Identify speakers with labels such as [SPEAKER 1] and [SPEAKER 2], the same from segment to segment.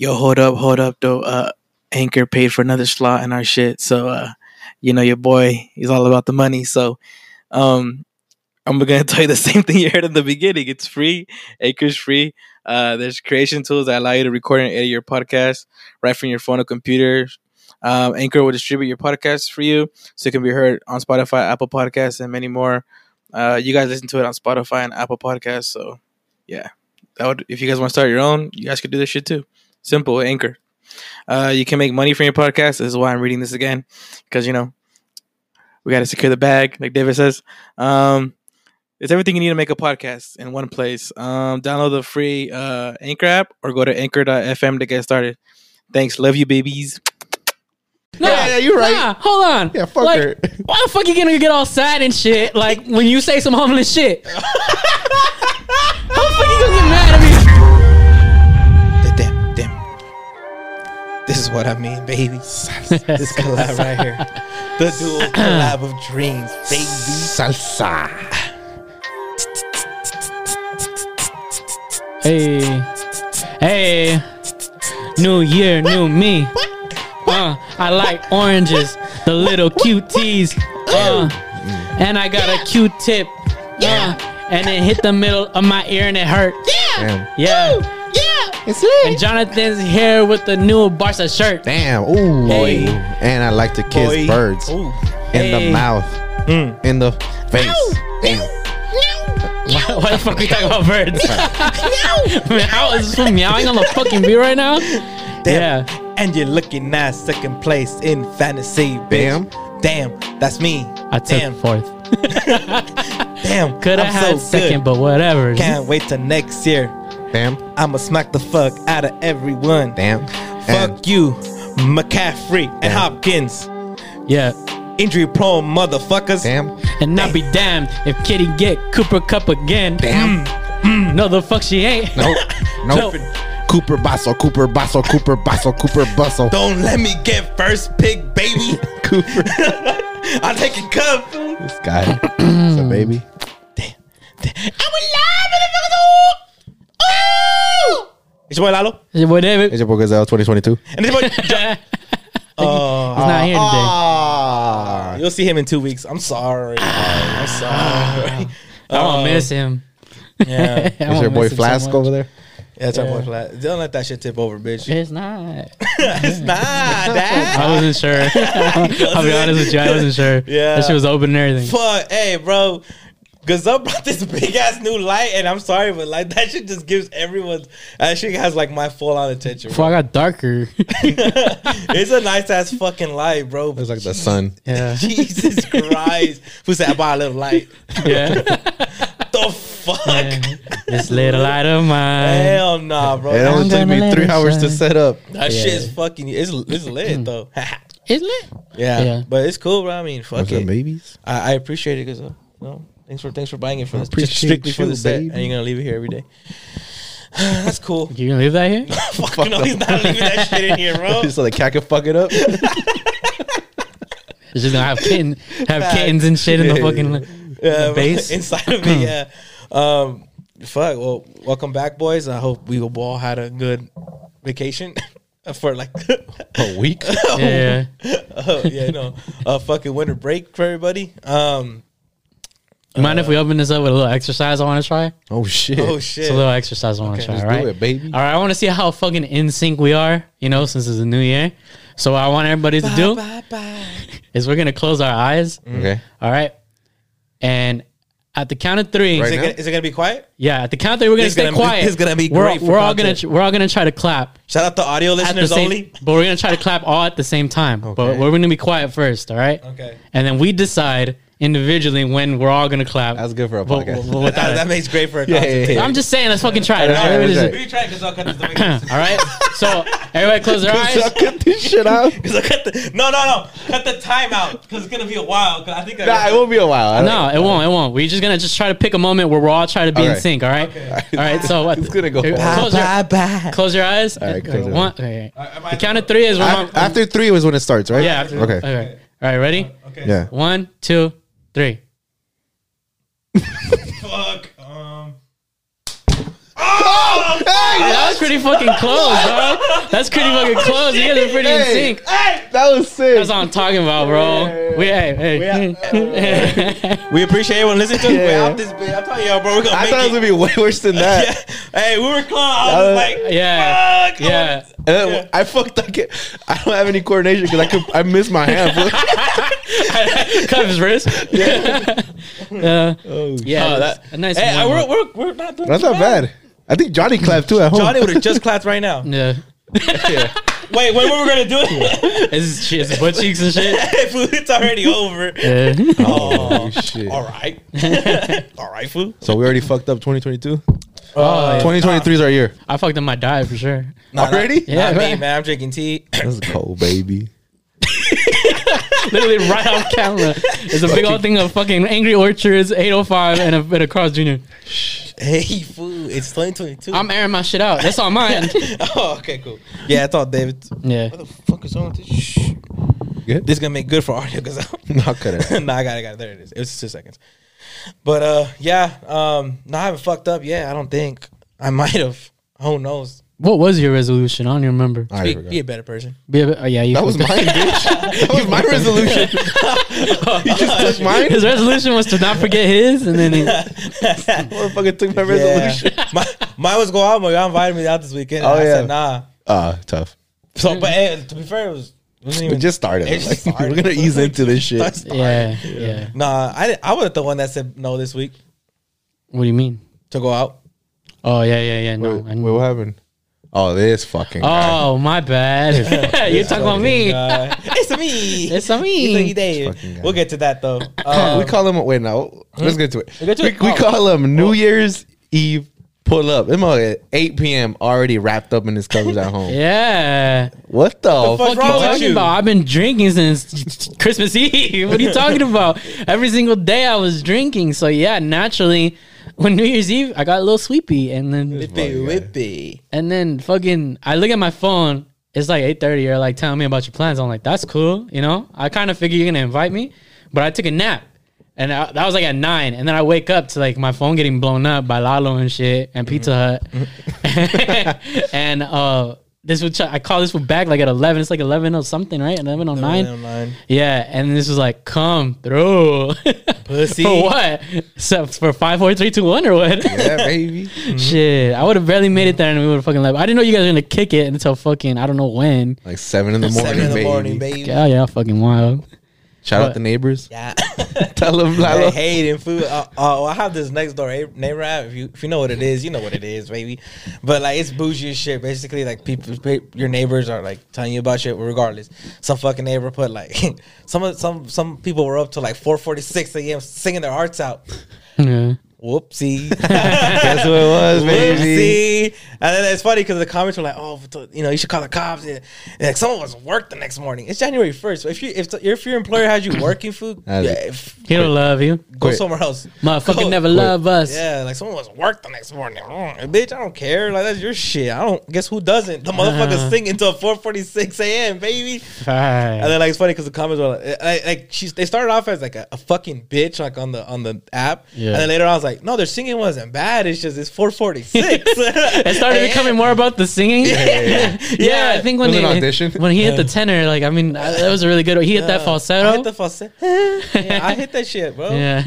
[SPEAKER 1] Yo, hold up, hold up, though. Uh, Anchor paid for another slot in our shit, so uh, you know your boy, he's all about the money. So, um, I'm gonna tell you the same thing you heard in the beginning. It's free. Anchor's free. Uh, there's creation tools that allow you to record and edit your podcast right from your phone or computer. Um, Anchor will distribute your podcast for you, so it can be heard on Spotify, Apple Podcasts, and many more. Uh, you guys listen to it on Spotify and Apple Podcasts, so yeah, that would if you guys want to start your own, you guys could do this shit too. Simple, Anchor. Uh, you can make money from your podcast. This is why I'm reading this again, because you know we got to secure the bag, like David says. Um, it's everything you need to make a podcast in one place. Um, download the free uh, Anchor app or go to anchor.fm to get started. Thanks. Love you, babies.
[SPEAKER 2] Nah,
[SPEAKER 3] Yeah, yeah, you're right.
[SPEAKER 2] Nah, hold on.
[SPEAKER 3] Yeah, fuck
[SPEAKER 2] like,
[SPEAKER 3] her.
[SPEAKER 2] Why the fuck you gonna get all sad and shit? Like when you say some homeless shit. How the fuck you gonna get mad at me?
[SPEAKER 1] This is what I mean, baby. this collab right here. The dual collab of dreams, baby.
[SPEAKER 3] Salsa.
[SPEAKER 2] Hey, hey, new year, new me. Uh, I like oranges, the little cuties. Uh, and I got a Q-tip. Uh, and it hit the middle of my ear and it hurt.
[SPEAKER 3] Damn.
[SPEAKER 2] Yeah.
[SPEAKER 3] It's lit.
[SPEAKER 2] And Jonathan's here with the new Barca shirt.
[SPEAKER 3] Damn. Ooh.
[SPEAKER 2] Hey.
[SPEAKER 3] And I like to kiss
[SPEAKER 1] Boy.
[SPEAKER 3] birds
[SPEAKER 1] Ooh.
[SPEAKER 3] in
[SPEAKER 2] Hey.
[SPEAKER 3] the mouth,
[SPEAKER 1] Mm.
[SPEAKER 3] in the face. Damn.
[SPEAKER 2] Why, why the fuck we talking about birds? Meow is this meowing on the fucking beat right now?
[SPEAKER 1] Damn.
[SPEAKER 2] Yeah.
[SPEAKER 1] And you're looking at second place in fantasy, bitch. Damn. That's me.
[SPEAKER 2] I took
[SPEAKER 1] Damn.
[SPEAKER 2] fourth.
[SPEAKER 1] Damn.
[SPEAKER 2] Could have had
[SPEAKER 1] so
[SPEAKER 2] second,
[SPEAKER 1] good.
[SPEAKER 2] but whatever.
[SPEAKER 1] Can't wait till next year.
[SPEAKER 3] Damn.
[SPEAKER 1] I'ma smack the fuck out of everyone.
[SPEAKER 3] Damn.
[SPEAKER 1] Fuck
[SPEAKER 3] And
[SPEAKER 1] you, McCaffrey and Hopkins.
[SPEAKER 2] Yeah.
[SPEAKER 1] Injury prone motherfuckers.
[SPEAKER 3] Damn.
[SPEAKER 2] And not be damned if Kitty get Cooper Kupp again.
[SPEAKER 3] Damn. Mm, mm.
[SPEAKER 2] No, the fuck she ain't.
[SPEAKER 3] Nope. Nope. Cooper Basso, Cooper Basso, Cooper Basso, Cooper Basso.
[SPEAKER 1] Don't let me get first pick, baby.
[SPEAKER 3] Cooper.
[SPEAKER 1] I'm taking Kupp.
[SPEAKER 3] this guy. It's a baby. Damn. Damn.
[SPEAKER 1] I'm alive, motherfuckers. Oh! It's your boy Lalo.
[SPEAKER 2] Whatever.
[SPEAKER 3] It's your boy Gazelle 2022.
[SPEAKER 1] And it's your boy. Oh,
[SPEAKER 2] He's not here oh. today.
[SPEAKER 3] Ah. ah.
[SPEAKER 1] you'll see him in two weeks. I'm sorry. I'm ah. sorry.
[SPEAKER 2] I won't uh, miss him.
[SPEAKER 1] Yeah.
[SPEAKER 2] I
[SPEAKER 3] Is
[SPEAKER 2] won't
[SPEAKER 3] your boy
[SPEAKER 2] miss him so
[SPEAKER 3] Flask
[SPEAKER 2] much.
[SPEAKER 3] over there?
[SPEAKER 1] Yeah, it's our boy Flat. Don't let that shit tip over, bitch.
[SPEAKER 2] It's not.
[SPEAKER 1] it's not
[SPEAKER 2] I wasn't sure. I'll be honest with you. I wasn't sure.
[SPEAKER 1] Yeah.
[SPEAKER 2] That shit was open and everything.
[SPEAKER 1] Fuck, hey, bro. Gazelle brought this big ass new light, and I'm sorry, but like that shit just gives everyone. That shit has like my full on attention.
[SPEAKER 2] Before
[SPEAKER 1] Bro.
[SPEAKER 2] I got darker.
[SPEAKER 1] it's a nice ass fucking light, bro.
[SPEAKER 3] It's like the sun.
[SPEAKER 2] Yeah.
[SPEAKER 1] Jesus Christ. Who said I bought a little light?
[SPEAKER 2] Yeah.
[SPEAKER 1] the fuck?
[SPEAKER 2] this little light of mine.
[SPEAKER 1] Hell nah, bro.
[SPEAKER 3] It
[SPEAKER 1] That,
[SPEAKER 3] only
[SPEAKER 2] I'm
[SPEAKER 3] took me three
[SPEAKER 2] it
[SPEAKER 3] hours to set up.
[SPEAKER 1] that
[SPEAKER 2] Yeah.
[SPEAKER 1] shit is fucking. It's it's lit though.
[SPEAKER 2] It's lit.
[SPEAKER 1] yeah,
[SPEAKER 2] Yeah.
[SPEAKER 1] but it's cool, bro. I mean, fuck
[SPEAKER 3] What's up,
[SPEAKER 1] it.
[SPEAKER 3] babies?
[SPEAKER 1] I, I appreciate it because, uh, no, thanks for thanks for buying it for
[SPEAKER 3] I
[SPEAKER 1] this, just strictly for
[SPEAKER 3] you,
[SPEAKER 1] the set,
[SPEAKER 3] baby.
[SPEAKER 1] and you're gonna leave it here every day. That's cool.
[SPEAKER 2] You gonna leave that here?
[SPEAKER 1] Fuck no, he's not leaving that shit in here, bro.
[SPEAKER 3] so the cat can fuck it up.
[SPEAKER 2] It's just gonna have kitten, have kittens and shit in the fucking
[SPEAKER 1] yeah,
[SPEAKER 2] the base.
[SPEAKER 1] inside of it. Yeah. Um, fuck. Well, welcome back, boys. I hope we all had a good vacation for like
[SPEAKER 3] A week?
[SPEAKER 2] Yeah.
[SPEAKER 1] oh, yeah, no, a fucking winter break for everybody. Um,
[SPEAKER 2] You mind if we open this up with a little exercise I want to try?
[SPEAKER 3] Oh shit.
[SPEAKER 1] oh shit.
[SPEAKER 2] It's a little exercise I want to
[SPEAKER 1] Okay.
[SPEAKER 2] try,
[SPEAKER 3] Let's
[SPEAKER 2] right?
[SPEAKER 3] do it, baby.
[SPEAKER 2] All right, I want to see how fucking in sync we are, you know, since it's a new year. So what I want everybody to do
[SPEAKER 1] Bye, bye.
[SPEAKER 2] is we're gonna close our eyes. Mm.
[SPEAKER 3] Okay.
[SPEAKER 2] All right. And at the count of three,
[SPEAKER 3] Right
[SPEAKER 1] Is it, gonna, is it gonna be quiet?
[SPEAKER 2] yeah, at the count of three, we're gonna
[SPEAKER 1] This
[SPEAKER 2] stay
[SPEAKER 1] gonna
[SPEAKER 2] quiet.
[SPEAKER 1] this gonna be
[SPEAKER 2] we're,
[SPEAKER 1] for
[SPEAKER 2] We're all gonna we're all gonna try to clap
[SPEAKER 1] Shout out to audio
[SPEAKER 2] at the
[SPEAKER 1] listeners
[SPEAKER 2] same,
[SPEAKER 1] only.
[SPEAKER 2] but we're gonna try to clap all at the same time. But we're gonna be quiet first, all right?
[SPEAKER 1] Okay.
[SPEAKER 2] And then we decide individually when we're all gonna clap.
[SPEAKER 3] That's good for a podcast.
[SPEAKER 2] but without
[SPEAKER 1] That, that makes great for a
[SPEAKER 3] yeah, yeah, yeah,
[SPEAKER 2] I'm just saying, let's fucking try it.
[SPEAKER 3] All right,
[SPEAKER 2] all right?
[SPEAKER 3] all right,
[SPEAKER 2] Just-
[SPEAKER 1] We try because I'll cut this. the
[SPEAKER 2] all right. So everybody close their eyes.
[SPEAKER 3] cut this shit out.
[SPEAKER 1] Because I cut the no, no, no, cut the time out because it's gonna be a while. Because I think I
[SPEAKER 3] Nah, it won't be a while. I
[SPEAKER 2] No, it won't. It won't. We're just gonna just try to pick a moment where we're all trying to be in sync. All right. All right. So what?
[SPEAKER 3] It's gonna go
[SPEAKER 2] Here,
[SPEAKER 3] fast.
[SPEAKER 2] Close your,
[SPEAKER 1] bye, bye.
[SPEAKER 2] close your eyes.
[SPEAKER 3] All right, close your
[SPEAKER 2] One.
[SPEAKER 3] eyes.
[SPEAKER 2] Okay. The count of three is when
[SPEAKER 3] After three was when it starts, right?
[SPEAKER 2] Yeah. After,
[SPEAKER 3] Okay.
[SPEAKER 2] okay. All right. Ready?
[SPEAKER 1] Okay.
[SPEAKER 3] Yeah.
[SPEAKER 2] One, two, three.
[SPEAKER 1] Fuck. Um.
[SPEAKER 3] Hey!
[SPEAKER 2] That's pretty fucking close, bro. That's pretty fucking close. You guys are pretty in
[SPEAKER 3] Hey.
[SPEAKER 2] sync.
[SPEAKER 3] That was sick.
[SPEAKER 2] That's what I'm talking about, bro. We hey, hey.
[SPEAKER 1] We appreciate everyone listening to us.
[SPEAKER 3] Yeah.
[SPEAKER 1] We're out this bitch. I'm telling y'all, bro. We're gonna
[SPEAKER 3] I
[SPEAKER 1] make
[SPEAKER 3] thought it was gonna be way worse than that.
[SPEAKER 1] yeah. Hey, we were close. I was
[SPEAKER 3] Uh,
[SPEAKER 1] like,
[SPEAKER 2] yeah,
[SPEAKER 1] fuck.
[SPEAKER 2] yeah.
[SPEAKER 3] And then I fucked. I, can't, I don't have any coordination because I could. I missed my hand.
[SPEAKER 2] Cut his wrist. Yeah, yeah.
[SPEAKER 1] Oh,
[SPEAKER 2] yeah.
[SPEAKER 1] that-
[SPEAKER 2] a nice.
[SPEAKER 1] Hey,
[SPEAKER 2] one.
[SPEAKER 1] we're, we're, we're not doing
[SPEAKER 3] That's
[SPEAKER 1] too
[SPEAKER 3] not bad. I think Johnny clapped too at home.
[SPEAKER 1] Johnny would have just clapped right now.
[SPEAKER 2] yeah.
[SPEAKER 1] Wait, when were we gonna do it?
[SPEAKER 2] It's shit. It's butt cheeks and shit.
[SPEAKER 1] hey, it's already over.
[SPEAKER 2] Yeah.
[SPEAKER 1] Oh,
[SPEAKER 3] shit.
[SPEAKER 1] All right. All right, fool.
[SPEAKER 3] So we already fucked up 2022.
[SPEAKER 2] Oh, yeah.
[SPEAKER 3] Uh, 2023 is our year.
[SPEAKER 2] I fucked up my diet for sure.
[SPEAKER 1] Nah,
[SPEAKER 3] Already?
[SPEAKER 1] Not,
[SPEAKER 2] Yeah,
[SPEAKER 1] not me,
[SPEAKER 2] man.
[SPEAKER 1] man. I'm drinking tea.
[SPEAKER 3] That's cold, baby.
[SPEAKER 2] Literally right off camera. It's a big old thing of fucking Angry Orchards, 805, and a, and a Carl's Jr.
[SPEAKER 1] hey, fool. It's 2022.
[SPEAKER 2] I'm airing my shit out. That's all mine.
[SPEAKER 1] oh, okay, cool. Yeah, I thought David.
[SPEAKER 2] yeah.
[SPEAKER 1] What the fuck is wrong with this? Shh.
[SPEAKER 3] Good?
[SPEAKER 1] This is gonna make good for audio because
[SPEAKER 3] No, cut it.
[SPEAKER 1] no, I got it, I got it. There it is. It was two seconds. But uh, yeah, um, no, I haven't fucked up yet. I don't think I might have. Who knows?
[SPEAKER 2] What was your resolution? I don't even remember.
[SPEAKER 3] I
[SPEAKER 1] Be,
[SPEAKER 3] forgot.
[SPEAKER 1] be a better person.
[SPEAKER 2] Be a bit- oh, yeah, you
[SPEAKER 3] That was mine,
[SPEAKER 2] fucked up.
[SPEAKER 3] bitch. That was my resolution. you just took mine.
[SPEAKER 2] His resolution was to not forget his, and then he,
[SPEAKER 3] Motherfucker took my resolution.
[SPEAKER 1] Yeah. my, mine was go out. My y'all invited me out this weekend.
[SPEAKER 3] Oh,
[SPEAKER 1] and I
[SPEAKER 3] yeah.
[SPEAKER 1] said nah.
[SPEAKER 3] Ah, tough.
[SPEAKER 1] So, but eh, to be fair, it was. It wasn't
[SPEAKER 3] We
[SPEAKER 1] even
[SPEAKER 3] just started.
[SPEAKER 1] It just
[SPEAKER 3] Like,
[SPEAKER 1] started.
[SPEAKER 3] We're gonna ease into this shit.
[SPEAKER 1] Just started.
[SPEAKER 2] yeah, yeah.
[SPEAKER 1] Nah, I didn't- I wasn't the one that said no this week
[SPEAKER 2] What do you mean?
[SPEAKER 1] to go out.
[SPEAKER 2] Oh yeah, yeah, yeah. No,
[SPEAKER 3] Wait,
[SPEAKER 2] I
[SPEAKER 3] wait,
[SPEAKER 2] know.
[SPEAKER 3] what happened? Oh, this fucking. guy.
[SPEAKER 2] Oh my bad. you talking about me?
[SPEAKER 1] It's a me.
[SPEAKER 2] It's a me.
[SPEAKER 1] It's a
[SPEAKER 3] Fucking guy.
[SPEAKER 1] We'll get to that though. Um,
[SPEAKER 3] we call him. Wait, no. Let's get to it.
[SPEAKER 1] We get to
[SPEAKER 3] we,
[SPEAKER 1] it?
[SPEAKER 3] we
[SPEAKER 1] Oh.
[SPEAKER 3] call him New Year's Eve pull up. Them all at 8 p.m. already wrapped up in his covers at home.
[SPEAKER 2] Yeah.
[SPEAKER 3] What the,
[SPEAKER 1] The fuck
[SPEAKER 3] fuck?
[SPEAKER 2] What
[SPEAKER 1] wrong
[SPEAKER 2] are you talking
[SPEAKER 1] you?
[SPEAKER 2] about? I've been drinking since Christmas Eve. What are you talking about? Every single day I was drinking. So yeah, naturally, when New Year's Eve, I got a little sleepy, and then
[SPEAKER 1] whippy, whippy.
[SPEAKER 2] and then fucking, I look at my phone. It's like eight thirty. You're like telling me about your plans. I'm like, that's cool. You know, I kind of figure you're gonna invite me, but I took a nap. And I, that was like at nine, and then I wake up to like my phone getting blown up by Lalo and shit and Pizza Hut, and uh, this would I call this one back like at eleven. It's like eleven or something, right? Eleven oh nine.
[SPEAKER 1] Online.
[SPEAKER 2] Oh yeah, and this was like, come through.
[SPEAKER 1] Pussy.
[SPEAKER 2] for what? So for five, four, three, two, one, or what?
[SPEAKER 3] Yeah, baby. Mm-hmm.
[SPEAKER 2] Shit, I would have barely made it there, and we would have fucking left. I didn't know you guys were gonna kick it until fucking I don't know when.
[SPEAKER 3] Like seven in the morning,
[SPEAKER 1] Seven in the
[SPEAKER 3] baby.
[SPEAKER 1] morning, baby.
[SPEAKER 2] Oh yeah, fucking wild.
[SPEAKER 3] Shout out
[SPEAKER 2] But-
[SPEAKER 3] the neighbors.
[SPEAKER 1] Yeah.
[SPEAKER 3] Tell them,
[SPEAKER 1] I
[SPEAKER 3] Lalo.
[SPEAKER 1] hate it, food. Uh, uh, I have this next door neighbor app. If you if you know what it is, you know what it is, baby. But like it's bougie as shit. Basically, like people, your neighbors are like telling you about shit. Regardless, some fucking neighbor put like some of some some people were up to like four forty six a.m. singing their hearts out.
[SPEAKER 2] Yeah.
[SPEAKER 1] Whoopsie.
[SPEAKER 3] Guess who it was, baby?
[SPEAKER 1] Whoopsie. And then it's funny because the comments were like, "Oh, you know, you should call the cops." And, and like someone was work the next morning. It's January first. So if you if if your employer has you working food, yeah, if,
[SPEAKER 2] He don't love you.
[SPEAKER 1] go
[SPEAKER 3] Quit.
[SPEAKER 1] somewhere else.
[SPEAKER 2] Motherfucker
[SPEAKER 1] Go-
[SPEAKER 2] never love us.
[SPEAKER 1] Yeah, like someone was work the next morning. Mm, bitch, I don't care. Like that's your shit. I don't. Guess who doesn't? The motherfucker's singing until four forty six a.m. Baby. And then like it's funny because the comments were like, like, like she's they started off as like a, a fucking bitch like on the on the app,
[SPEAKER 2] Yeah.
[SPEAKER 1] and then later on I was like, no, their singing wasn't bad. It's just it's four forty six.
[SPEAKER 2] It started becoming more about the singing. Yeah,
[SPEAKER 1] Yeah.
[SPEAKER 2] I think when
[SPEAKER 3] It was
[SPEAKER 2] they
[SPEAKER 3] an audition?
[SPEAKER 2] when he hit the tenor, like I mean, uh, that was a really good. One. He hit that
[SPEAKER 1] I
[SPEAKER 2] falsetto.
[SPEAKER 1] hit the falsetto. yeah, I hit that shit, bro.
[SPEAKER 2] yeah,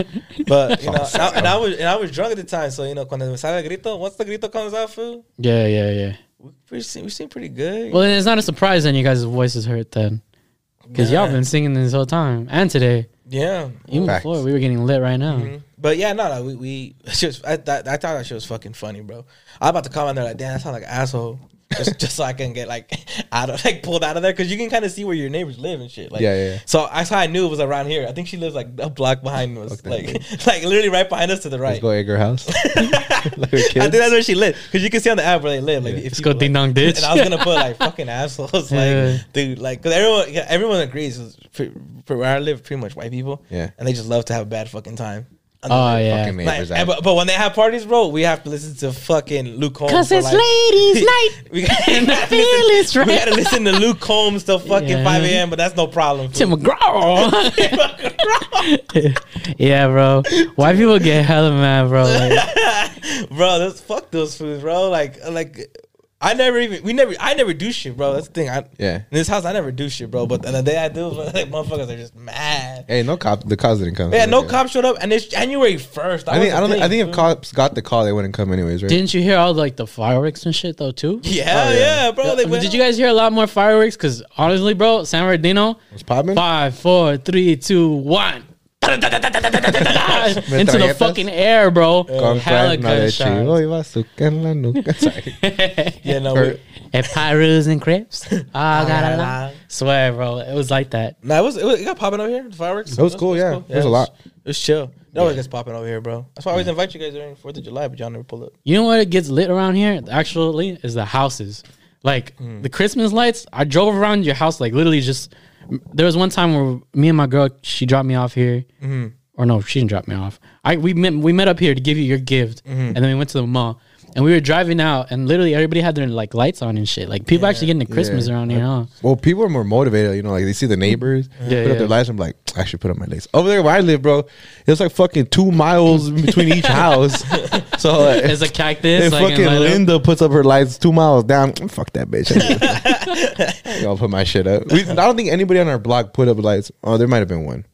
[SPEAKER 1] But you know, and I, and I was and I was drunk at the time, so you know, cuando me sale el grito, once the grito comes out, fool,
[SPEAKER 2] yeah, yeah, yeah.
[SPEAKER 1] we, we seem we seem pretty good.
[SPEAKER 2] Well, then it's not a surprise then you guys' voices hurt then, because y'all been singing this whole time and today.
[SPEAKER 1] yeah.
[SPEAKER 2] Even
[SPEAKER 3] Facts.
[SPEAKER 2] before we were getting lit right now.
[SPEAKER 1] Mhm. But yeah, no, no, we, we she was, I, that, I thought that shit was fucking funny, bro. I was about to comment there like, damn, that sounds like an asshole. Just, just so I can get like out of like pulled out of there because you can kind of see where your neighbors live and shit. Like,
[SPEAKER 3] Yeah, yeah, yeah.
[SPEAKER 1] So that's how I knew it was around here. I think she lives like a block behind us,
[SPEAKER 3] Fuck that
[SPEAKER 1] like like literally right behind us to the
[SPEAKER 3] Let's
[SPEAKER 1] right.
[SPEAKER 3] go Edgar House. like her
[SPEAKER 1] I think
[SPEAKER 3] kids.
[SPEAKER 1] that's where she lived because you can see on the app where they live. Like,
[SPEAKER 3] Yeah.
[SPEAKER 1] if
[SPEAKER 2] Let's
[SPEAKER 1] you,
[SPEAKER 2] go
[SPEAKER 1] like-
[SPEAKER 2] ding dong ditch.
[SPEAKER 1] And I was gonna put like fucking assholes,
[SPEAKER 2] Yeah.
[SPEAKER 1] like dude, like because everyone, yeah, everyone agrees. it's pre- For where I live, pretty much white people,
[SPEAKER 3] Yeah.
[SPEAKER 1] and they just love to have a bad fucking time.
[SPEAKER 2] Oh yeah,
[SPEAKER 1] Like,
[SPEAKER 3] neighbors.
[SPEAKER 1] and-
[SPEAKER 3] app.
[SPEAKER 1] but, but when they have parties, bro, we have to listen to fucking Luke Combs.
[SPEAKER 2] cause it's
[SPEAKER 1] like-
[SPEAKER 2] ladies' night.
[SPEAKER 1] we gotta,
[SPEAKER 2] the
[SPEAKER 1] listen,
[SPEAKER 2] feel is
[SPEAKER 1] we gotta listen to Luke Combs till fucking
[SPEAKER 2] Yeah.
[SPEAKER 1] 5 a.m., but that's no problem.
[SPEAKER 2] Tim
[SPEAKER 1] fool.
[SPEAKER 2] McGraw. yeah, bro. White people get hella mad, bro. Like,
[SPEAKER 1] bro, that's fuck those foods, bro. Like, like, I never even we never I never do shit, bro. That's the thing. I
[SPEAKER 3] Yeah.
[SPEAKER 1] in this house I never do shit, bro. But the day I do, like motherfuckers are just mad.
[SPEAKER 3] Hey, no cop. The cops didn't come.
[SPEAKER 1] Yeah, no
[SPEAKER 3] Okay.
[SPEAKER 1] cops showed up, and it's January first.
[SPEAKER 3] I think I don't. think I think if cops got the call, they wouldn't come anyways, right?
[SPEAKER 2] Didn't you hear all like the fireworks and shit though too?
[SPEAKER 1] Yeah,
[SPEAKER 3] Oh, yeah.
[SPEAKER 1] yeah, bro.
[SPEAKER 2] Yeah,
[SPEAKER 1] They
[SPEAKER 2] did you guys hear a lot more fireworks? Because honestly, bro, San Bernardino,
[SPEAKER 3] Was popping?
[SPEAKER 2] five, four, three, two, one. Into the fucking air, bro.
[SPEAKER 3] Con
[SPEAKER 2] Hella
[SPEAKER 3] cuerno de
[SPEAKER 2] gunshots.
[SPEAKER 3] chivo y bazooka en la nuca. Sorry.
[SPEAKER 1] Yeah, no. We-
[SPEAKER 2] And Pyrus and Crips. Oh, I got a
[SPEAKER 1] la.
[SPEAKER 2] lot. Swear, bro. It was like that.
[SPEAKER 1] Nah, it was, it was it got popping over here. The fireworks.
[SPEAKER 3] It was cool, yeah. It was a lot.
[SPEAKER 1] It was chill. It always gets popping over here, bro. That's why I always invite you guys during Fourth of July, but y'all never pull up.
[SPEAKER 2] You know what it gets lit around here? Actually, is the houses. Like mm. the Christmas lights. I drove around your house, like literally just. There was one time where me and my girl, she dropped me off here, mm-hmm. or no, she didn't drop me off. I we met we met up here to give you your gift, mm-hmm. and then we went to the mall, and we were driving out, and literally everybody had their like lights on and shit. Like people actually getting the Christmas
[SPEAKER 3] Yeah.
[SPEAKER 2] around here, huh?
[SPEAKER 3] Well, people are more motivated. You know, like they see the neighbors
[SPEAKER 2] Yeah,
[SPEAKER 3] put
[SPEAKER 2] yeah.
[SPEAKER 3] up their lights. I'm like, I should put up my lights over there where I live, bro. It's like fucking two miles between each house. So like,
[SPEAKER 2] There's a cactus.
[SPEAKER 3] if
[SPEAKER 2] like,
[SPEAKER 3] fucking
[SPEAKER 2] and.
[SPEAKER 3] Linda puts up her lights two miles down, mm, fuck that bitch. I'll put my shit up. We, I don't think anybody on our block put up lights. Oh, there might have been one.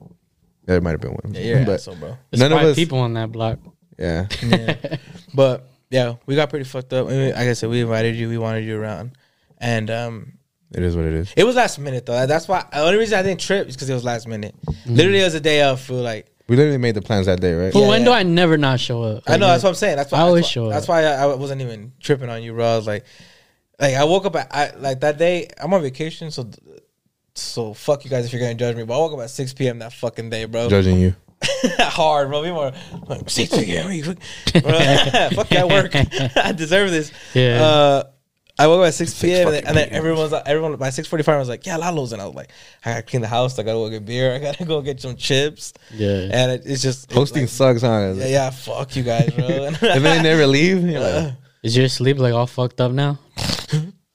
[SPEAKER 3] There might have been one.
[SPEAKER 1] Yeah, you're
[SPEAKER 3] but
[SPEAKER 1] asshole, bro.
[SPEAKER 2] There's
[SPEAKER 3] none of
[SPEAKER 2] five
[SPEAKER 3] us.
[SPEAKER 2] people on that block.
[SPEAKER 3] Yeah,
[SPEAKER 1] But yeah, we got pretty fucked up. I mean, like I said, we invited you. We wanted you around, and um,
[SPEAKER 3] it is what it is.
[SPEAKER 1] it was last minute though. That's why. The only reason I didn't trip is because it was last minute. Literally, it was a day of. Feel like
[SPEAKER 3] We literally made the plans that day, right?
[SPEAKER 2] But
[SPEAKER 1] Yeah,
[SPEAKER 2] when
[SPEAKER 1] yeah.
[SPEAKER 2] do I never not show up?
[SPEAKER 1] I know that's what I'm saying. That's why
[SPEAKER 2] I always
[SPEAKER 1] that's
[SPEAKER 2] show up.
[SPEAKER 1] That's why I, I wasn't even tripping on you, bro. I was like, like I woke up at I, like that day. I'm on vacation, so so fuck you guys if you're gonna judge me. But I woke up at 6 p.m. that fucking day, bro.
[SPEAKER 3] Judging you.
[SPEAKER 1] Hard, bro. People are like 6 p.m. you fuck- Bro, fuck that work. I deserve this.
[SPEAKER 2] Yeah.
[SPEAKER 1] Uh, I woke up at 6 p.m. and then, and then everyone's like, everyone by 6:45 was like, yeah, Lalo's, and I was like, I gotta clean the house. I gotta go get beer. I gotta go get some chips.
[SPEAKER 2] Yeah.
[SPEAKER 1] And it, it's just
[SPEAKER 3] Hosting
[SPEAKER 1] like,
[SPEAKER 3] sucks, huh?
[SPEAKER 1] yeah, yeah, fuck you guys, bro.
[SPEAKER 3] And then they never leave. You're like,
[SPEAKER 2] Is your sleep like all fucked up now?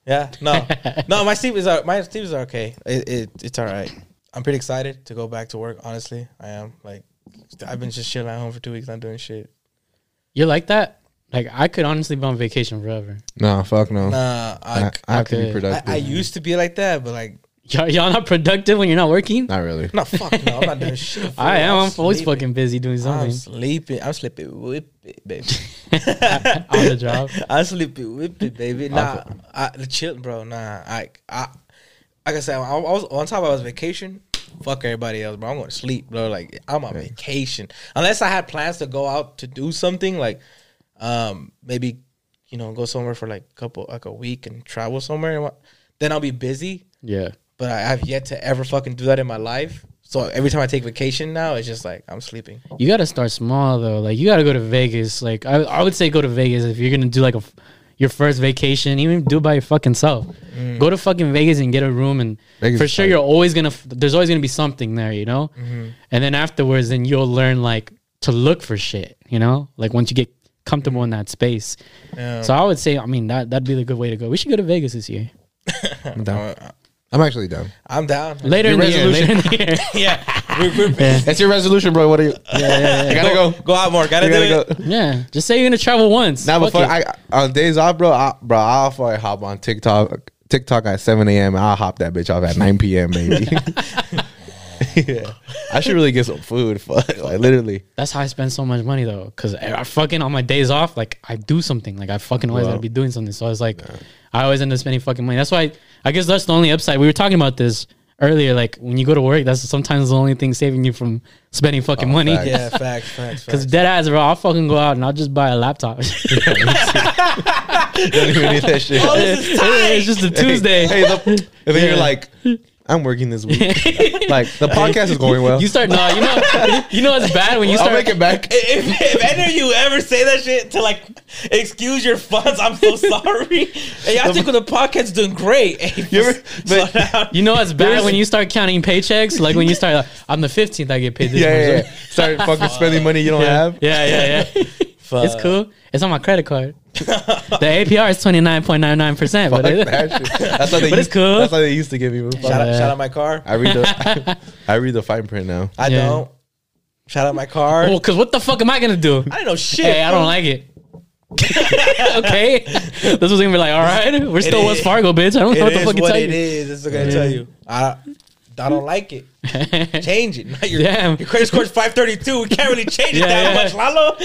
[SPEAKER 1] Yeah, no, no. My sleep is uh, my sleep is okay. It, it it's all right. I'm pretty excited to go back to work. Honestly, I am. Like, I've been just chilling at home for two weeks, not doing shit.
[SPEAKER 2] You like that? Like I could honestly be on vacation forever.
[SPEAKER 3] nah, fuck no.
[SPEAKER 1] Nah, I,
[SPEAKER 3] I, I have to be
[SPEAKER 1] I,
[SPEAKER 3] productive.
[SPEAKER 1] I used to be like that, but like,
[SPEAKER 2] Y'all, y'all not productive when you're not working?
[SPEAKER 3] Not really.
[SPEAKER 1] no, fuck no, I'm not doing shit. fool.
[SPEAKER 2] I am. I'm always
[SPEAKER 1] sleeping.
[SPEAKER 2] fucking busy doing something.
[SPEAKER 1] I'm sleeping. I'm sleeping with it, baby.
[SPEAKER 2] on the job.
[SPEAKER 1] I'm sleeping with it, baby. Nah, I, the chill, bro. Nah, I, I, like I said, I, I was on top. I was vacation. Fuck everybody else, bro. I'm going to sleep, bro. Like I'm on vacation. Unless I had plans to go out to do something, like, um, maybe, you know, go somewhere for like a couple, like a week and travel somewhere. Then I'll be busy.
[SPEAKER 2] Yeah.
[SPEAKER 1] But I have yet to ever fucking do that in my life. So every time I take vacation now, it's just like I'm sleeping.
[SPEAKER 2] You got to start small though. Like you got to go to Vegas. Like I, I would say go to Vegas if you're gonna do like a f- your first vacation. Even do it by your fucking self. Mm. Go to fucking Vegas and get a room, and
[SPEAKER 3] Vegas
[SPEAKER 2] for sure
[SPEAKER 3] tight.
[SPEAKER 2] you're always gonna. f- There's always gonna be something there, you know. Mm-hmm. And then afterwards, then you'll learn like to look for shit. You know, like once you get comfortable in that space.
[SPEAKER 1] Yeah.
[SPEAKER 2] So I would say, I mean, that that'd be the good way to go. We should go to Vegas this year.
[SPEAKER 3] I'm down. Uh, I'm actually down.
[SPEAKER 1] I'm down.
[SPEAKER 2] Later in
[SPEAKER 3] Your
[SPEAKER 2] the year. Later in the year.
[SPEAKER 1] yeah, we're, we're,
[SPEAKER 2] Yeah.
[SPEAKER 3] That's your resolution, bro. What are you?
[SPEAKER 2] Yeah, yeah, yeah.
[SPEAKER 3] Gotta go.
[SPEAKER 1] Go out more. Gotta
[SPEAKER 3] gotta
[SPEAKER 1] it.
[SPEAKER 3] go.
[SPEAKER 2] Yeah, just say you're gonna travel once.
[SPEAKER 3] Now
[SPEAKER 2] Fuck
[SPEAKER 3] before. I on days off, bro, I, bro, I'll probably hop on TikTok. TikTok at 7 a.m. I'll hop that bitch off at 9 p.m. Baby. yeah, I should really get some food. Fuck, like literally.
[SPEAKER 2] That's how I spend so much money though, because I fucking on my days off, like I do something, like I fucking always gotta be doing something. So I was like, I always end up spending fucking money. That's why I guess that's the only upside. We were talking about this earlier. Like when you go to work, that's sometimes the only thing saving you from spending oh, fucking money.
[SPEAKER 3] Oh, facts.
[SPEAKER 1] Yeah, facts, facts,
[SPEAKER 2] Because dead ass, bro, I'll fucking go out and I'll just buy a laptop.
[SPEAKER 3] Don't even need that shit.
[SPEAKER 1] Oh, this is tight.
[SPEAKER 2] it's just a Tuesday.
[SPEAKER 3] Hey, the, and then
[SPEAKER 2] Yeah.
[SPEAKER 3] you're like, I'm working this week. like the podcast is going well.
[SPEAKER 2] You start no, you know, you know it's bad when you
[SPEAKER 3] I'll
[SPEAKER 2] start.
[SPEAKER 3] make it back.
[SPEAKER 1] if, if any of you ever say that shit to like excuse your funds, I'm so sorry. Hey, I think the podcast's doing great. Hey,
[SPEAKER 3] You ever- but-
[SPEAKER 2] You know it's bad when you start counting paychecks. Like when you start, like, on the fifteenth, I get paid this.
[SPEAKER 3] Yeah, yeah, yeah. Start fucking spending money you don't
[SPEAKER 2] yeah,
[SPEAKER 3] have.
[SPEAKER 2] yeah, yeah, yeah. It's cool. It's on my credit card. the APR is twenty nine point nine nine percent, but it,
[SPEAKER 3] that shit. That's how they
[SPEAKER 2] But it's
[SPEAKER 3] used,
[SPEAKER 2] cool.
[SPEAKER 3] That's how they used to give me.
[SPEAKER 1] Shout out, shout out my car.
[SPEAKER 3] I read the I read the fine print now.
[SPEAKER 1] I
[SPEAKER 2] Yeah.
[SPEAKER 1] don't. Shout out my car.
[SPEAKER 2] Oh, well, because what the fuck am I gonna do?
[SPEAKER 1] I don't know shit.
[SPEAKER 2] Hey, I don't like it. okay, this was gonna be like, all right, we're still
[SPEAKER 1] It
[SPEAKER 2] West
[SPEAKER 1] is-
[SPEAKER 2] Fargo, bitch. I don't know what the
[SPEAKER 1] is
[SPEAKER 2] fuck to
[SPEAKER 1] what
[SPEAKER 2] tell
[SPEAKER 1] it
[SPEAKER 2] you.
[SPEAKER 1] is. That's what I'm gonna tell you. I I don't like it. Change it. Not your,
[SPEAKER 2] Damn.
[SPEAKER 1] your credit score's 532. We can't really change it
[SPEAKER 2] Yeah,
[SPEAKER 1] that
[SPEAKER 2] yeah.
[SPEAKER 1] much, Lalo.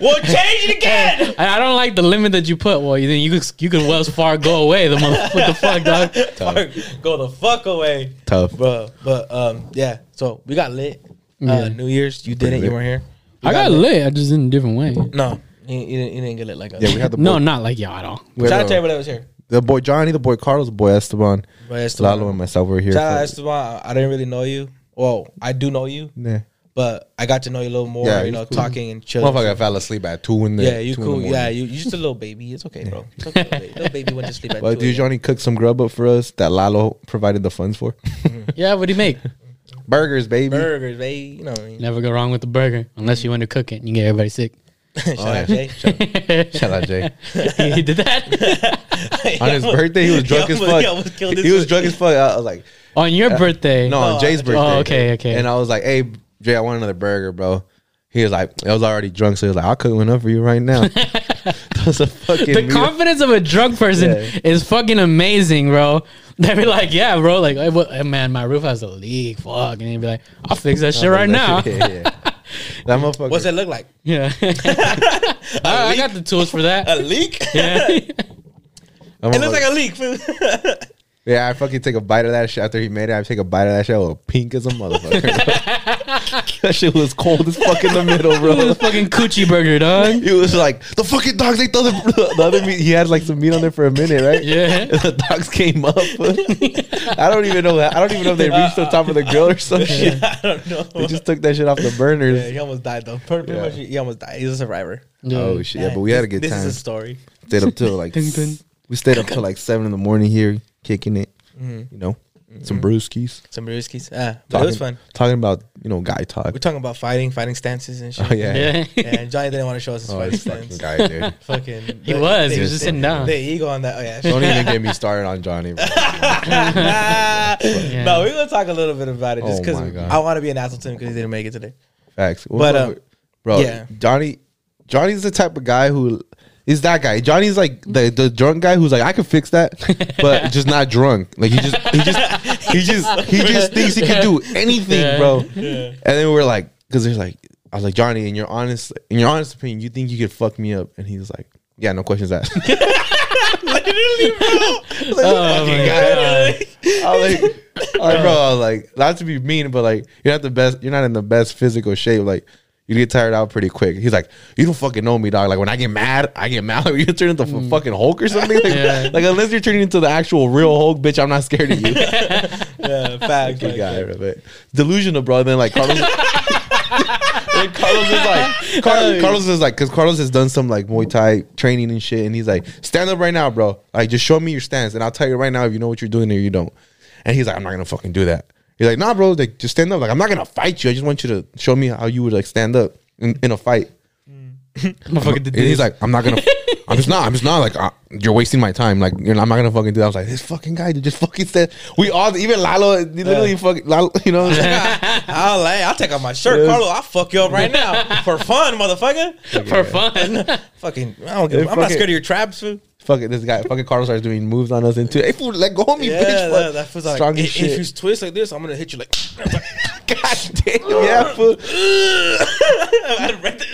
[SPEAKER 1] We'll change it again.
[SPEAKER 2] I, I don't like the limit that you put. Well, you you could you could Wells Fargo go away. The mother, what the fuck, dog?
[SPEAKER 1] Fuck, Go the fuck away.
[SPEAKER 3] Tough.
[SPEAKER 1] But but um yeah. So we got lit.
[SPEAKER 2] Yeah.
[SPEAKER 1] Uh, New Year's, you didn't. You weren't here. We
[SPEAKER 2] I got lit. I just in a different way.
[SPEAKER 1] No, you, you, didn't, you didn't get lit like us.
[SPEAKER 3] Yeah, we had the boy,
[SPEAKER 2] No, not like y'all at all.
[SPEAKER 3] we had
[SPEAKER 1] Shout out to everybody that was here.
[SPEAKER 3] The boy Johnny, the boy Carlos, the boy Esteban,
[SPEAKER 1] But Esteban.
[SPEAKER 3] Lalo, and myself were here.
[SPEAKER 1] Shout out Esteban. I didn't really know you. Well, I do know you,
[SPEAKER 3] Nah.
[SPEAKER 1] but I got to know you a little more.
[SPEAKER 3] Yeah,
[SPEAKER 1] you know,
[SPEAKER 3] cool.
[SPEAKER 1] talking and chilling.
[SPEAKER 3] Motherfucker I fell asleep at two in the
[SPEAKER 1] Yeah, you
[SPEAKER 3] two in the
[SPEAKER 1] cool. Yeah, you you just a little baby. It's okay, bro. It's okay, little baby. little baby went to sleep at
[SPEAKER 3] But
[SPEAKER 1] two.
[SPEAKER 3] dude, Johnny cooked some grub up for us that Lalo provided the funds for. Mm-hmm.
[SPEAKER 2] Yeah, what do you make?
[SPEAKER 3] Burgers, baby.
[SPEAKER 1] burgers, baby. You know what I mean?
[SPEAKER 2] Never go wrong with the burger unless you want to cook it and you get everybody sick.
[SPEAKER 1] Shout
[SPEAKER 3] Oh, yeah.
[SPEAKER 1] out Jay.
[SPEAKER 3] Shout out Jay.
[SPEAKER 2] he did that
[SPEAKER 3] On his birthday, he was drunk
[SPEAKER 1] He
[SPEAKER 3] as fuck.
[SPEAKER 1] he
[SPEAKER 3] He was drunk as fuck. I was like,
[SPEAKER 2] on your uh, birthday.
[SPEAKER 3] no, on
[SPEAKER 1] Oh,
[SPEAKER 3] Jay's birthday.
[SPEAKER 2] oh, okay, okay.
[SPEAKER 3] And I was like, hey, Jay, I want another burger, bro. He was like, I was already drunk, so he was like, I'll cook one up for you right now. that was a fucking
[SPEAKER 2] the
[SPEAKER 3] meal.
[SPEAKER 2] confidence of a drunk person
[SPEAKER 3] Yeah.
[SPEAKER 2] is fucking amazing, bro. They'd be like, "Yeah, bro, like, hey, what- hey, man, my roof has a leak, fuck," and he'd be like, "I'll fix that shit right now."
[SPEAKER 3] yeah, yeah. That motherfucker.
[SPEAKER 1] What's it look like?
[SPEAKER 2] Yeah, I, I got the tools for that.
[SPEAKER 1] A leak?
[SPEAKER 2] yeah.
[SPEAKER 1] It looks like a leak, fool.
[SPEAKER 3] Yeah, I fucking take a bite of that shit after he made it. I take a bite of that shit. I was pink as a motherfucker. that shit was cold as fuck in the middle, bro.
[SPEAKER 2] This fucking coochie burger, dog.
[SPEAKER 3] It was like the fucking dogs ate the other, the other meat. He had like some meat on there for a minute, right?
[SPEAKER 2] Yeah.
[SPEAKER 3] And the dogs came up. I don't even know that. I don't even know if they reached the top of the grill or some shit.
[SPEAKER 1] I don't know.
[SPEAKER 3] They just took that shit off the burners.
[SPEAKER 1] yeah, he almost died though. Pretty
[SPEAKER 3] Yeah.
[SPEAKER 1] much, he almost died. He's a survivor.
[SPEAKER 3] Oh shit! Yeah, but we had a good
[SPEAKER 1] this
[SPEAKER 3] time.
[SPEAKER 1] This is a story.
[SPEAKER 3] Stayed up till like
[SPEAKER 2] Dun, dun.
[SPEAKER 3] we stayed up till like seven in the morning here, kicking it.
[SPEAKER 1] Mm-hmm.
[SPEAKER 3] You know, some brewskis.
[SPEAKER 1] Some brewskis. Ah, but
[SPEAKER 3] Talking,
[SPEAKER 1] it was fun.
[SPEAKER 3] Talking about you know guy talk.
[SPEAKER 1] We're talking about fighting, fighting stances and shit.
[SPEAKER 3] Oh yeah.
[SPEAKER 2] Yeah.
[SPEAKER 1] Yeah, and Johnny didn't want to show us his
[SPEAKER 3] Oh,
[SPEAKER 1] fighting
[SPEAKER 3] this fucking guy, dude.
[SPEAKER 1] Fucking,
[SPEAKER 2] He
[SPEAKER 1] the-
[SPEAKER 2] was.
[SPEAKER 1] the-
[SPEAKER 2] He was just
[SPEAKER 1] the-
[SPEAKER 2] sitting down.
[SPEAKER 1] The ego on that. Oh yeah.
[SPEAKER 3] Don't even get me started on Johnny. Bro.
[SPEAKER 2] Yeah.
[SPEAKER 1] No, we're gonna talk a little bit about it just
[SPEAKER 3] Oh
[SPEAKER 1] because
[SPEAKER 3] my God.
[SPEAKER 1] I want to be an asshole to him because he didn't make it today.
[SPEAKER 3] Facts.
[SPEAKER 1] But, um,
[SPEAKER 3] bro,
[SPEAKER 1] yeah.
[SPEAKER 3] Johnny, Johnny's the type of guy who is that guy. Johnny's like the the drunk guy who's like, I can fix that, but just not drunk. Like he just he just he just he just thinks he can do anything,
[SPEAKER 2] Yeah.
[SPEAKER 3] bro. And then we're like, because there's like, I was like, Johnny, in your honest in your honest opinion, you think you could fuck me up? And he was like, Yeah, no questions asked. Literally, bro.
[SPEAKER 2] Like, Oh my god.
[SPEAKER 3] I was like, I was like, bro, I was like, not to be mean, but like, you're not the best. You're not in the best physical shape. Like, you get tired out pretty quick. He's like, you don't fucking know me, dog. Like when I get mad, I get mad. Like you turn into f- mm. fucking Hulk or something. Like,
[SPEAKER 2] Yeah.
[SPEAKER 3] like unless you're turning into the actual real Hulk, bitch, I'm not scared of you.
[SPEAKER 1] Yeah, facts.
[SPEAKER 3] Good guy, bro, but delusional, bro. Then like Carlos. then Carlos is like, Carlos, Carlos is like, because Carlos has done some like Muay Thai training and shit, and he's like, stand up right now, bro. Like, just show me your stance, and I'll tell you right now if you know what you're doing or you don't. And he's like, I'm not gonna fucking do that. He's like, Nah, bro, like just stand up. Like, I'm not gonna fight you. I just want you to show me how you would like stand up in, in a fight.
[SPEAKER 2] Motherfucker did
[SPEAKER 3] And he's like, I'm not gonna. I'm just not. I'm just not like uh, you're wasting my time. Like you know, I'm not gonna fucking do that. I was like, this fucking guy just fucking said. We all, even Lalo, literally fucking, Lalo, you know. What I'm saying?
[SPEAKER 1] I'll lay, I'll take off my shirt,
[SPEAKER 3] Yes.
[SPEAKER 1] Carlo. I'll fuck you up right now for fun, motherfucker.
[SPEAKER 2] for fun.
[SPEAKER 1] Fucking, I don't give, I'm not scared of your traps, fool.
[SPEAKER 3] Fuck it, this guy, fucking Carlos starts doing moves on us into. Hey, fool, let go of me,
[SPEAKER 1] Yeah,
[SPEAKER 3] bitch.
[SPEAKER 1] that, that feels like
[SPEAKER 3] Strong
[SPEAKER 1] if, if you twist like this, I'm gonna hit you like.
[SPEAKER 3] God damn, yeah, fool.
[SPEAKER 1] I read the-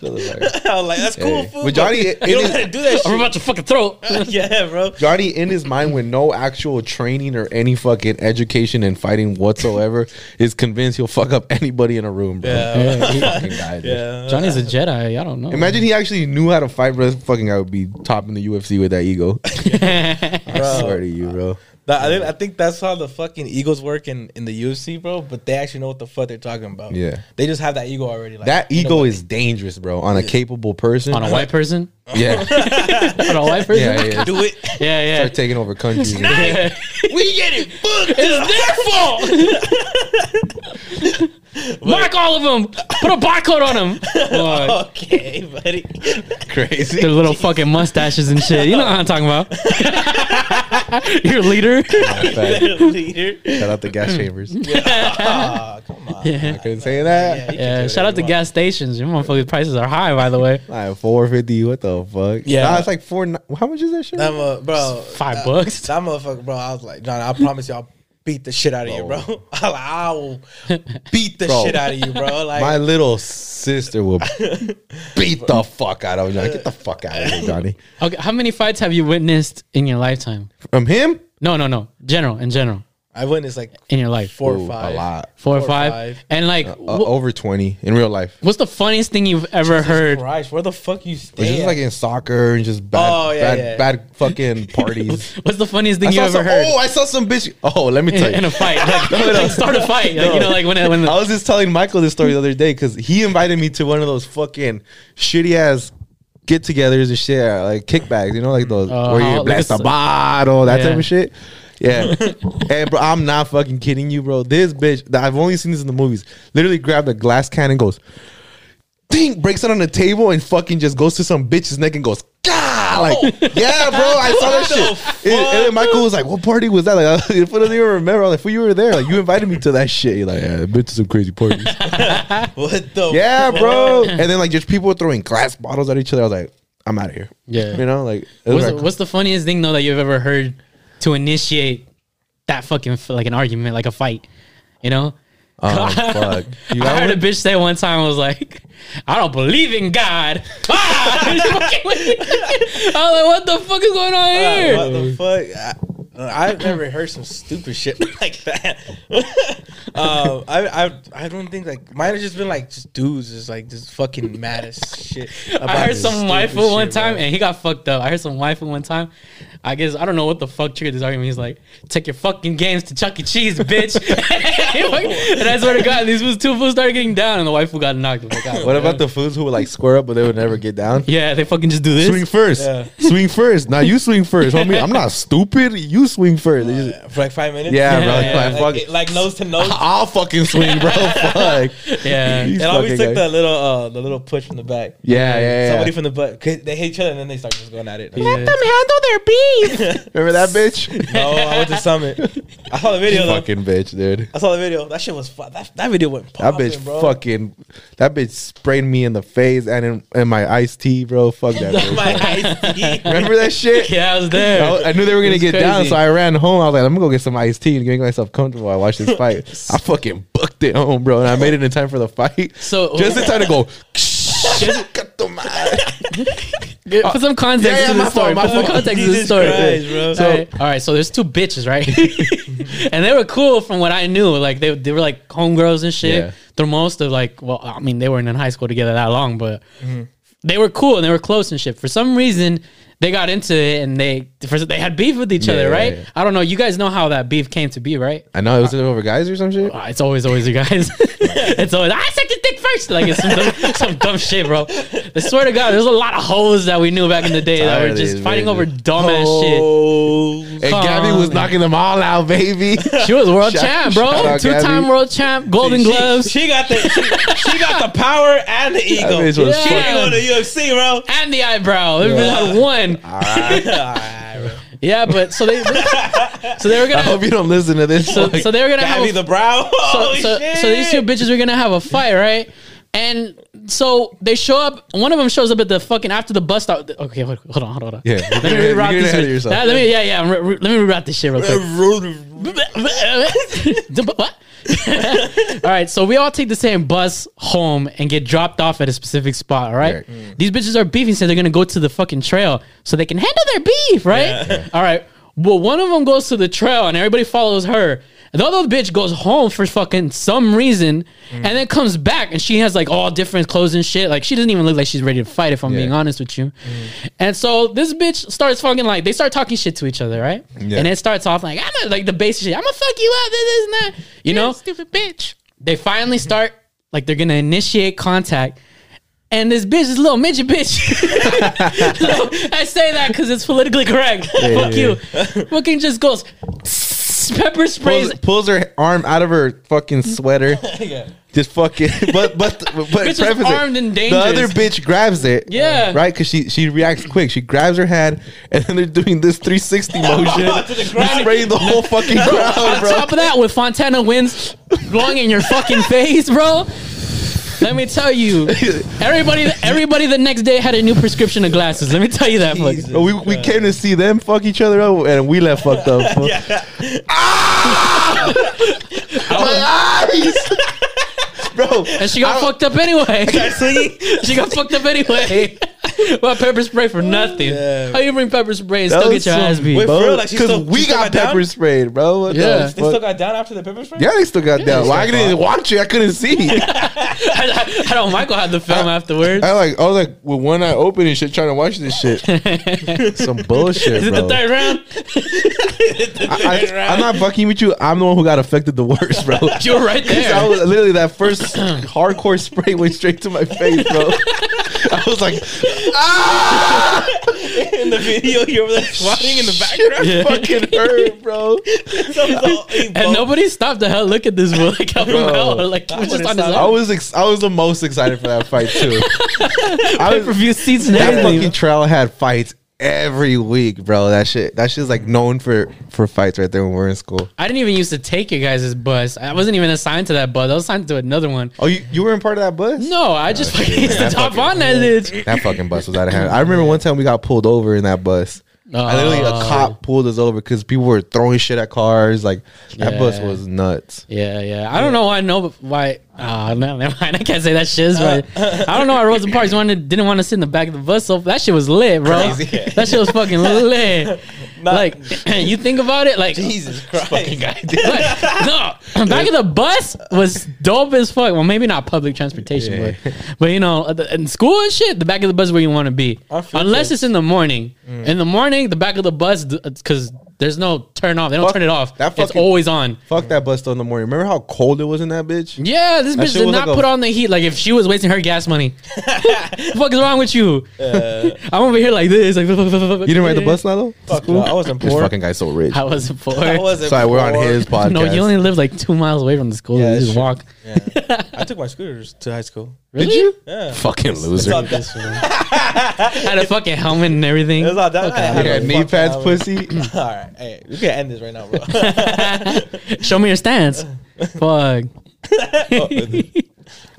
[SPEAKER 1] I was like, that's cool,
[SPEAKER 3] Hey.
[SPEAKER 1] fool.
[SPEAKER 3] But Johnny,
[SPEAKER 1] you don't
[SPEAKER 3] is-
[SPEAKER 1] gotta do that Shit.
[SPEAKER 2] I'm about to fucking throat.
[SPEAKER 1] yeah, bro.
[SPEAKER 3] Johnny, in his mind, with no actual training or any fucking education in fighting whatsoever, is convinced he'll fuck up anybody in a room, bro.
[SPEAKER 1] Yeah.
[SPEAKER 3] fucking guy.
[SPEAKER 1] Yeah,
[SPEAKER 2] Johnny's a Jedi. I don't know.
[SPEAKER 3] Imagine he actually knew how to fight, bro. This fucking guy would be topping the UFC with that ego. I swear to you, bro.
[SPEAKER 1] That- I, think, I think that's how the fucking egos work in, in the UFC, bro. But they actually know what the fuck they're talking about.
[SPEAKER 3] Yeah.
[SPEAKER 1] they just have that ego already. Like
[SPEAKER 3] That
[SPEAKER 1] you know
[SPEAKER 3] ego
[SPEAKER 1] what?
[SPEAKER 3] is dangerous, bro. On a capable person.
[SPEAKER 2] on a white person.
[SPEAKER 3] yeah,
[SPEAKER 2] On a white person.
[SPEAKER 3] yeah, yeah.
[SPEAKER 1] do it.
[SPEAKER 2] yeah, yeah.
[SPEAKER 3] Start taking over countries. and-
[SPEAKER 1] we get it. Fuck.
[SPEAKER 2] It's their fault. Mark all of them. Put a barcode on them. Boy,
[SPEAKER 1] Okay, buddy.
[SPEAKER 3] Crazy.
[SPEAKER 2] their little fucking mustaches and shit. You know what I'm talking about. Your leader.
[SPEAKER 3] Fact.
[SPEAKER 1] leader.
[SPEAKER 3] Shout out the gas chambers.
[SPEAKER 1] Ah, come on.
[SPEAKER 2] Yeah.
[SPEAKER 3] I couldn't say that.
[SPEAKER 1] Yeah, you can do
[SPEAKER 2] Yeah, shout out to gas stations. Your motherfuckers' prices are high, by the way.
[SPEAKER 3] Like four fifty. What the fuck?
[SPEAKER 1] Yeah.
[SPEAKER 3] nah, it's like four. How much is that shit?
[SPEAKER 1] That mo- bro,
[SPEAKER 2] Five
[SPEAKER 1] uh,
[SPEAKER 2] bucks.
[SPEAKER 1] That motherfucker, bro. I was like, John, I promise you, I'll beat the shit out of you, bro. I will beat the
[SPEAKER 3] Bro.
[SPEAKER 1] shit out of you, bro. Like,
[SPEAKER 3] My little sister will beat the fuck out of Johnny. Get the fuck out of here, Johnny.
[SPEAKER 2] Okay, how many fights have you witnessed in your lifetime?
[SPEAKER 3] From him?
[SPEAKER 2] No, no, no. General, in general,
[SPEAKER 1] I witnessed like
[SPEAKER 2] in your life.
[SPEAKER 1] four
[SPEAKER 3] Ooh,
[SPEAKER 1] or five.
[SPEAKER 3] A lot.
[SPEAKER 2] Four or
[SPEAKER 1] four or
[SPEAKER 2] five.
[SPEAKER 1] five.
[SPEAKER 2] And like,
[SPEAKER 3] Uh,
[SPEAKER 2] wh-
[SPEAKER 3] over twenty in real life.
[SPEAKER 2] what's the funniest thing you've ever heard?
[SPEAKER 1] Christ, where the fuck you
[SPEAKER 3] It's
[SPEAKER 1] stay?
[SPEAKER 3] just like in soccer and just bad,
[SPEAKER 1] Oh, yeah,
[SPEAKER 3] bad,
[SPEAKER 1] yeah.
[SPEAKER 3] bad fucking parties.
[SPEAKER 2] What's the funniest
[SPEAKER 3] I
[SPEAKER 2] thing you
[SPEAKER 3] saw
[SPEAKER 2] ever
[SPEAKER 3] some,
[SPEAKER 2] heard
[SPEAKER 3] oh, I saw some bitch. Oh, let me tell you.
[SPEAKER 2] in a fight? Like, like, start a fight. Like, you know, like when when the,
[SPEAKER 3] I was just telling Michael this story the other day because he invited me to one of those fucking shitty ass get-togethers and shit, like kickbacks. You know, like those
[SPEAKER 2] Oh,
[SPEAKER 3] where
[SPEAKER 2] how-
[SPEAKER 3] you
[SPEAKER 2] like
[SPEAKER 3] blast
[SPEAKER 2] a
[SPEAKER 3] a
[SPEAKER 2] s-
[SPEAKER 3] bottle, that
[SPEAKER 2] Yeah.
[SPEAKER 3] type of shit. Yeah, and bro, I'm not fucking kidding you, bro. This bitch, I've only seen this in the movies. Literally grabbed a glass can and goes, ding, breaks it on the table and fucking just goes to some bitch's neck and goes, Gah! Oh. like, yeah, bro, I saw that shit. And, and then Michael was like, "What party was that?" Like, if I don't even remember, I was like, "Well, you were there. Like, you invited me to that shit." You're like, "Yeah, I've been to some crazy parties."
[SPEAKER 1] what the
[SPEAKER 3] yeah, bro. And then like just people were throwing glass bottles at each other. I was like, "I'm out of here."
[SPEAKER 2] Yeah.
[SPEAKER 3] you know, like,
[SPEAKER 2] what's,
[SPEAKER 3] like-
[SPEAKER 2] the, what's the funniest thing though that you've ever heard to initiate that fucking like an argument, like a fight? You know.
[SPEAKER 3] oh fuck. You
[SPEAKER 2] I
[SPEAKER 3] got
[SPEAKER 2] heard a bitch say one time, I was like, I don't believe in God. Ah! I was like, what the fuck is going on
[SPEAKER 1] Uh,
[SPEAKER 2] here?
[SPEAKER 1] what the fuck? I, I've never heard some stupid shit like that. um, I, I I don't think like mine have just been like just dudes just like just fucking mad as shit.
[SPEAKER 2] I heard some
[SPEAKER 1] stupid
[SPEAKER 2] waifu one time
[SPEAKER 1] bro.
[SPEAKER 2] and he got fucked up. I heard some waifu one time. I guess I don't know what the fuck triggered this argument. He's like, "Take your fucking games to Chuck E. Cheese, bitch." and I swear to God, these two fools started getting down, and the wife waifu got knocked. I'm like, "God,
[SPEAKER 3] What
[SPEAKER 2] man."
[SPEAKER 3] about the fools who would like square up but they would never get down?
[SPEAKER 2] Yeah, they fucking just do this.
[SPEAKER 3] Swing first.
[SPEAKER 1] Yeah.
[SPEAKER 3] Swing first. Now you swing first, homie. I'm not stupid. You swing first. They just-
[SPEAKER 1] for like five minutes.
[SPEAKER 3] yeah,
[SPEAKER 2] Yeah,
[SPEAKER 3] bro.
[SPEAKER 2] yeah,
[SPEAKER 3] like,
[SPEAKER 1] like,
[SPEAKER 3] fuck.
[SPEAKER 1] like nose to nose.
[SPEAKER 3] I'll fucking swing, bro. fuck.
[SPEAKER 2] Yeah.
[SPEAKER 3] These
[SPEAKER 1] It always
[SPEAKER 3] fucking
[SPEAKER 1] took
[SPEAKER 3] guys.
[SPEAKER 1] the little uh the little push from the back.
[SPEAKER 3] Yeah, yeah, yeah.
[SPEAKER 1] Somebody from the butt. 'cause They hate each other and then they start just going at it.
[SPEAKER 2] Yeah.
[SPEAKER 3] Let them handle their beef. Remember that bitch?
[SPEAKER 1] No, I went to Summit. I saw the video though.
[SPEAKER 3] fucking bitch, dude.
[SPEAKER 1] I saw the video. That shit was fun. That, that video went
[SPEAKER 3] That
[SPEAKER 1] popping,
[SPEAKER 3] bitch
[SPEAKER 1] bro.
[SPEAKER 3] fucking. That bitch sprayed me in the face and in, in my iced tea, bro. Fuck that bitch.
[SPEAKER 1] My iced tea.
[SPEAKER 3] Remember that shit?
[SPEAKER 2] Yeah, I was there.
[SPEAKER 3] I, I knew they were gonna
[SPEAKER 2] It's
[SPEAKER 3] get down,
[SPEAKER 2] crazy.
[SPEAKER 3] so I ran home. I was like, I'm gonna go get some iced tea and make myself comfortable. I watched this fight. I fucking booked it home, bro, and I made it in time for the fight.
[SPEAKER 2] So-
[SPEAKER 3] just in time to go. The mic.
[SPEAKER 2] Put some context
[SPEAKER 3] Yeah, yeah,
[SPEAKER 2] to the story.
[SPEAKER 3] fault,
[SPEAKER 2] Put some context to the story.
[SPEAKER 1] Christ.
[SPEAKER 2] So, all right, so there's two bitches, right? and they were cool from what I knew. Like they they were like homegirls and shit.
[SPEAKER 3] Yeah.
[SPEAKER 2] Through most of like, well, I mean, they weren't in high school together that long, but
[SPEAKER 3] Mm-hmm.
[SPEAKER 2] they were cool and they were close and shit. For some reason, they got into it and they first, they had beef with each
[SPEAKER 3] Yeah,
[SPEAKER 2] other, right?
[SPEAKER 3] yeah.
[SPEAKER 2] I don't know. You guys know how that beef came to be, right?
[SPEAKER 3] I know it was over guys or some shit.
[SPEAKER 2] Uh, it's always always you guys. it's always I suck your dick first. Like it's some dumb, some dumb shit, bro. I swear to God, there's a lot of hoes that we knew back in the day that
[SPEAKER 3] Tired
[SPEAKER 2] were
[SPEAKER 3] of
[SPEAKER 2] just
[SPEAKER 3] these
[SPEAKER 2] fighting
[SPEAKER 3] bitches.
[SPEAKER 2] over dumbass shit.
[SPEAKER 1] Oh,
[SPEAKER 3] And Gabby was
[SPEAKER 2] Come
[SPEAKER 3] knocking them all out, baby.
[SPEAKER 2] She was world
[SPEAKER 3] Shout-
[SPEAKER 2] champ,
[SPEAKER 3] shout
[SPEAKER 2] bro.
[SPEAKER 3] out
[SPEAKER 2] Two time
[SPEAKER 3] Gabby.
[SPEAKER 2] world champ, Golden
[SPEAKER 1] she,
[SPEAKER 2] Gloves,
[SPEAKER 1] She got the she, she got the power and the ego.
[SPEAKER 3] bitch was
[SPEAKER 2] Yeah.
[SPEAKER 1] She ain't going to UFC, bro.
[SPEAKER 2] and the eyebrow. They had one.
[SPEAKER 1] Alright, bro.
[SPEAKER 2] Yeah, but so they so they were
[SPEAKER 3] I
[SPEAKER 2] gonna
[SPEAKER 3] hope you don't listen to this.
[SPEAKER 2] so, so they were gonna have
[SPEAKER 1] Gabby
[SPEAKER 2] a,
[SPEAKER 1] the brow.
[SPEAKER 2] so,
[SPEAKER 1] Holy
[SPEAKER 2] so,
[SPEAKER 1] shit.
[SPEAKER 2] so these two bitches were gonna have a fight, right? And so they show up. One of them shows up at the fucking after the bus stop. Okay, hold, hold on, hold on.
[SPEAKER 3] Yeah,
[SPEAKER 2] let me reroute this. shit. let me, yeah, yeah. re- re- let me reroute this shit real quick. what? all right, so we all take the same bus home and get dropped off at a specific spot. All right,
[SPEAKER 3] Yeah. Mm.
[SPEAKER 2] these bitches are beefing, so they're gonna go to the fucking trail so they can handle their beef, right? All right. Well, one of them goes to the trail and everybody follows her. The other bitch goes home for fucking some reason and mm. then comes back and she has like all different clothes and shit. Like she doesn't even look like she's ready to fight, if I'm
[SPEAKER 3] Yeah.
[SPEAKER 2] being honest with you. Mm. And so this bitch starts fucking like they start talking shit to each other, right?
[SPEAKER 3] Yeah.
[SPEAKER 2] And it starts off like I'm a, like the basic shit. I'm gonna fuck you up, this, this, and that. You know, stupid bitch. They finally start like they're gonna initiate contact. And this bitch is a little midget bitch. I say that because it's politically correct. Fuck you. Fucking just goes pepper sprays.
[SPEAKER 3] Pulls, pulls her arm out of her fucking sweater.
[SPEAKER 1] yeah.
[SPEAKER 3] Just fucking, but but but
[SPEAKER 2] Bitch is
[SPEAKER 3] preface it,
[SPEAKER 2] armed and
[SPEAKER 3] The other bitch grabs it,
[SPEAKER 2] Yeah.
[SPEAKER 3] right? Because she she reacts quick. She grabs her hand, and then they're doing this 360 motion,
[SPEAKER 1] To the ground.
[SPEAKER 3] spraying the whole fucking ground,
[SPEAKER 2] On
[SPEAKER 3] bro.
[SPEAKER 2] top of that, with Fontana winds blowing in your fucking face, bro. Let me tell you, everybody, everybody the next day had a new prescription of glasses. Let me tell you that. fuck.
[SPEAKER 3] We, we came to see them fuck each other up, and we left fucked up. fool. My eyes, bro.
[SPEAKER 2] And she got fucked up anyway. she got fucked up anyway. well, pepper spray for nothing.
[SPEAKER 1] Yeah.
[SPEAKER 2] How you bring pepper spray and
[SPEAKER 3] That
[SPEAKER 2] still get your
[SPEAKER 3] some-
[SPEAKER 2] ass beat?
[SPEAKER 1] Wait,
[SPEAKER 3] Bro,
[SPEAKER 1] for real? Like, she
[SPEAKER 3] 'cause
[SPEAKER 1] still-
[SPEAKER 3] we
[SPEAKER 1] she still
[SPEAKER 3] got
[SPEAKER 1] got down?
[SPEAKER 3] pepper sprayed, bro. What the
[SPEAKER 2] Yeah.
[SPEAKER 1] They still got down after the pepper spray?
[SPEAKER 3] Yeah, they still got down. Well, I didn't watch it. I couldn't see.
[SPEAKER 2] I, I know Michael had the film afterwards.
[SPEAKER 3] I like I was like with one eye open and shit, trying to watch this shit. Some bullshit,
[SPEAKER 2] Is it
[SPEAKER 3] bro.
[SPEAKER 2] the third round?
[SPEAKER 3] I, am not fucking with you. I'm the one who got affected the worst, bro.
[SPEAKER 2] You were right there.
[SPEAKER 3] I was literally that first hardcore spray went straight to my face, bro. I was like, Ah!
[SPEAKER 1] in the video, you were there swatting in the
[SPEAKER 3] shit
[SPEAKER 1] background.
[SPEAKER 3] fucking hurt, bro.
[SPEAKER 2] And nobody stopped to hell look at this boy like up from
[SPEAKER 3] Bro.
[SPEAKER 2] hell. Like he was just on his
[SPEAKER 3] I was ex- I was the most excited for that fight too. I
[SPEAKER 2] Pay per
[SPEAKER 3] was,
[SPEAKER 2] view seats and
[SPEAKER 3] that
[SPEAKER 2] everything.
[SPEAKER 3] fucking trail had fights every week, bro. That shit, that shit's like known for for fights right there when we're in school.
[SPEAKER 2] I didn't even used to take your guys' bus. I wasn't even assigned to that bus. I was assigned to another one.
[SPEAKER 3] Oh, you, you weren't part of that bus?
[SPEAKER 2] No, I just fucking used to top on that bitch.
[SPEAKER 3] That fucking bus was out of hand. I remember one time we got pulled over in that bus. I literally a
[SPEAKER 2] Oh.
[SPEAKER 3] cop pulled us over because people were throwing shit at cars. Like that bus was nuts.
[SPEAKER 2] Yeah, yeah. I don't know why. No, why? Oh no, never mind. I can't say that shit. But I don't know why Rosa Parks wanted didn't want to sit in the back of the bus. So that shit was lit, bro.
[SPEAKER 1] Crazy.
[SPEAKER 2] That shit was fucking lit. like you think about it, like
[SPEAKER 1] Jesus Christ.
[SPEAKER 2] Like, no, back of the bus was dope as fuck. Well, maybe not public transportation,
[SPEAKER 3] Yeah.
[SPEAKER 2] but but you know, in school and shit, the back of the bus is where you want to be. Unless
[SPEAKER 1] you.
[SPEAKER 2] it's in the morning. Mm. In the morning, the back of the bus, because there's no turn off. They don't
[SPEAKER 3] Fuck-
[SPEAKER 2] turn it off.
[SPEAKER 3] that
[SPEAKER 2] it's
[SPEAKER 3] fucking-
[SPEAKER 2] always on.
[SPEAKER 3] Fuck that bus though in the morning. Remember how cold it was in that bitch?
[SPEAKER 2] Yeah, this
[SPEAKER 3] That
[SPEAKER 2] bitch did not
[SPEAKER 3] like a-
[SPEAKER 2] put on the heat. Like if she was wasting her gas money, the fuck is wrong with you? I'm over here like this. Like
[SPEAKER 3] You didn't ride the bus, Lalo?
[SPEAKER 1] Fuck no, I wasn't poor.
[SPEAKER 3] This
[SPEAKER 1] poor.
[SPEAKER 3] fucking guy's so rich.
[SPEAKER 2] I wasn't poor.
[SPEAKER 1] I wasn't
[SPEAKER 3] Sorry, we're on his podcast.
[SPEAKER 2] No, you only live like two miles away from the school.
[SPEAKER 1] Yeah,
[SPEAKER 2] you just
[SPEAKER 1] true.
[SPEAKER 2] walk.
[SPEAKER 1] Yeah. I took my scooters to high school.
[SPEAKER 3] Did you?
[SPEAKER 1] Yeah.
[SPEAKER 3] Fucking loser.
[SPEAKER 1] It's all down.
[SPEAKER 2] Had a fucking helmet and everything.
[SPEAKER 1] It was all down. I had
[SPEAKER 3] You
[SPEAKER 1] a
[SPEAKER 3] knee
[SPEAKER 1] fucking
[SPEAKER 3] pads,
[SPEAKER 1] helmet.
[SPEAKER 3] pussy.
[SPEAKER 1] All right, hey, we can end this right now, bro.
[SPEAKER 2] Show me your stance. Fuck.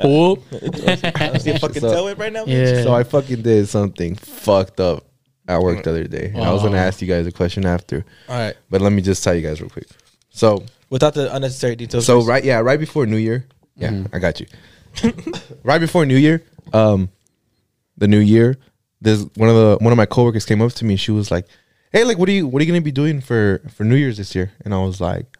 [SPEAKER 2] Whoop.
[SPEAKER 1] See a fucking
[SPEAKER 3] So-
[SPEAKER 1] tail whip right now. bitch?
[SPEAKER 2] Yeah.
[SPEAKER 3] So I fucking did something fucked up at work the other day. And I was gonna ask you guys a question after,
[SPEAKER 1] All right,
[SPEAKER 3] but let me just tell you guys real quick. So
[SPEAKER 1] without the unnecessary details.
[SPEAKER 3] So
[SPEAKER 1] first.
[SPEAKER 3] right, yeah, right before New Year. Yeah,
[SPEAKER 2] Mm-hmm.
[SPEAKER 3] I got you. right before New Year, um, the New Year, there's one of the one of my coworkers came up to me. And she was like, "Hey, like, what are you what are you gonna be doing for for New Year's this year?" And I was like,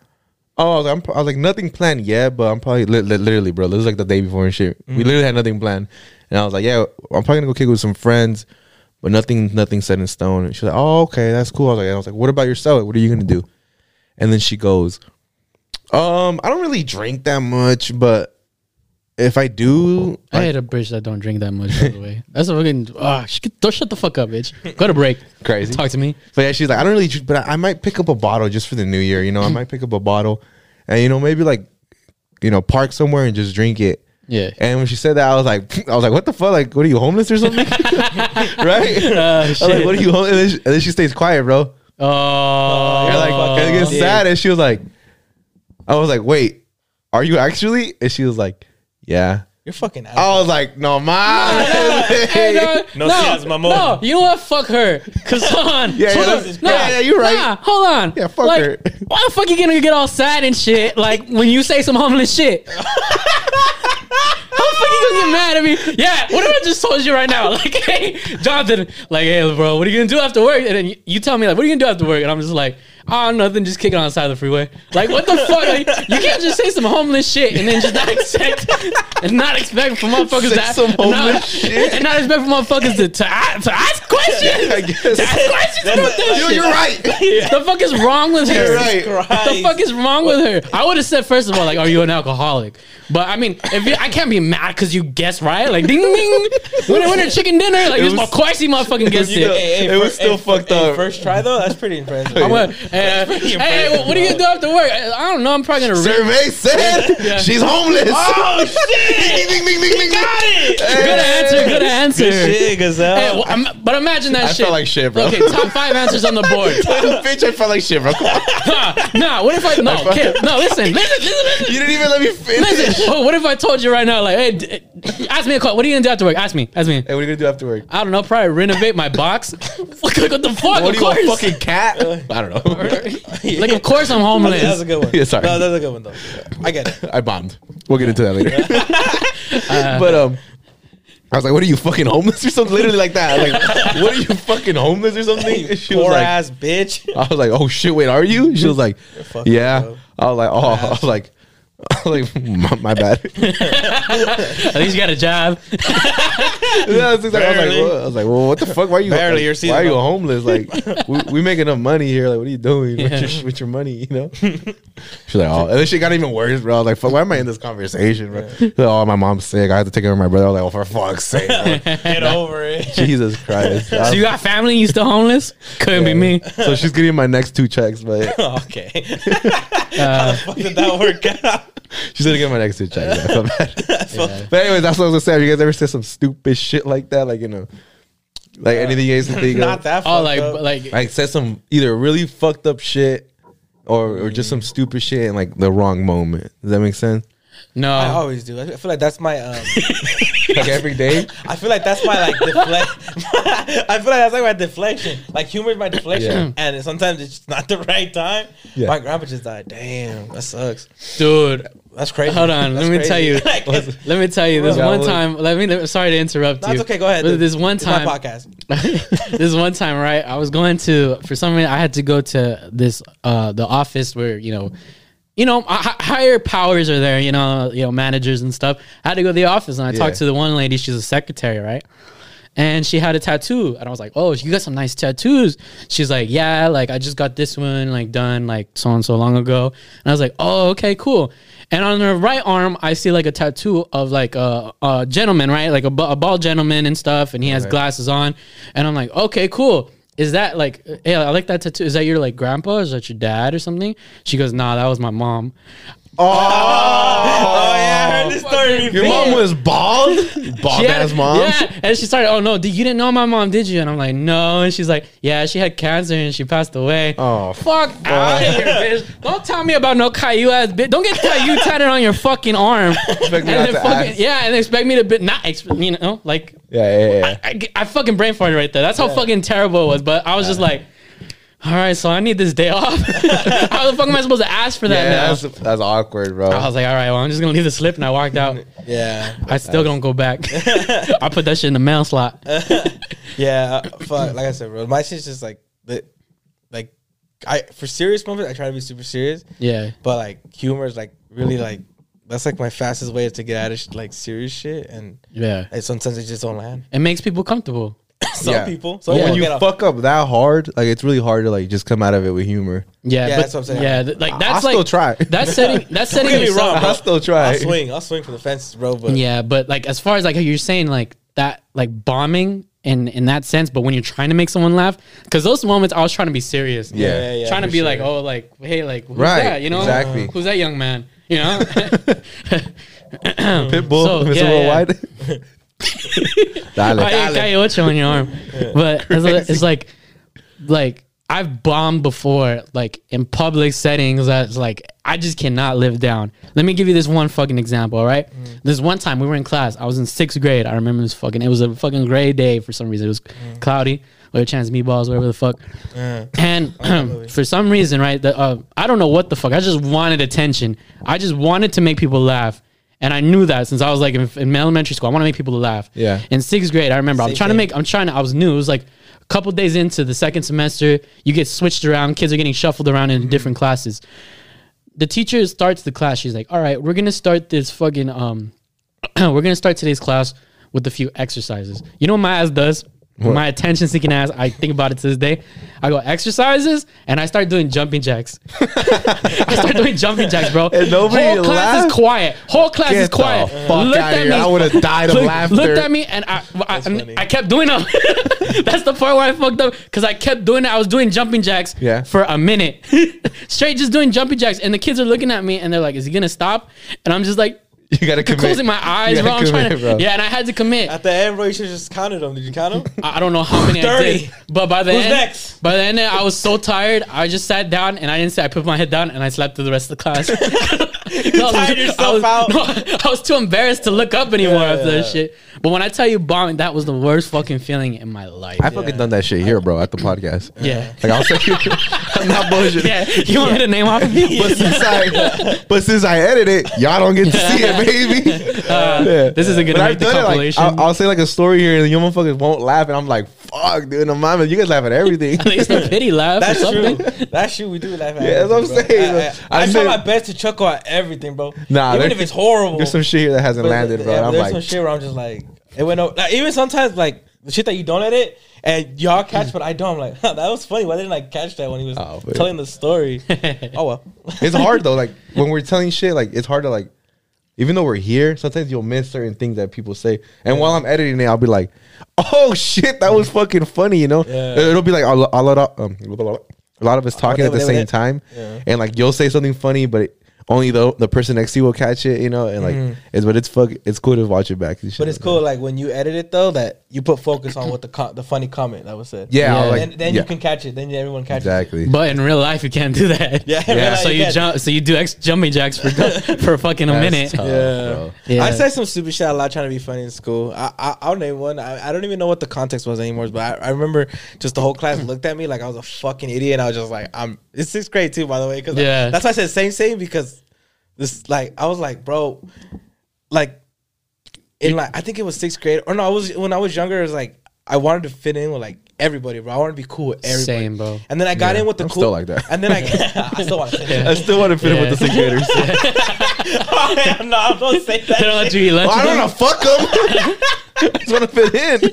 [SPEAKER 3] "Oh, I was, I'm, I was like nothing planned yet, but I'm probably li- li- literally, bro. This is like the day before and shit. We literally had nothing planned." And I was like, "Yeah, I'm probably gonna go kick it with some friends." But nothing, nothing set in stone. And she's like, "Oh, okay, that's cool." I was like, I was like, "What about yourself? What are you gonna do?" And then she goes, um, I don't really drink that much, but if I do,
[SPEAKER 2] I
[SPEAKER 3] like,
[SPEAKER 2] hate a bitch that don't drink that much. By the way, that's a fucking. Ah, sh- don't shut the fuck up, bitch. Go to break.
[SPEAKER 3] crazy.
[SPEAKER 2] Talk to me.
[SPEAKER 3] But yeah, she's like, I don't really, drink, but I, I might pick up a bottle just for the new year. You know, I might pick up a bottle, and you know, maybe like, you know, park somewhere and just drink it.
[SPEAKER 2] Yeah.
[SPEAKER 3] And when she said that, I was like, I was like, what the fuck? Like, what are you homeless or something? right?
[SPEAKER 2] Uh,
[SPEAKER 3] I was like, what are you? hom-" And then, she, and then she stays quiet, bro.
[SPEAKER 2] Oh.
[SPEAKER 3] You're like, it gets sad, and she was like, I was like, wait, are you actually? And she was like, yeah.
[SPEAKER 1] you're fucking. Out.
[SPEAKER 3] I was like, no, man.
[SPEAKER 2] Hey, no,
[SPEAKER 1] No
[SPEAKER 2] no,
[SPEAKER 1] seas,
[SPEAKER 2] no, you know what? Fuck her. Cause hold on.
[SPEAKER 3] Yeah, yeah,
[SPEAKER 2] hold
[SPEAKER 3] that's-
[SPEAKER 2] on.
[SPEAKER 3] yeah, yeah, you're right.
[SPEAKER 2] Nah, hold on.
[SPEAKER 3] Yeah, fuck
[SPEAKER 2] like,
[SPEAKER 3] her.
[SPEAKER 2] Why the fuck you gonna get all sad and shit? Like when you say some homeless shit. How the fuck you gonna get mad at me? Yeah, what if I just told you right now? Like, hey, Jonathan, like, hey, bro, what are you gonna do after work? And then you, you tell me, like, what are you gonna do after work? And I'm just like, oh, nothing, just kicking on the side of the freeway. Like, what the fuck? Like, you can't just say some homeless shit and then just not expect and not expect for motherfuckers
[SPEAKER 3] Say
[SPEAKER 2] to
[SPEAKER 3] some
[SPEAKER 2] and not-
[SPEAKER 3] homeless shit?
[SPEAKER 2] and not expect for motherfuckers to, to, to ask questions.
[SPEAKER 3] I guess.
[SPEAKER 2] To ask questions about that
[SPEAKER 3] Yo,
[SPEAKER 2] shit.
[SPEAKER 3] you're right.
[SPEAKER 2] The fuck is wrong with her?
[SPEAKER 3] You're right.
[SPEAKER 2] The fuck is wrong with her? I would have said first of all, like, are you an alcoholic? But I mean, if you, I can't be mad because you guessed right, like, ding ding. When I went to chicken dinner, like, this
[SPEAKER 3] was-
[SPEAKER 2] of course he motherfucking guessed
[SPEAKER 3] You know,
[SPEAKER 2] it.
[SPEAKER 3] it was still fucked up.
[SPEAKER 1] First try though, that's pretty impressive.
[SPEAKER 2] I'm gonna, hey, Hey,
[SPEAKER 1] pretty
[SPEAKER 2] what are you gonna do after work? I, I don't know. I'm probably gonna. Re-
[SPEAKER 3] Survey said
[SPEAKER 2] Yeah.
[SPEAKER 3] she's homeless.
[SPEAKER 1] Oh shit!
[SPEAKER 3] ding, ding, ding, ding,
[SPEAKER 1] Got it.
[SPEAKER 2] good answer. Good answer.
[SPEAKER 1] Good shit, Gazelle.
[SPEAKER 2] Hey, well, I'm- but imagine that
[SPEAKER 3] I
[SPEAKER 2] shit.
[SPEAKER 3] felt like shit, bro.
[SPEAKER 2] Okay, top five answers on the board.
[SPEAKER 3] Bitch, I felt like shit, bro. Come
[SPEAKER 2] nah, nah. What if I no? Okay, no. Listen, listen, listen, listen.
[SPEAKER 3] You didn't even let me finish.
[SPEAKER 2] Listen, oh, what if I told you right now, like, hey, d- ask me a question. What are you gonna do after work? Ask me. Ask me.
[SPEAKER 3] Hey, what are you gonna do after work?
[SPEAKER 2] I don't know. Probably renovate my box. what the fuck?
[SPEAKER 3] What
[SPEAKER 2] of
[SPEAKER 3] are you, a
[SPEAKER 2] course.
[SPEAKER 3] fucking cat? I don't know.
[SPEAKER 2] like, of course I'm homeless.
[SPEAKER 1] That's a good one.
[SPEAKER 3] Yeah, sorry.
[SPEAKER 1] No, that's a good one though. I get it.
[SPEAKER 3] I bombed. We'll get into that later. but um, I was like, "What are you fucking homeless or something?" Literally like that. Like, "What are you fucking homeless or something?" And She was
[SPEAKER 1] Poor
[SPEAKER 3] like,
[SPEAKER 1] ass bitch.
[SPEAKER 3] "I was like, oh shit, wait, are you?" She was like, "Yeah." I was like, "Oh," I was like, was like, my, my bad.
[SPEAKER 2] At least you got a job.
[SPEAKER 3] Yeah, I was like, I was like,
[SPEAKER 1] Barely.
[SPEAKER 3] what? I was like, well, what the fuck? Why are you?
[SPEAKER 1] Barely,
[SPEAKER 3] like,
[SPEAKER 1] you're
[SPEAKER 3] why are you
[SPEAKER 1] seasonal.
[SPEAKER 3] homeless? Like, we, we make enough money here. Like, what are you doing with, your, with your money? You know? She's like, oh, and then she got even worse, bro. I was like, fuck, why am I in this conversation, bro? She's like, oh, my mom's sick. I have to take care of my brother. I was like, oh, for fuck's sake, bro.
[SPEAKER 1] Get over it.
[SPEAKER 3] Jesus Christ.
[SPEAKER 2] So you got family? You still homeless? Couldn't be me.
[SPEAKER 3] so she's getting my next two checks, but
[SPEAKER 1] okay.
[SPEAKER 2] Uh,
[SPEAKER 1] Fuck did that work out?
[SPEAKER 3] she's gonna get my next two checks. Yeah, I feel bad.
[SPEAKER 2] yeah.
[SPEAKER 3] But anyways, that's what I was gonna say. Have you guys ever said some stupid shit like that? Like you know, like anything you guys can think
[SPEAKER 1] Not
[SPEAKER 3] of?
[SPEAKER 1] that.
[SPEAKER 2] Oh, like,
[SPEAKER 1] up.
[SPEAKER 2] like,
[SPEAKER 3] Like said some either really fucked up shit or or just some stupid shit in like the wrong moment. Does that make sense?
[SPEAKER 2] No.
[SPEAKER 1] I always do. I feel like that's my. Um,
[SPEAKER 3] Like every day.
[SPEAKER 1] I feel like that's my like deflect. I feel like that's like my deflection. Like humor is my deflection,
[SPEAKER 3] Yeah.
[SPEAKER 1] and sometimes it's just not the right time.
[SPEAKER 3] Yeah.
[SPEAKER 1] My grandpa just died. Damn, that sucks.
[SPEAKER 2] Dude,
[SPEAKER 1] That's crazy.
[SPEAKER 2] Hold on,
[SPEAKER 1] That's
[SPEAKER 2] let me
[SPEAKER 1] crazy.
[SPEAKER 2] tell you.
[SPEAKER 1] Like,
[SPEAKER 2] let me tell you. This
[SPEAKER 3] Yeah,
[SPEAKER 2] one time, let me. let- Sorry to interrupt
[SPEAKER 1] no,
[SPEAKER 2] you.
[SPEAKER 1] it's okay. Go ahead.
[SPEAKER 2] But this one
[SPEAKER 1] It's my
[SPEAKER 2] time,
[SPEAKER 1] podcast.
[SPEAKER 2] this one time, right? I was going to for some reason I had to go to this uh the office where you know, you know, hi- higher powers are there. You know, you know, managers and stuff. I had to go to the office and I
[SPEAKER 3] Yeah.
[SPEAKER 2] talked to the one lady. She's a secretary, right? And she had a tattoo, and I was like, "Oh, you got some nice tattoos." She's like, "Yeah, like I just got this one like done like so and so long ago." And I was like, "Oh, okay, cool." And on her right arm, I see like a tattoo of like a, a gentleman, right? Like a, a bald gentleman and stuff, and he has
[SPEAKER 3] Right.
[SPEAKER 2] glasses on. And I'm like, "Okay, cool." Is that like, hey, I like that tattoo. Is that your like grandpa? Is that your dad or something? She goes, Nah, that was my mom.
[SPEAKER 1] Oh yeah, I this story.
[SPEAKER 3] Your mom was bald? Bald
[SPEAKER 2] She had-
[SPEAKER 3] ass mom?
[SPEAKER 2] Yeah. And she started, oh no, did, you didn't know my mom, did you? And I'm like, no. And she's like, yeah, she had cancer and she passed away.
[SPEAKER 3] Oh,
[SPEAKER 2] Fuck out of here, bitch. Don't tell me about no Caillou ass bitch. Don't get Caillou tatted on your fucking arm.
[SPEAKER 3] Expect me
[SPEAKER 2] And
[SPEAKER 3] not
[SPEAKER 2] then
[SPEAKER 3] to
[SPEAKER 2] fucking-
[SPEAKER 3] ask.
[SPEAKER 2] yeah, and expect me to be not, exp- you know, like,
[SPEAKER 3] Yeah, yeah, yeah.
[SPEAKER 2] I, I fucking brain farted right there. That's how fucking terrible it was. But I was just like, all right, so I need this day off. how the fuck am I supposed to ask for that
[SPEAKER 3] Yeah,
[SPEAKER 2] now?
[SPEAKER 3] that's, that's awkward, bro.
[SPEAKER 2] I was like, all right, well, I'm just gonna leave the slip, and I walked out.
[SPEAKER 1] Yeah,
[SPEAKER 2] I still don't go back. I put that shit in the mail slot.
[SPEAKER 1] yeah. uh, fuck. Like I said, bro, my shit's just like the, like, I for serious moments I try to be super serious,
[SPEAKER 2] Yeah,
[SPEAKER 1] but like humor is like really like that's like my fastest way to get out of sh- like serious shit, and
[SPEAKER 2] yeah.
[SPEAKER 1] it, sometimes it just don't land.
[SPEAKER 2] It makes people comfortable.
[SPEAKER 1] Some
[SPEAKER 3] Yeah.
[SPEAKER 1] people,
[SPEAKER 3] But
[SPEAKER 1] some
[SPEAKER 3] when
[SPEAKER 1] people
[SPEAKER 3] you fuck up that hard, like it's really hard to like just come out of it with humor.
[SPEAKER 2] Yeah,
[SPEAKER 1] Yeah,
[SPEAKER 2] but,
[SPEAKER 1] that's what I'm saying.
[SPEAKER 2] Yeah, th- like that's
[SPEAKER 3] I'll
[SPEAKER 2] like
[SPEAKER 3] still try.
[SPEAKER 2] That's setting. That's setting
[SPEAKER 1] get me
[SPEAKER 2] yourself.
[SPEAKER 1] wrong, bro.
[SPEAKER 3] I'll still try.
[SPEAKER 1] I'll swing, I'll swing for the fences, bro. But
[SPEAKER 2] Yeah, but like as far as like you're saying like that, like bombing in in that sense. But when you're trying to make someone laugh, because those moments I was trying to be serious.
[SPEAKER 3] Yeah.
[SPEAKER 1] yeah, yeah,
[SPEAKER 2] trying to be
[SPEAKER 1] sure.
[SPEAKER 2] like, oh, like hey, like who's
[SPEAKER 3] Right,
[SPEAKER 2] that? You know,
[SPEAKER 3] exactly.
[SPEAKER 2] Who's that young man? You know.
[SPEAKER 3] Pitbull,
[SPEAKER 2] So,
[SPEAKER 3] Mr.
[SPEAKER 2] yeah, yeah.
[SPEAKER 3] Worldwide. Dale.
[SPEAKER 2] I ain't got ocho on your arm. But it's, it's like, like I've bombed before, like in public settings. That's like I just cannot live down. Let me give you this one fucking example. All right, this one time we were in class. I was in sixth grade. I remember this fucking. It was a fucking gray day for some reason. It was cloudy. Or a chance meatballs, whatever the fuck. And for some reason, right? The, uh, I don't know what the fuck. I just wanted attention. I just wanted to make people laugh. And I knew that since I was like in, in elementary school, I want to make people laugh.
[SPEAKER 3] Yeah.
[SPEAKER 2] In sixth grade, I remember I'm
[SPEAKER 1] Same
[SPEAKER 2] trying to make. I'm trying to. I was new. It was like a couple days into the second semester. You get switched around. Kids are getting shuffled around in different classes. The teacher starts the class. She's like, "All right, we're gonna start this fucking um, we're gonna start today's class with a few exercises." You know what my ass does? My attention seeking ass. I think about it to this day. I go exercises and I start doing jumping jacks. I start doing jumping jacks, bro.
[SPEAKER 3] And nobody
[SPEAKER 2] Whole class is quiet. Whole class is
[SPEAKER 3] Get the
[SPEAKER 2] quiet.
[SPEAKER 3] fuck
[SPEAKER 2] Looked at
[SPEAKER 3] here.
[SPEAKER 2] me.
[SPEAKER 3] I would've died of
[SPEAKER 2] Look-
[SPEAKER 3] laughter.
[SPEAKER 2] Looked at me and I, I. I kept doing them. That's the part where I fucked up because I kept doing it. I was doing jumping jacks
[SPEAKER 3] Yeah.
[SPEAKER 2] for a minute, straight just doing jumping jacks, and the kids are looking at me and they're like, "Is he gonna stop?" And I'm just like.
[SPEAKER 3] You gotta commit.
[SPEAKER 2] Closing my eyes,
[SPEAKER 3] You
[SPEAKER 2] bro. I'm trying
[SPEAKER 3] commit,
[SPEAKER 2] to,
[SPEAKER 3] bro.
[SPEAKER 2] yeah, and I had to commit.
[SPEAKER 1] At the end, bro, you should just counted them. Did you count them?
[SPEAKER 2] I I don't know how many I
[SPEAKER 1] 30.
[SPEAKER 2] did, but by the
[SPEAKER 1] Who's
[SPEAKER 2] end,
[SPEAKER 1] next?
[SPEAKER 2] by the end, I was so tired. I just sat down and I didn't say. I put my head down and I slept through the rest of the class. you
[SPEAKER 1] tired yourself out?
[SPEAKER 2] No, I was too embarrassed to look up anymore
[SPEAKER 1] Yeah,
[SPEAKER 2] after
[SPEAKER 1] yeah.
[SPEAKER 2] that shit. But when I tell you bombing, that was the worst fucking feeling in my life.
[SPEAKER 3] I fucking done that shit here, bro, at the podcast.
[SPEAKER 2] yeah.
[SPEAKER 3] Like I'll say, I'm not bullshit.
[SPEAKER 2] Yeah, you want me to name off of you?
[SPEAKER 3] But since I, but since I edit it, y'all don't get to see it, baby. Uh, yeah.
[SPEAKER 2] This isn't gonna
[SPEAKER 3] But
[SPEAKER 2] make
[SPEAKER 3] I've
[SPEAKER 2] the
[SPEAKER 3] done it. Like,
[SPEAKER 2] compilation.
[SPEAKER 3] I'll, I'll say like a story here, and you motherfuckers won't laugh, and I'm like, "Fuck, dude, no mama, you guys laugh at everything."
[SPEAKER 2] At least a pity laugh
[SPEAKER 1] That's
[SPEAKER 2] or something.
[SPEAKER 1] true. That's true. We do laugh at
[SPEAKER 3] Yeah, that's what I'm
[SPEAKER 1] everything,
[SPEAKER 3] saying,
[SPEAKER 1] bro.
[SPEAKER 3] bro.
[SPEAKER 1] I, I,
[SPEAKER 3] I
[SPEAKER 1] I try my best to chuckle at everything, bro.
[SPEAKER 3] Nah,
[SPEAKER 1] even if it's horrible.
[SPEAKER 3] There's some shit here that hasn't landed, bro.
[SPEAKER 1] yeah,
[SPEAKER 3] I'm
[SPEAKER 1] there's
[SPEAKER 3] like,
[SPEAKER 1] some shit where I'm just like, it went over. Like, even sometimes, like the shit that you don't edit and y'all catch, but I don't. I'm like, huh, that was funny. Why didn't I catch that when he was
[SPEAKER 3] Oh,
[SPEAKER 1] telling the story? oh well.
[SPEAKER 3] it's hard though. Like when we're telling shit, like it's hard to like. Even though we're here, sometimes you'll miss certain things that people say. And while I'm editing it, I'll be like, "Oh shit, that was fucking funny," you know.
[SPEAKER 1] Yeah.
[SPEAKER 3] It'll be like a, lot of um, a lot of us talking at the same time, and like you'll say something funny, but it, only the the person next to you will catch it, you know. And like, mm. it's but it's fuck, it's cool to watch it back. and shit.
[SPEAKER 1] But it's
[SPEAKER 3] like
[SPEAKER 1] cool, like when you edit it though, that you put focus on what the co- the funny comment that was said.
[SPEAKER 3] Yeah,
[SPEAKER 2] Yeah.
[SPEAKER 3] like,
[SPEAKER 1] then then
[SPEAKER 3] yeah,
[SPEAKER 1] you can catch it. Then everyone catches it.
[SPEAKER 3] exactly.
[SPEAKER 2] But in real life, you can't do that.
[SPEAKER 1] Yeah,
[SPEAKER 3] Yeah,
[SPEAKER 1] yeah.
[SPEAKER 2] So you jump. So you do ex jumping jacks for for fucking a
[SPEAKER 3] That's
[SPEAKER 2] minute.
[SPEAKER 3] tough,
[SPEAKER 1] Yeah.
[SPEAKER 2] Yeah.
[SPEAKER 1] I said some stupid shit a lot trying to be funny in school. I, I I'll name one. I, I don't even know what the context was anymore, but I, I remember just the whole class looked at me like I was a fucking idiot, and I was just like, I'm. It's sixth grade too, by the way, because
[SPEAKER 2] Yeah.
[SPEAKER 1] that's why I said same same because this like I was like, bro, like in like I think it was sixth grade or no, I was when I was younger. It was like I wanted to fit in with like everybody, bro. I wanted to be cool with everybody.
[SPEAKER 2] Same, bro.
[SPEAKER 1] And then I got
[SPEAKER 3] Yeah,
[SPEAKER 1] in with the
[SPEAKER 3] I'm
[SPEAKER 1] cool.
[SPEAKER 3] still like that.
[SPEAKER 1] And then I, I still want to fit in.
[SPEAKER 3] I still want to fit in with the sixth graders.
[SPEAKER 1] oh, yeah, no, don't say that.
[SPEAKER 2] They don't let you eat lunch.
[SPEAKER 3] Well, I
[SPEAKER 2] with
[SPEAKER 3] don't
[SPEAKER 2] them?
[SPEAKER 3] know. Fuck them. I just want to fit in.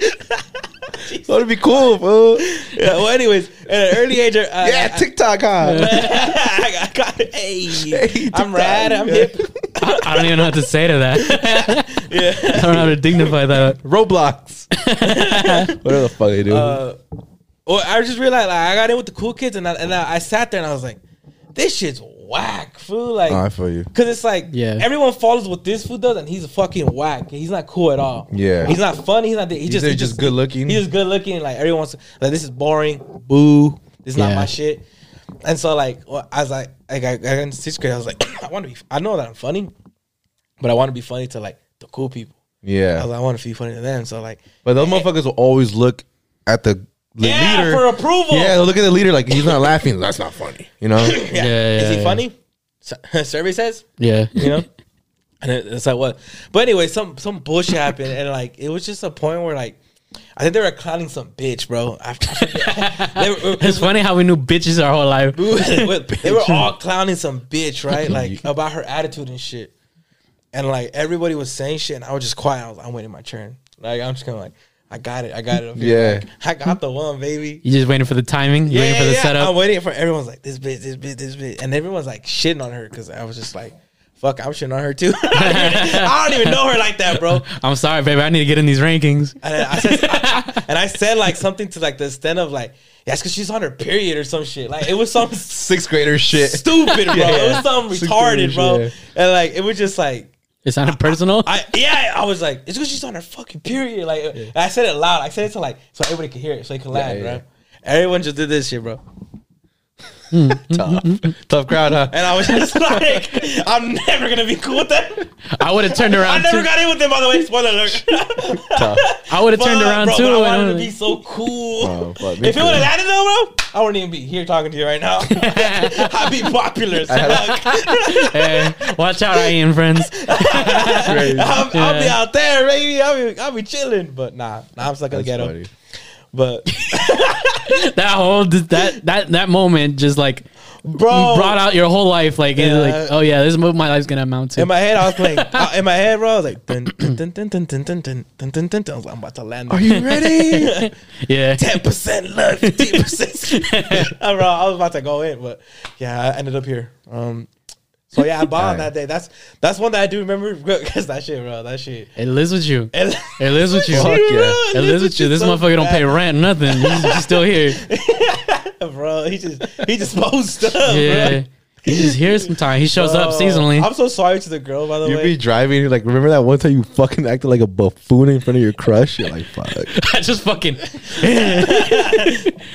[SPEAKER 3] I want to be cool, bro.
[SPEAKER 1] Yeah, well, anyways, at an early age, uh,
[SPEAKER 3] Yeah,
[SPEAKER 1] I,
[SPEAKER 3] TikTok, huh?
[SPEAKER 1] I got it. Hey,
[SPEAKER 3] Hey,
[SPEAKER 1] I'm rad. I'm
[SPEAKER 3] yeah.
[SPEAKER 1] hip.
[SPEAKER 2] I, I don't even know what to say to that.
[SPEAKER 1] Yeah.
[SPEAKER 2] I don't know how to dignify that.
[SPEAKER 3] Roblox. Whatever the fuck they do.
[SPEAKER 1] Uh, well, I just realized like, I got in with the cool kids, and I, and I, I sat there and I was like, "This shit's whack, fool." Like,
[SPEAKER 3] I feel you.
[SPEAKER 1] Cause it's like
[SPEAKER 2] Yeah.
[SPEAKER 1] everyone follows what this fool does, and he's a fucking whack. He's not cool at all.
[SPEAKER 3] Yeah.
[SPEAKER 1] he's not funny. He's not. He just
[SPEAKER 3] either just good looking.
[SPEAKER 1] He's just good looking. Like everyone's like, this is boring. Boo. This is not my shit. And so like, well, I was like, like I, I got in sixth grade. I was like, I want to be. I know that I'm funny, but I want to be funny to like the cool people.
[SPEAKER 3] Yeah.
[SPEAKER 1] was like, I want to be funny to them. So like,
[SPEAKER 3] But those motherfuckers will always look at the, the
[SPEAKER 1] yeah,
[SPEAKER 3] leader.
[SPEAKER 1] for approval.
[SPEAKER 3] yeah, look at the leader like he's not laughing. That's not funny. You know?
[SPEAKER 1] yeah.
[SPEAKER 2] Yeah,
[SPEAKER 1] Is he funny? Sur- Survey says.
[SPEAKER 2] Yeah.
[SPEAKER 1] you know. And it's like what? But anyway, some some bullshit happened, and like it was just a point where like I think they were clowning some bitch, bro. After, they, were,
[SPEAKER 2] It's funny how we knew bitches our whole life.
[SPEAKER 1] they were all clowning some bitch, right? Like about her attitude and shit. And like everybody was saying shit, and I was just quiet. I was, I'm waiting my turn. Like I'm just kind of like, I got it, I got it. up.
[SPEAKER 3] Yeah.
[SPEAKER 1] Like, I got the one, baby.
[SPEAKER 2] You just waiting for the timing. You waiting for the setup.
[SPEAKER 1] I'm waiting for everyone's like this bitch, this bitch, this bitch, and everyone's like shitting on her because I was just like, fuck, I'm shitting on her too. I don't even know her like that, bro.
[SPEAKER 2] I'm sorry, baby. I need to get in these rankings.
[SPEAKER 1] And I said, I- and I said like something to like the extent of like, yeah, because she's on her period or some shit. Like it was some
[SPEAKER 3] Sixth grader shit.
[SPEAKER 1] stupid, bro. It was something
[SPEAKER 3] Sixth
[SPEAKER 1] retarded,
[SPEAKER 3] graders,
[SPEAKER 1] bro.
[SPEAKER 3] yeah.
[SPEAKER 1] And like it was just like.
[SPEAKER 2] It sounded personal.
[SPEAKER 1] I yeah, I was like, it's because she's on her fucking period. Like, and I said it loud. I said it to like so everybody could hear it, so they could laugh,
[SPEAKER 3] yeah.
[SPEAKER 1] bro. Everyone just did this shit, bro.
[SPEAKER 3] Mm, Tough. Mm, mm, Tough crowd, huh?
[SPEAKER 1] And I was just like, I'm never gonna be cool with them.
[SPEAKER 2] I would have turned around.
[SPEAKER 1] I
[SPEAKER 2] around
[SPEAKER 1] never
[SPEAKER 2] too.
[SPEAKER 1] got in with them, by the way. Spoiler alert.
[SPEAKER 3] Tough.
[SPEAKER 2] I would have turned
[SPEAKER 1] But,
[SPEAKER 2] around
[SPEAKER 1] bro,
[SPEAKER 2] too.
[SPEAKER 1] but I wanted
[SPEAKER 2] I
[SPEAKER 1] to
[SPEAKER 2] was
[SPEAKER 1] be so cool.
[SPEAKER 3] Oh, fuck, me
[SPEAKER 1] if it
[SPEAKER 3] too.
[SPEAKER 1] would have landed though, bro, I wouldn't even be here talking to you right now. I'd be popular. So like,
[SPEAKER 2] hey, watch out, Ian friends.
[SPEAKER 3] Crazy.
[SPEAKER 1] I'm, I'll be
[SPEAKER 2] Yeah.
[SPEAKER 1] out there, baby. I'll be, I'll be chilling. But nah, nah, I'm stuck in the
[SPEAKER 3] That's
[SPEAKER 1] ghetto.
[SPEAKER 3] funny.
[SPEAKER 1] But
[SPEAKER 2] that whole that that that moment just like
[SPEAKER 1] Bro.
[SPEAKER 2] brought out your whole life. Like,
[SPEAKER 1] Yeah.
[SPEAKER 2] like, oh yeah, this is what my life's gonna amount to.
[SPEAKER 1] In my head, I was playing. uh, in my head, bro, I was like, dun, dun, dun, dun, dun, dun, dun, dun, dun, dun. I was like, I'm about to land.
[SPEAKER 3] Are you ready?
[SPEAKER 2] yeah,
[SPEAKER 1] Ten percent love, fifteen percent. I was about to go in, but yeah, I ended up here. Um, so yeah, I bought on that day. That's that's one that I do remember because that shit, bro. That shit.
[SPEAKER 2] it lives with you.
[SPEAKER 1] And-
[SPEAKER 2] It lives with you.
[SPEAKER 3] Fuck yeah.
[SPEAKER 2] It lives with you. This
[SPEAKER 1] so
[SPEAKER 2] motherfucker don't pay rent, nothing. He's, he's still here.
[SPEAKER 1] bro. He just he just posts stuff,
[SPEAKER 2] Yeah,
[SPEAKER 1] bro.
[SPEAKER 2] He's just here sometimes. He shows up seasonally.
[SPEAKER 1] I'm so sorry to the girl, by the way.
[SPEAKER 3] You
[SPEAKER 1] way.
[SPEAKER 3] be driving, you're like, remember that one time you fucking acted like a buffoon in front of your crush? You're like, fuck.
[SPEAKER 2] I just fucking.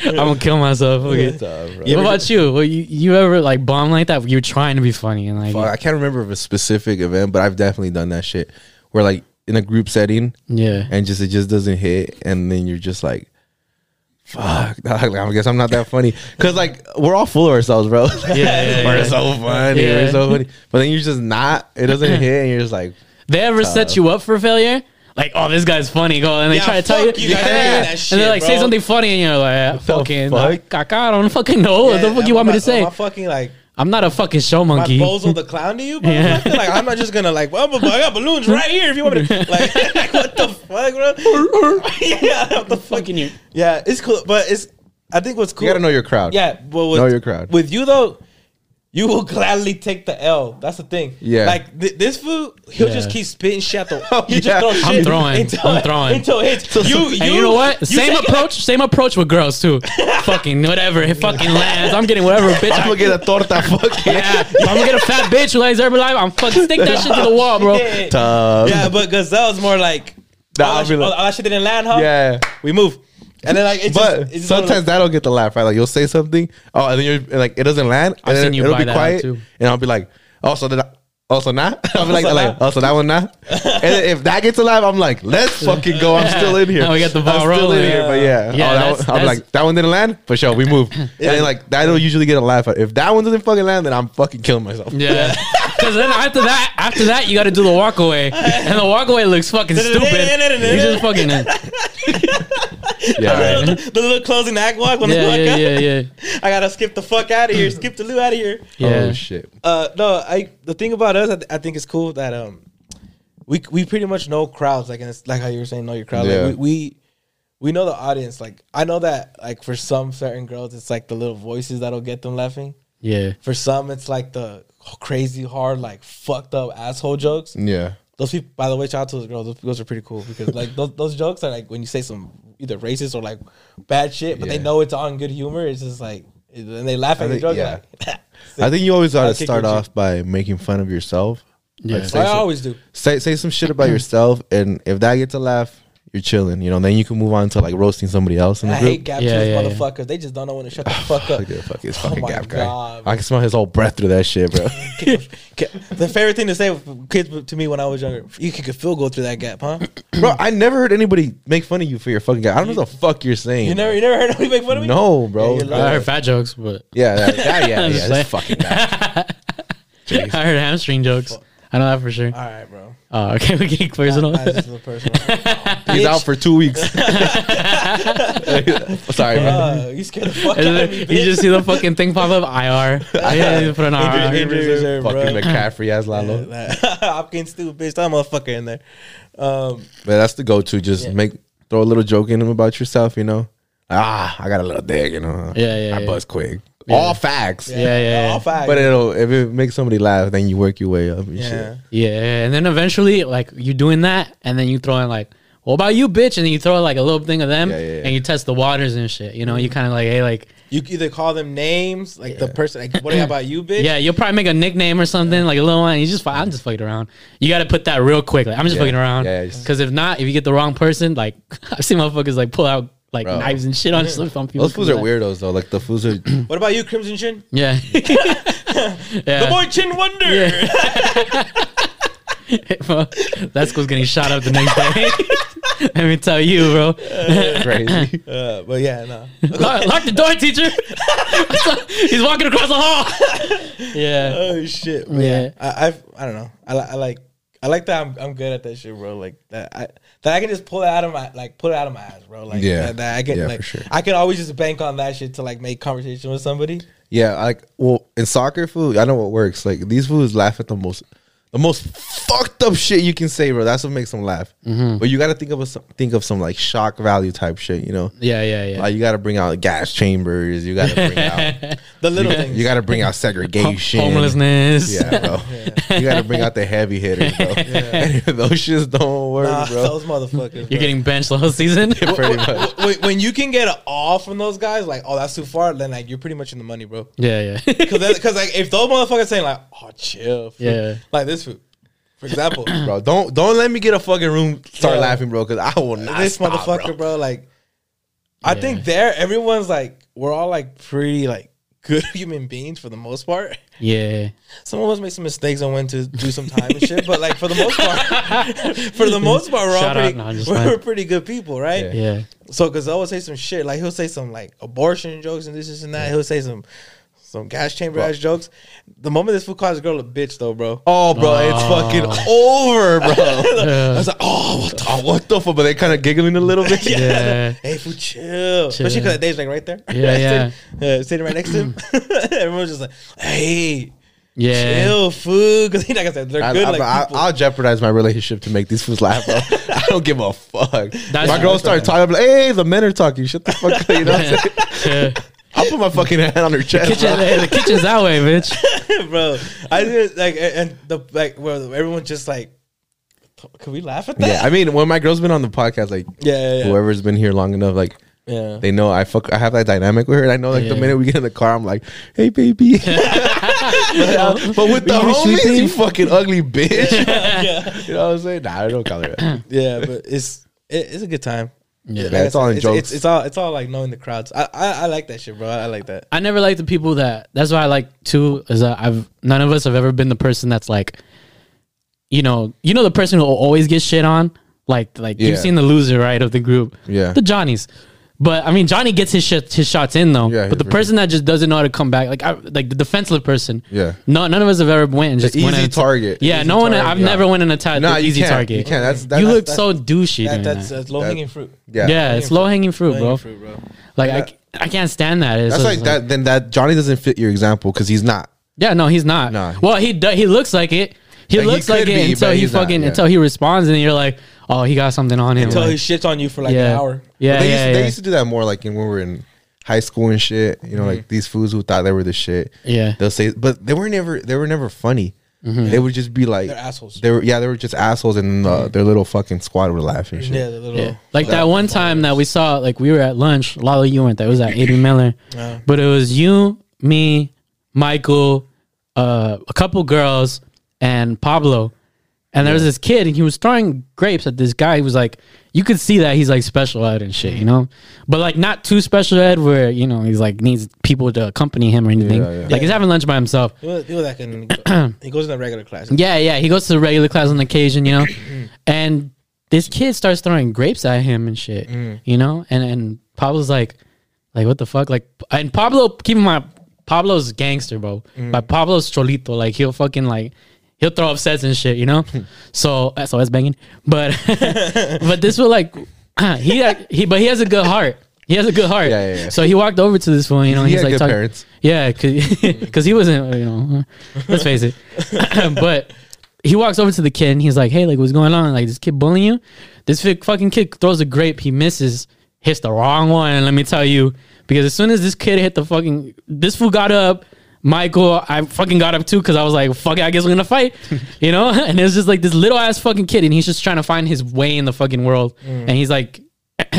[SPEAKER 2] I'm gonna kill myself. Okay.
[SPEAKER 3] Tough, bro.
[SPEAKER 2] what about you? Well, you you ever like bomb like that? You're trying to be funny and like
[SPEAKER 3] Fuck, I can't remember of a specific event, but I've definitely done that shit. Where like in a group setting
[SPEAKER 2] yeah.
[SPEAKER 3] and just it just doesn't hit, and then you're just like, fuck. I guess I'm not that funny because like we're all full of ourselves, bro.
[SPEAKER 2] Yeah, yeah,
[SPEAKER 3] we're
[SPEAKER 2] yeah.
[SPEAKER 3] so funny.
[SPEAKER 2] Yeah.
[SPEAKER 3] We're so funny, but then you're just not. It doesn't hit, and you're just like,
[SPEAKER 2] They ever set you up for failure? Like, oh, this guy's funny. Go and they try to tell you,
[SPEAKER 1] you for doing
[SPEAKER 2] and they're like, say something funny, and you're like, fucking,
[SPEAKER 3] fuck?
[SPEAKER 2] like, I don't fucking know. what the fuck you want me to say?
[SPEAKER 1] I'm fucking like
[SPEAKER 2] I'm not a fucking show monkey.
[SPEAKER 1] my
[SPEAKER 2] monkey.
[SPEAKER 1] bozo the clown to you, bro.
[SPEAKER 2] Yeah.
[SPEAKER 1] Like I'm not just gonna like, well, I'm- got balloons right here if you want me to. Like, like what the fuck, bro? yeah, what the?
[SPEAKER 2] Fucking you.
[SPEAKER 1] Yeah, it's cool, but it's. I think what's cool.
[SPEAKER 3] you gotta know your crowd.
[SPEAKER 1] Yeah, well, with,
[SPEAKER 3] Know your crowd.
[SPEAKER 1] With you though, you will gladly take the L. That's the thing.
[SPEAKER 3] Yeah.
[SPEAKER 1] like th- this fool, he'll
[SPEAKER 2] Yeah.
[SPEAKER 1] just keep spitting shit. At the,
[SPEAKER 3] Oh,
[SPEAKER 1] you
[SPEAKER 3] yeah.
[SPEAKER 1] just throw shit.
[SPEAKER 2] I'm
[SPEAKER 1] shit
[SPEAKER 2] throwing.
[SPEAKER 1] Until,
[SPEAKER 2] I'm throwing.
[SPEAKER 1] until it hits. you, you,
[SPEAKER 2] And you know what?
[SPEAKER 1] you
[SPEAKER 2] Same
[SPEAKER 1] take it
[SPEAKER 2] approach. Same approach with girls too. fucking whatever. It fucking lands. I'm getting whatever bitch.
[SPEAKER 3] I'm
[SPEAKER 2] I
[SPEAKER 3] gonna get a torta fucking
[SPEAKER 2] yeah, if I'm gonna get a fat bitch who likes Herbalife. I'm fucking stick that shit to the wall, bro.
[SPEAKER 1] Yeah.
[SPEAKER 3] tough.
[SPEAKER 1] Yeah, but Gazelle's more like
[SPEAKER 3] Nah,
[SPEAKER 1] all,
[SPEAKER 3] I'll
[SPEAKER 1] that
[SPEAKER 3] be
[SPEAKER 1] shit,
[SPEAKER 3] like-
[SPEAKER 1] all that shit didn't land, huh?
[SPEAKER 3] Yeah.
[SPEAKER 1] we move, and then like it's
[SPEAKER 3] But
[SPEAKER 1] just, it's just
[SPEAKER 3] sometimes that'll get the laugh, right? Like you'll say something, oh, and then you're and, like it doesn't land, and
[SPEAKER 2] I've
[SPEAKER 3] then it'll be quiet,
[SPEAKER 2] too.
[SPEAKER 3] and I'll be like, oh, so did I, oh, also not? I'll be like, oh,
[SPEAKER 1] Also
[SPEAKER 3] like,
[SPEAKER 1] not?
[SPEAKER 3] oh, that one not? and if that gets a laugh, I'm like, let's fucking go. I'm still in here.
[SPEAKER 2] Now we got the ball
[SPEAKER 3] I'm
[SPEAKER 2] rolling.
[SPEAKER 3] Still in here, but yeah,
[SPEAKER 2] Yeah,
[SPEAKER 3] oh, that
[SPEAKER 2] that's-
[SPEAKER 3] one, I'm
[SPEAKER 2] that's-
[SPEAKER 3] like, that one didn't land for sure. We move, and then like that'll usually get a laugh. If that one doesn't fucking land, then I'm fucking killing myself.
[SPEAKER 2] Yeah. Because then after that, after that, you got to do the walk away, and the walk away looks fucking stupid. You just fucking
[SPEAKER 3] yeah.
[SPEAKER 2] Alright.
[SPEAKER 1] the, the little closing act walk when
[SPEAKER 2] yeah,
[SPEAKER 1] the fuck
[SPEAKER 2] yeah, yeah, yeah,
[SPEAKER 1] I gotta skip the fuck out of here, skip the loo out of here.
[SPEAKER 2] yeah.
[SPEAKER 3] Oh shit.
[SPEAKER 1] Uh, no, I the thing about us, I, th- I think it's cool that um, we we pretty much know crowds, like and it's like how you were saying, know your crowd.
[SPEAKER 3] Yeah.
[SPEAKER 1] Like we, we we know the audience. Like I know that like for some certain girls, it's like the little voices that'll get them laughing.
[SPEAKER 2] yeah.
[SPEAKER 1] For some, it's like the crazy hard, like fucked up asshole jokes.
[SPEAKER 3] Yeah.
[SPEAKER 1] Those people, by the way, shout out to those girls. Those girls are pretty cool because like those, those jokes are like when you say some either racist or like bad shit, but they know it's on good humor. It's just like and they laugh
[SPEAKER 3] I
[SPEAKER 1] at your
[SPEAKER 3] think-
[SPEAKER 1] jokes.
[SPEAKER 3] yeah.
[SPEAKER 1] Like,
[SPEAKER 3] I think you always ought to start
[SPEAKER 1] your
[SPEAKER 3] off by making fun of yourself.
[SPEAKER 2] Yeah.
[SPEAKER 3] Like,
[SPEAKER 1] I
[SPEAKER 3] some-
[SPEAKER 1] always do.
[SPEAKER 3] say say some shit about yourself, and if that gets a laugh, you're chilling. You know, And then you can move on to like roasting somebody else in
[SPEAKER 1] And
[SPEAKER 3] the
[SPEAKER 1] I
[SPEAKER 3] group.
[SPEAKER 1] hate gap
[SPEAKER 2] Yeah,
[SPEAKER 1] yeah,
[SPEAKER 2] yeah, yeah.
[SPEAKER 1] motherfuckers. They just don't know when to shut the fuck up.
[SPEAKER 3] Look at fuck this
[SPEAKER 1] Oh
[SPEAKER 3] fucking
[SPEAKER 1] my
[SPEAKER 3] gap guy.
[SPEAKER 1] God,
[SPEAKER 3] I can smell his whole breath through that shit, bro.
[SPEAKER 1] the favorite thing to say with kids to me when I was younger, you could feel go through that gap, huh?
[SPEAKER 3] bro, I never heard anybody make fun of you for your fucking gap. I don't know what the fuck you're saying.
[SPEAKER 1] You never, you never heard nobody make fun of me.
[SPEAKER 3] No, bro.
[SPEAKER 1] Yeah,
[SPEAKER 2] I heard fat jokes, but
[SPEAKER 3] yeah, that, that- yeah,
[SPEAKER 2] I'm
[SPEAKER 3] yeah. This fucking guy. Jeez.
[SPEAKER 2] I heard hamstring jokes. I know that for sure.
[SPEAKER 1] All right, bro.
[SPEAKER 2] Oh, okay, we get personal.
[SPEAKER 1] Nah, this personal.
[SPEAKER 3] He's out for two weeks. Sorry, bro.
[SPEAKER 1] Uh, you scared the fuck out of
[SPEAKER 2] then
[SPEAKER 1] me,
[SPEAKER 2] you just see the fucking thing pop up. IR. Yeah, you put an IR.
[SPEAKER 1] Injury reserve, bro.
[SPEAKER 3] Fucking McCaffrey as Lalo.
[SPEAKER 1] Hopkins stupid bitch. That motherfucker in there. Um,
[SPEAKER 3] But that's the go-to. Just
[SPEAKER 1] Yeah.
[SPEAKER 3] make throw a little joke in him about yourself. You know, ah, I got a little dig. You know,
[SPEAKER 2] Yeah, yeah,
[SPEAKER 3] I
[SPEAKER 2] yeah.
[SPEAKER 3] buzz quick. All facts.
[SPEAKER 2] Yeah, yeah, yeah.
[SPEAKER 1] All facts.
[SPEAKER 3] But it'll if it makes somebody laugh, then you work your way up and
[SPEAKER 1] yeah.
[SPEAKER 3] shit.
[SPEAKER 2] Yeah, and then eventually, like you doing that, and then you throw in like, "What about you, bitch?" And then you throw like a little thing of them,
[SPEAKER 3] Yeah, yeah, yeah.
[SPEAKER 2] and you test the waters and shit. You know, you kind of like, hey, like,
[SPEAKER 1] You either call them names, like the person, like, what about you, bitch?
[SPEAKER 2] yeah, you'll probably make a nickname or something, like a little one. You just, I'm just fucking around. You got to put that real quick. Like, I'm just
[SPEAKER 3] Yeah,
[SPEAKER 2] fucking around.
[SPEAKER 3] yeah, just-
[SPEAKER 2] Because if not, if you get the wrong person, like I've seen motherfuckers like pull out like
[SPEAKER 3] Bro.
[SPEAKER 2] knives and shit on some people.
[SPEAKER 3] Those fools are weirdos though. Like the fools are.
[SPEAKER 1] What about you, Crimson Chin?
[SPEAKER 2] Yeah.
[SPEAKER 1] The
[SPEAKER 2] yeah.
[SPEAKER 1] boy Chin Wonder.
[SPEAKER 2] Well, that school's getting shot up the next day. Let me tell you, bro.
[SPEAKER 3] crazy.
[SPEAKER 1] Uh, but yeah, no.
[SPEAKER 2] lock, lock the door, teacher. He's walking across the hall. yeah.
[SPEAKER 1] oh shit. But
[SPEAKER 2] Yeah.
[SPEAKER 1] yeah. I, I've I don't know. I, li- I like I like that I'm, I'm good at that shit, bro. Like that I that I can just pull it out of my like pull it out of my ass, bro. Like
[SPEAKER 3] Yeah.
[SPEAKER 1] that, that I can
[SPEAKER 3] Yeah,
[SPEAKER 1] like
[SPEAKER 3] for sure.
[SPEAKER 1] I can always just bank on that shit to like make conversation with somebody.
[SPEAKER 3] Yeah, like well, in soccer food, I know what works. Like these fools laugh at the most, the most fucked up shit you can say, bro. That's what makes them laugh.
[SPEAKER 2] Mm-hmm.
[SPEAKER 3] But you got to think of a, think of some like shock value type shit. You know,
[SPEAKER 2] Yeah, yeah, yeah.
[SPEAKER 3] like you got to bring out gas chambers. You got to bring out,
[SPEAKER 1] The little
[SPEAKER 3] you,
[SPEAKER 1] things.
[SPEAKER 3] got to bring out segregation.
[SPEAKER 2] Homelessness.
[SPEAKER 3] Yeah, bro. You got to bring out the heavy hitters, bro. Those shits don't work,
[SPEAKER 1] Nah,
[SPEAKER 3] bro.
[SPEAKER 1] those motherfuckers.
[SPEAKER 2] You're
[SPEAKER 1] bro.
[SPEAKER 2] getting benched the whole season.
[SPEAKER 3] Pretty much.
[SPEAKER 1] when, when you can get an off from those guys, like, oh, that's too far, then like you're pretty much in the money, bro.
[SPEAKER 2] yeah, yeah.
[SPEAKER 1] Because because like if those motherfuckers saying like, oh, chill, food.
[SPEAKER 2] Yeah.
[SPEAKER 1] like this food, for example,
[SPEAKER 3] bro. Don't don't let me get a fucking room start
[SPEAKER 1] Yeah.
[SPEAKER 3] laughing, bro. Because I will not.
[SPEAKER 1] this
[SPEAKER 3] stop,
[SPEAKER 1] motherfucker,
[SPEAKER 3] bro.
[SPEAKER 1] bro. Like, I
[SPEAKER 2] Yeah.
[SPEAKER 1] think there, everyone's like, we're all like pretty like good human beings for the most part.
[SPEAKER 2] yeah.
[SPEAKER 1] Some of us make some mistakes on when to do some time and shit, but like for the most part, for the most part, we're all
[SPEAKER 2] Shout out,
[SPEAKER 1] pretty,
[SPEAKER 2] no,
[SPEAKER 1] we're, pretty good people, right?
[SPEAKER 3] Yeah.
[SPEAKER 2] Yeah.
[SPEAKER 1] So, because I always say some shit, like he'll say some like abortion jokes and this, this and that. He'll say some some gas chamber ass jokes. The moment this fool calls a girl a bitch, though, bro.
[SPEAKER 3] Oh, bro, it's fucking over, bro.
[SPEAKER 1] I was like, oh, what the
[SPEAKER 3] oh, what the fuck? But they kind of giggling a little bit.
[SPEAKER 2] Yeah.
[SPEAKER 1] Hey, fool, chill. Especially because Dave's like right there.
[SPEAKER 2] Yeah, yeah.
[SPEAKER 1] Sitting, uh, sitting right next to him. Everyone's just like, hey,
[SPEAKER 2] Yeah.
[SPEAKER 1] chill, fool. Because like I said, they're
[SPEAKER 3] I,
[SPEAKER 1] good.
[SPEAKER 3] I,
[SPEAKER 1] like
[SPEAKER 3] I, I'll jeopardize my relationship to make these fools laugh, bro. I don't give a fuck.
[SPEAKER 2] That's-
[SPEAKER 3] my girl start talking, I'm like, hey, the men are talking. Shut the fuck up. You know what I'm saying?
[SPEAKER 2] Yeah.
[SPEAKER 3] I'll put my fucking hand on her chest.
[SPEAKER 2] Kitchen, hey, the kitchen's that way, bitch.
[SPEAKER 1] bro. I did like, and the like, where everyone just like, can we laugh at that?
[SPEAKER 3] Yeah, I mean, when my girl's been on the podcast, like
[SPEAKER 1] yeah, yeah, yeah.
[SPEAKER 3] whoever's been here long enough, like
[SPEAKER 1] yeah.
[SPEAKER 3] they know I fuck. I have that dynamic with her. And I know, like the minute we get in the car, I'm like, hey, baby. but, but with the
[SPEAKER 2] You hear sweet
[SPEAKER 3] homies,
[SPEAKER 2] thing?
[SPEAKER 3] you fucking ugly bitch.
[SPEAKER 1] yeah.
[SPEAKER 3] you know what I'm saying? Nah, I don't call her that.
[SPEAKER 1] yeah, but it's it, it's a good time.
[SPEAKER 2] Yeah.
[SPEAKER 3] Yeah, it's all in
[SPEAKER 1] it's,
[SPEAKER 3] jokes.
[SPEAKER 1] It's, it's all it's all like knowing the crowds. I, I I like that shit, bro. I like that.
[SPEAKER 2] I never like the people that. That's why I like too. Is that I've none of us have ever been the person that's like, you know, you know the person who always gets shit on. Like like
[SPEAKER 3] Yeah.
[SPEAKER 2] you've seen the loser right of the group.
[SPEAKER 3] Yeah.
[SPEAKER 2] the Johnnies. But I mean, Johnny gets his shit, his shots in though.
[SPEAKER 3] Yeah,
[SPEAKER 2] but the
[SPEAKER 3] for
[SPEAKER 2] person that just doesn't know how to come back, like I, like the defenseless person.
[SPEAKER 3] Yeah.
[SPEAKER 2] No, none of us have ever went and just
[SPEAKER 3] The
[SPEAKER 2] went
[SPEAKER 3] easy
[SPEAKER 2] and atta-
[SPEAKER 3] target.
[SPEAKER 2] Yeah,
[SPEAKER 3] Easy
[SPEAKER 2] no one.
[SPEAKER 3] target,
[SPEAKER 2] I've
[SPEAKER 3] yeah.
[SPEAKER 2] never went and attacked
[SPEAKER 3] Nah,
[SPEAKER 2] the easy
[SPEAKER 3] can't.
[SPEAKER 2] target.
[SPEAKER 3] You can't. That's- that's-
[SPEAKER 2] you look
[SPEAKER 1] that's-
[SPEAKER 2] so douchey.
[SPEAKER 1] That,
[SPEAKER 2] doing
[SPEAKER 1] that's
[SPEAKER 2] that.
[SPEAKER 1] that's low hanging fruit.
[SPEAKER 3] Yeah.
[SPEAKER 2] yeah, it's low hanging fruit, bro.
[SPEAKER 1] Fruit, bro.
[SPEAKER 2] Like I, I can't stand that. It's
[SPEAKER 3] That's
[SPEAKER 2] just
[SPEAKER 3] like that. Then that Johnny doesn't fit your example because he's not.
[SPEAKER 2] Yeah, no, he's not.
[SPEAKER 3] Nah.
[SPEAKER 2] Well, he do, he looks like it. He looks like it until he fucking until he responds, and you're like, oh, he got something on him.
[SPEAKER 1] Until
[SPEAKER 2] like,
[SPEAKER 1] he shits on you for like
[SPEAKER 2] yeah,
[SPEAKER 1] an hour.
[SPEAKER 2] yeah,
[SPEAKER 3] they,
[SPEAKER 2] yeah,
[SPEAKER 3] used,
[SPEAKER 2] yeah.
[SPEAKER 3] they used to do that more like in, when we were in high school and shit. You know, like these fools who thought they were the shit.
[SPEAKER 2] Yeah.
[SPEAKER 3] They'll say, but they were never. They were never funny. They would just be like
[SPEAKER 1] They're assholes.
[SPEAKER 3] They were yeah. They were just assholes, and uh, their little fucking squad would laugh and shit.
[SPEAKER 1] Yeah, the little
[SPEAKER 2] Yeah. Like that one time that we saw, like we were at lunch. Lalo, you went there. It was at A.B. Miller.
[SPEAKER 1] Yeah.
[SPEAKER 2] But it was you, me, Michael, uh, a couple girls, and Pablo. And there was this kid, and he was throwing grapes at this guy. He was like, you could see that he's like special ed and shit, you know, but like not too special ed where you know he's like needs people to accompany him or anything.
[SPEAKER 3] Yeah, yeah.
[SPEAKER 2] Like he's having lunch by himself.
[SPEAKER 1] People, people that can go, he goes in the regular class.
[SPEAKER 2] Yeah, yeah. He goes to the regular class on occasion, you know, mm. and this kid starts throwing grapes at him and shit, mm. you know, and and Pablo's like, like what the fuck, like, and Pablo, keep in mind, Pablo's gangster, bro. Mm. Like Pablo's cholito, like he'll fucking like. He'll throw up sets and shit, you know. Hmm. so, uh, so that's banging. But, but this was like, he he, but he has a good heart. He has a good heart.
[SPEAKER 3] Yeah, yeah, yeah.
[SPEAKER 2] So he walked over to this one, you know.
[SPEAKER 3] He
[SPEAKER 2] he's like, talking-
[SPEAKER 3] parents.
[SPEAKER 2] yeah, because he wasn't, you know, let's face it. but he walks over to the kid and he's like, hey, like, what's going on? Like, this kid bullying you? This fucking kid throws a grape, he misses, hits the wrong one. Let me tell you, because as soon as this kid hit the fucking, this fool got up. Michael, I fucking got up too because I was like, fuck it, I guess we're gonna fight, you know? And it was just like this little ass fucking kid, and he's just trying to find his way in the fucking world. Mm. And he's like,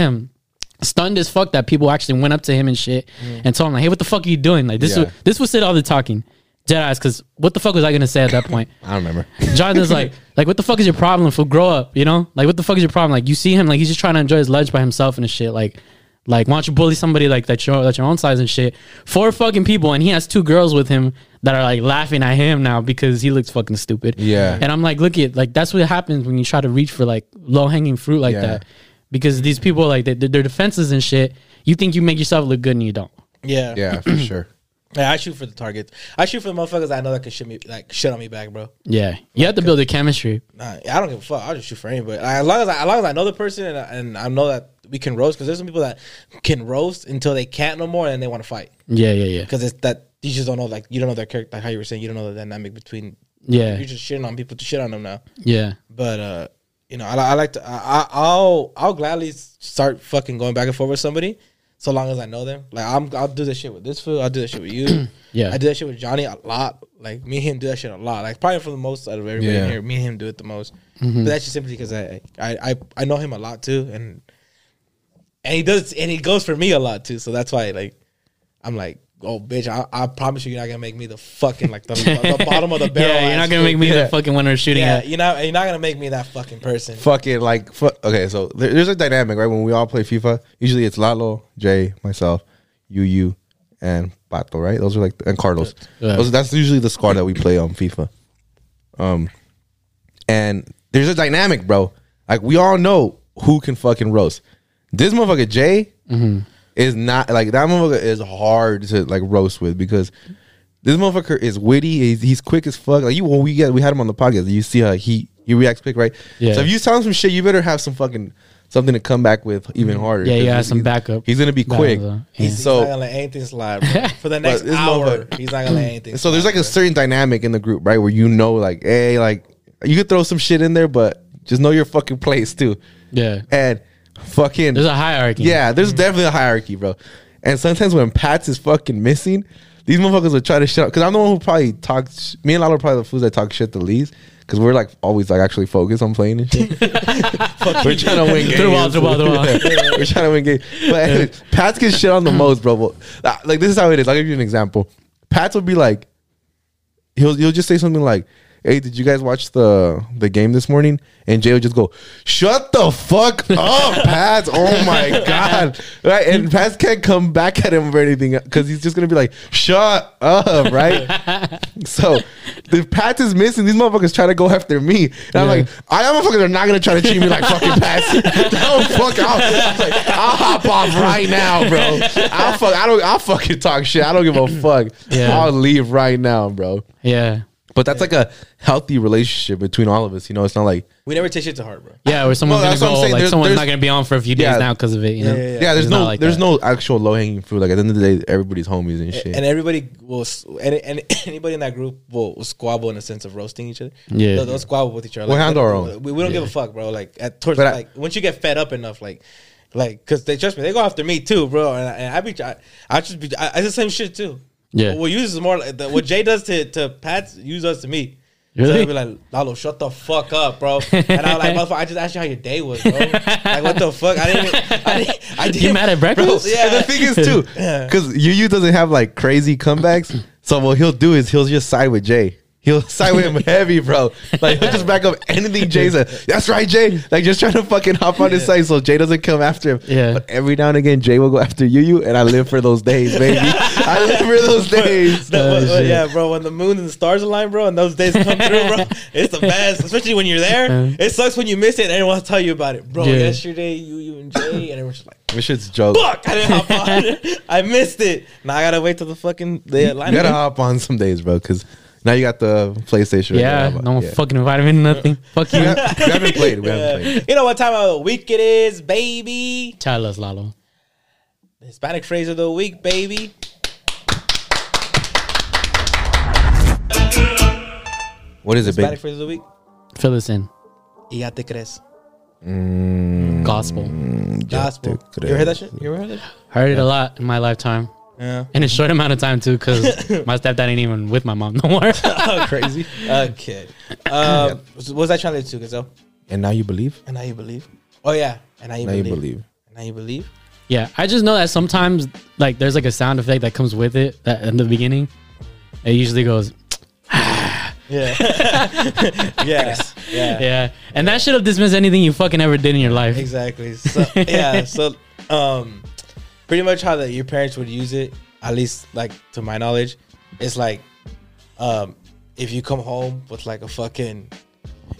[SPEAKER 2] stunned as fuck that people actually went up to him and shit mm. and told him like, "Hey, what the fuck are you doing?" Like this
[SPEAKER 3] Yeah.
[SPEAKER 2] was this was said all the talking, eyes. Because what the fuck was I gonna say at that point?
[SPEAKER 3] I don't remember.
[SPEAKER 2] Jonathan's like, like what the fuck is your problem? For grow up, you know? Like what the fuck is your problem? Like you see him like he's just trying to enjoy his lunch by himself and shit. Like, like why don't you bully somebody like that your that your own size and shit? Four fucking people, and he has two girls with him that are like laughing at him now because he looks fucking stupid.
[SPEAKER 3] Yeah.
[SPEAKER 2] And I'm like, look at like that's what happens when you try to reach for like low hanging fruit like
[SPEAKER 3] Yeah.
[SPEAKER 2] that. Because these people like they, they're defenses and shit. You think you make yourself look good and you don't.
[SPEAKER 1] Yeah.
[SPEAKER 3] Yeah, for sure.
[SPEAKER 1] Yeah, I shoot for the targets. I shoot for the motherfuckers I know that can shit me like shit on me back, bro.
[SPEAKER 2] Yeah, you have to build a chemistry.
[SPEAKER 1] Nah, I don't give a fuck. I'll just shoot for anybody. Like, as long as I, as long as I know the person and, I- and I know that we can roast, because there's some people that can roast until they can't no more and they want to fight.
[SPEAKER 2] Yeah, yeah, yeah.
[SPEAKER 1] Because it's that you just don't know like you don't know their character like how you were saying you don't know the dynamic between
[SPEAKER 2] Yeah,
[SPEAKER 1] you're just shitting on people to shit on them now.
[SPEAKER 2] yeah,
[SPEAKER 1] But uh, you know, I, I like to. I, I- I'll I'll gladly start fucking going back and forth with somebody, so long as I know them. Like I'm, I'll do this shit with this fool. I'll do that shit with you.
[SPEAKER 2] yeah.
[SPEAKER 1] I do that shit with Johnny a lot. Like me and him do that shit a lot. Like probably for the most out of everybody
[SPEAKER 3] Yeah.
[SPEAKER 1] in here, me and him do it the most.
[SPEAKER 2] Mhm.
[SPEAKER 1] But that's just simply because I, I I I know him a lot too, and and he does and he goes for me a lot too. So that's why like I'm like. Oh bitch! I, I promise you, you're not gonna make me the fucking like the, the bottom of the barrel.
[SPEAKER 2] yeah, you're not gonna
[SPEAKER 1] fool.
[SPEAKER 2] make me
[SPEAKER 3] Yeah.
[SPEAKER 2] the fucking one who's shooting
[SPEAKER 1] Yeah,
[SPEAKER 2] at.
[SPEAKER 1] you're not. You're not gonna make me that fucking person.
[SPEAKER 3] fucking like fu- okay so there, there's a dynamic right when we all play fifa usually it's lalo jay myself you you and pato right those are like and carlos
[SPEAKER 2] Yeah.
[SPEAKER 3] those, that's usually the squad that we play on fifa um and there's a dynamic bro like we all know who can fucking roast this motherfucker jay mm-hmm. is not like that motherfucker is hard to like roast with because this motherfucker is witty. He's, he's quick as fuck. Like you, when we get we had him on the podcast, you see how he he reacts quick, right?
[SPEAKER 2] Yeah.
[SPEAKER 3] So if you tell him some shit, you better have some fucking something to come back with even mm-hmm. harder.
[SPEAKER 2] Yeah, yeah, some backup.
[SPEAKER 3] He's gonna be quick.
[SPEAKER 2] Yeah.
[SPEAKER 1] He's, he's
[SPEAKER 3] So-
[SPEAKER 1] not gonna let anything slide bro. for the next
[SPEAKER 3] this
[SPEAKER 1] hour. He's not gonna let anything.
[SPEAKER 3] So there's like a certain dynamic in the group, right? Where you know, like, hey, like you could throw some shit in there, but just know your fucking place too.
[SPEAKER 2] Yeah,
[SPEAKER 3] And fucking
[SPEAKER 2] there's a hierarchy.
[SPEAKER 3] Yeah, there's definitely a hierarchy, bro. And sometimes when Pats is fucking missing, these motherfuckers will try to shut up. Because I'm the one who probably talks. Me and Lalo are probably the fools that talk shit the least. Because we're like always like actually focused on playing and shit. we're trying to win games.
[SPEAKER 2] Through the wall, through the through the.
[SPEAKER 3] Yeah, we're trying to win games. But anyways, Pats gets shit on the most, bro. But, uh, Like this is how it is. I'll give you an example. Pats will be like, he'll he'll just say something like, "Hey, did you guys watch the the game this morning?" And Jay would just go, "Shut the fuck up, Pats! Oh my god!" Right? And Pats can't come back at him or anything because he's just gonna be like, "Shut up!" Right? so the Pats is missing. These motherfuckers try to go after me, and I'm like, "I motherfuckers are not gonna try to treat me like fucking Pats. no, fuck out. Like, I'll hop off right now, bro. I'll fuck. I don't. I'll fucking talk shit. I don't give a fuck.
[SPEAKER 2] Yeah.
[SPEAKER 3] I'll leave right now, bro."
[SPEAKER 2] yeah,
[SPEAKER 3] But that's like a healthy relationship between all of us. You know, it's not like
[SPEAKER 1] we never take shit to heart, bro.
[SPEAKER 2] yeah. Where someone's
[SPEAKER 3] Well, that's
[SPEAKER 2] gonna
[SPEAKER 3] what I'm
[SPEAKER 2] go,
[SPEAKER 3] saying.
[SPEAKER 2] like
[SPEAKER 3] There's-
[SPEAKER 2] someone's
[SPEAKER 3] there's-
[SPEAKER 2] not gonna be on for a few days
[SPEAKER 3] Yeah.
[SPEAKER 2] now because of it. You know,
[SPEAKER 1] Yeah, yeah,
[SPEAKER 3] yeah. there's
[SPEAKER 2] It's
[SPEAKER 3] no
[SPEAKER 2] like
[SPEAKER 3] there's
[SPEAKER 2] that.
[SPEAKER 3] no actual low hanging fruit. Like at the end of the day, everybody's homies and shit.
[SPEAKER 1] And everybody will, s- any, any, anybody in that group will, will squabble in a sense of roasting each other.
[SPEAKER 2] Yeah.
[SPEAKER 1] they'll, they'll squabble with each other.
[SPEAKER 3] We'll
[SPEAKER 1] we
[SPEAKER 3] handle
[SPEAKER 1] don't-
[SPEAKER 3] our own.
[SPEAKER 1] We, we don't give a fuck, bro. Like at towards
[SPEAKER 3] But I-
[SPEAKER 1] once you get fed up enough, like. Like, cause they trust me, they go after me too, bro. And I, and I be, I, I just be, I, I do the same shit too.
[SPEAKER 2] Yeah.
[SPEAKER 1] What use is more like the, what Jay does to to Pat, use us to me.
[SPEAKER 2] Really?
[SPEAKER 1] So I'll be like, Lalo, shut the fuck up, bro. And I'm like, motherfucker, I just asked you how your day was, bro. Like, what the fuck? I didn't. I didn't. I didn't
[SPEAKER 2] You mad at breakfast?
[SPEAKER 1] Bro, yeah.
[SPEAKER 3] And the thing is too,
[SPEAKER 1] Yeah.
[SPEAKER 3] because Yu doesn't have like crazy comebacks. So what he'll do is he'll just side with Jay. He'll side with him heavy, bro. Like he'll just back up anything Jay said. That's right, Jay. Like just trying to fucking hop on his side so Jay doesn't come after him.
[SPEAKER 2] Yeah.
[SPEAKER 3] But every now and again, Jay will go after you, you, and I live for those days, baby. I live for those days.
[SPEAKER 1] The-
[SPEAKER 2] Oh,
[SPEAKER 1] but- but yeah, bro. When the moon and the stars align, bro, and those days come through, bro, it's the best. Especially when you're there.
[SPEAKER 2] Uh.
[SPEAKER 1] It sucks when you miss it and everyone will tell you about it, bro.
[SPEAKER 2] Yeah.
[SPEAKER 1] Yesterday, you, you and Jay, and everyone's just like,
[SPEAKER 3] This shit's a joke.
[SPEAKER 1] "Fuck, I didn't hop on. I missed it. Now I gotta wait till the fucking the
[SPEAKER 3] You gotta hop on some days, bro, because now you got the PlayStation.
[SPEAKER 2] Yeah,
[SPEAKER 3] right now.
[SPEAKER 2] no
[SPEAKER 3] Yeah.
[SPEAKER 2] fucking invited me to nothing. Fuck
[SPEAKER 3] We,
[SPEAKER 2] you.
[SPEAKER 3] we haven't played. We haven't played.
[SPEAKER 1] You know what time of the week it is, baby?
[SPEAKER 2] Tell us, Lalo.
[SPEAKER 1] Hispanic phrase of the week, baby.
[SPEAKER 3] What is it,
[SPEAKER 1] Hispanic
[SPEAKER 3] baby?
[SPEAKER 1] phrase of the week.
[SPEAKER 2] Fill us in.
[SPEAKER 1] Y ya te crees. Mm.
[SPEAKER 2] Gospel.
[SPEAKER 1] Gospel. You ever heard that shit? You ever heard that? Shit?
[SPEAKER 2] Heard it a lot in my lifetime.
[SPEAKER 1] Yeah.
[SPEAKER 2] In a short amount of time too, because my stepdad ain't even with my mom no more.
[SPEAKER 3] Crazy.
[SPEAKER 1] Okay. Um, What was I trying to, do, Gazelle?
[SPEAKER 3] And now you believe?
[SPEAKER 1] And now you believe. Oh yeah. And now you
[SPEAKER 3] Now you
[SPEAKER 1] believe.
[SPEAKER 3] believe.
[SPEAKER 1] And now you believe.
[SPEAKER 2] yeah, I just know that sometimes like there's like a sound effect that comes with it that in the beginning. It usually goes,
[SPEAKER 1] Yeah. yes. Yeah.
[SPEAKER 2] yeah, and that should have dismissed anything you fucking ever did in your life.
[SPEAKER 1] Exactly. So yeah. So um, pretty much how that your parents would use it, at least like to my knowledge, it's like um, if you come home with like a fucking.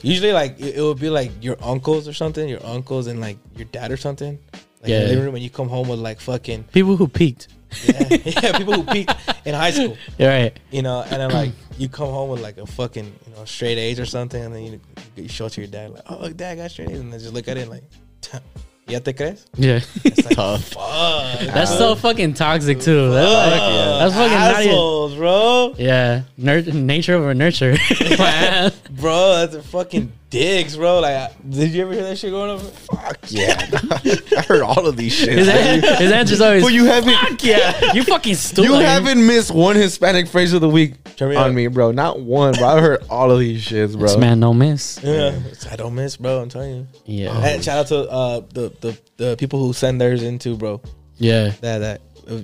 [SPEAKER 1] Usually, like it, it would be like your uncles or something, your uncles and like your dad or something. Like in
[SPEAKER 2] Yeah.
[SPEAKER 1] the living room, when you come home with like fucking
[SPEAKER 2] People who peaked.
[SPEAKER 1] yeah, yeah people who peaked in high school.
[SPEAKER 2] You're right.
[SPEAKER 1] you know, and then like you come home with like a fucking you know straight A's or something, and then you, you show it to your dad like, oh look, dad got straight A's, and then just look at it and like, ¿Ya te crees?
[SPEAKER 2] Yeah.
[SPEAKER 3] Tough.
[SPEAKER 1] Fuck.
[SPEAKER 2] That's so fucking toxic too. That's, like, that's fucking not even-
[SPEAKER 1] assholes, bro.
[SPEAKER 2] Yeah, Nur- nature over nurture. My ass.
[SPEAKER 1] Bro, that's a fucking dicks, bro. Like, did you ever hear that shit going on?
[SPEAKER 3] Fuck yeah. I heard all of these shit.
[SPEAKER 2] his, an- his answer's always,
[SPEAKER 3] But you haven't
[SPEAKER 2] "Fuck yeah, you fucking stupid."
[SPEAKER 3] you haven't missed one Hispanic phrase of the week
[SPEAKER 1] Turn me
[SPEAKER 3] on
[SPEAKER 1] up.
[SPEAKER 3] me, bro. Not one, bro. I heard all of these shits, bro.
[SPEAKER 2] This man don't miss.
[SPEAKER 1] Yeah, I don't miss, bro. I'm telling you.
[SPEAKER 2] Yeah,
[SPEAKER 1] And shout out to uh, the, the the people who send theirs into, bro.
[SPEAKER 2] yeah.
[SPEAKER 1] That that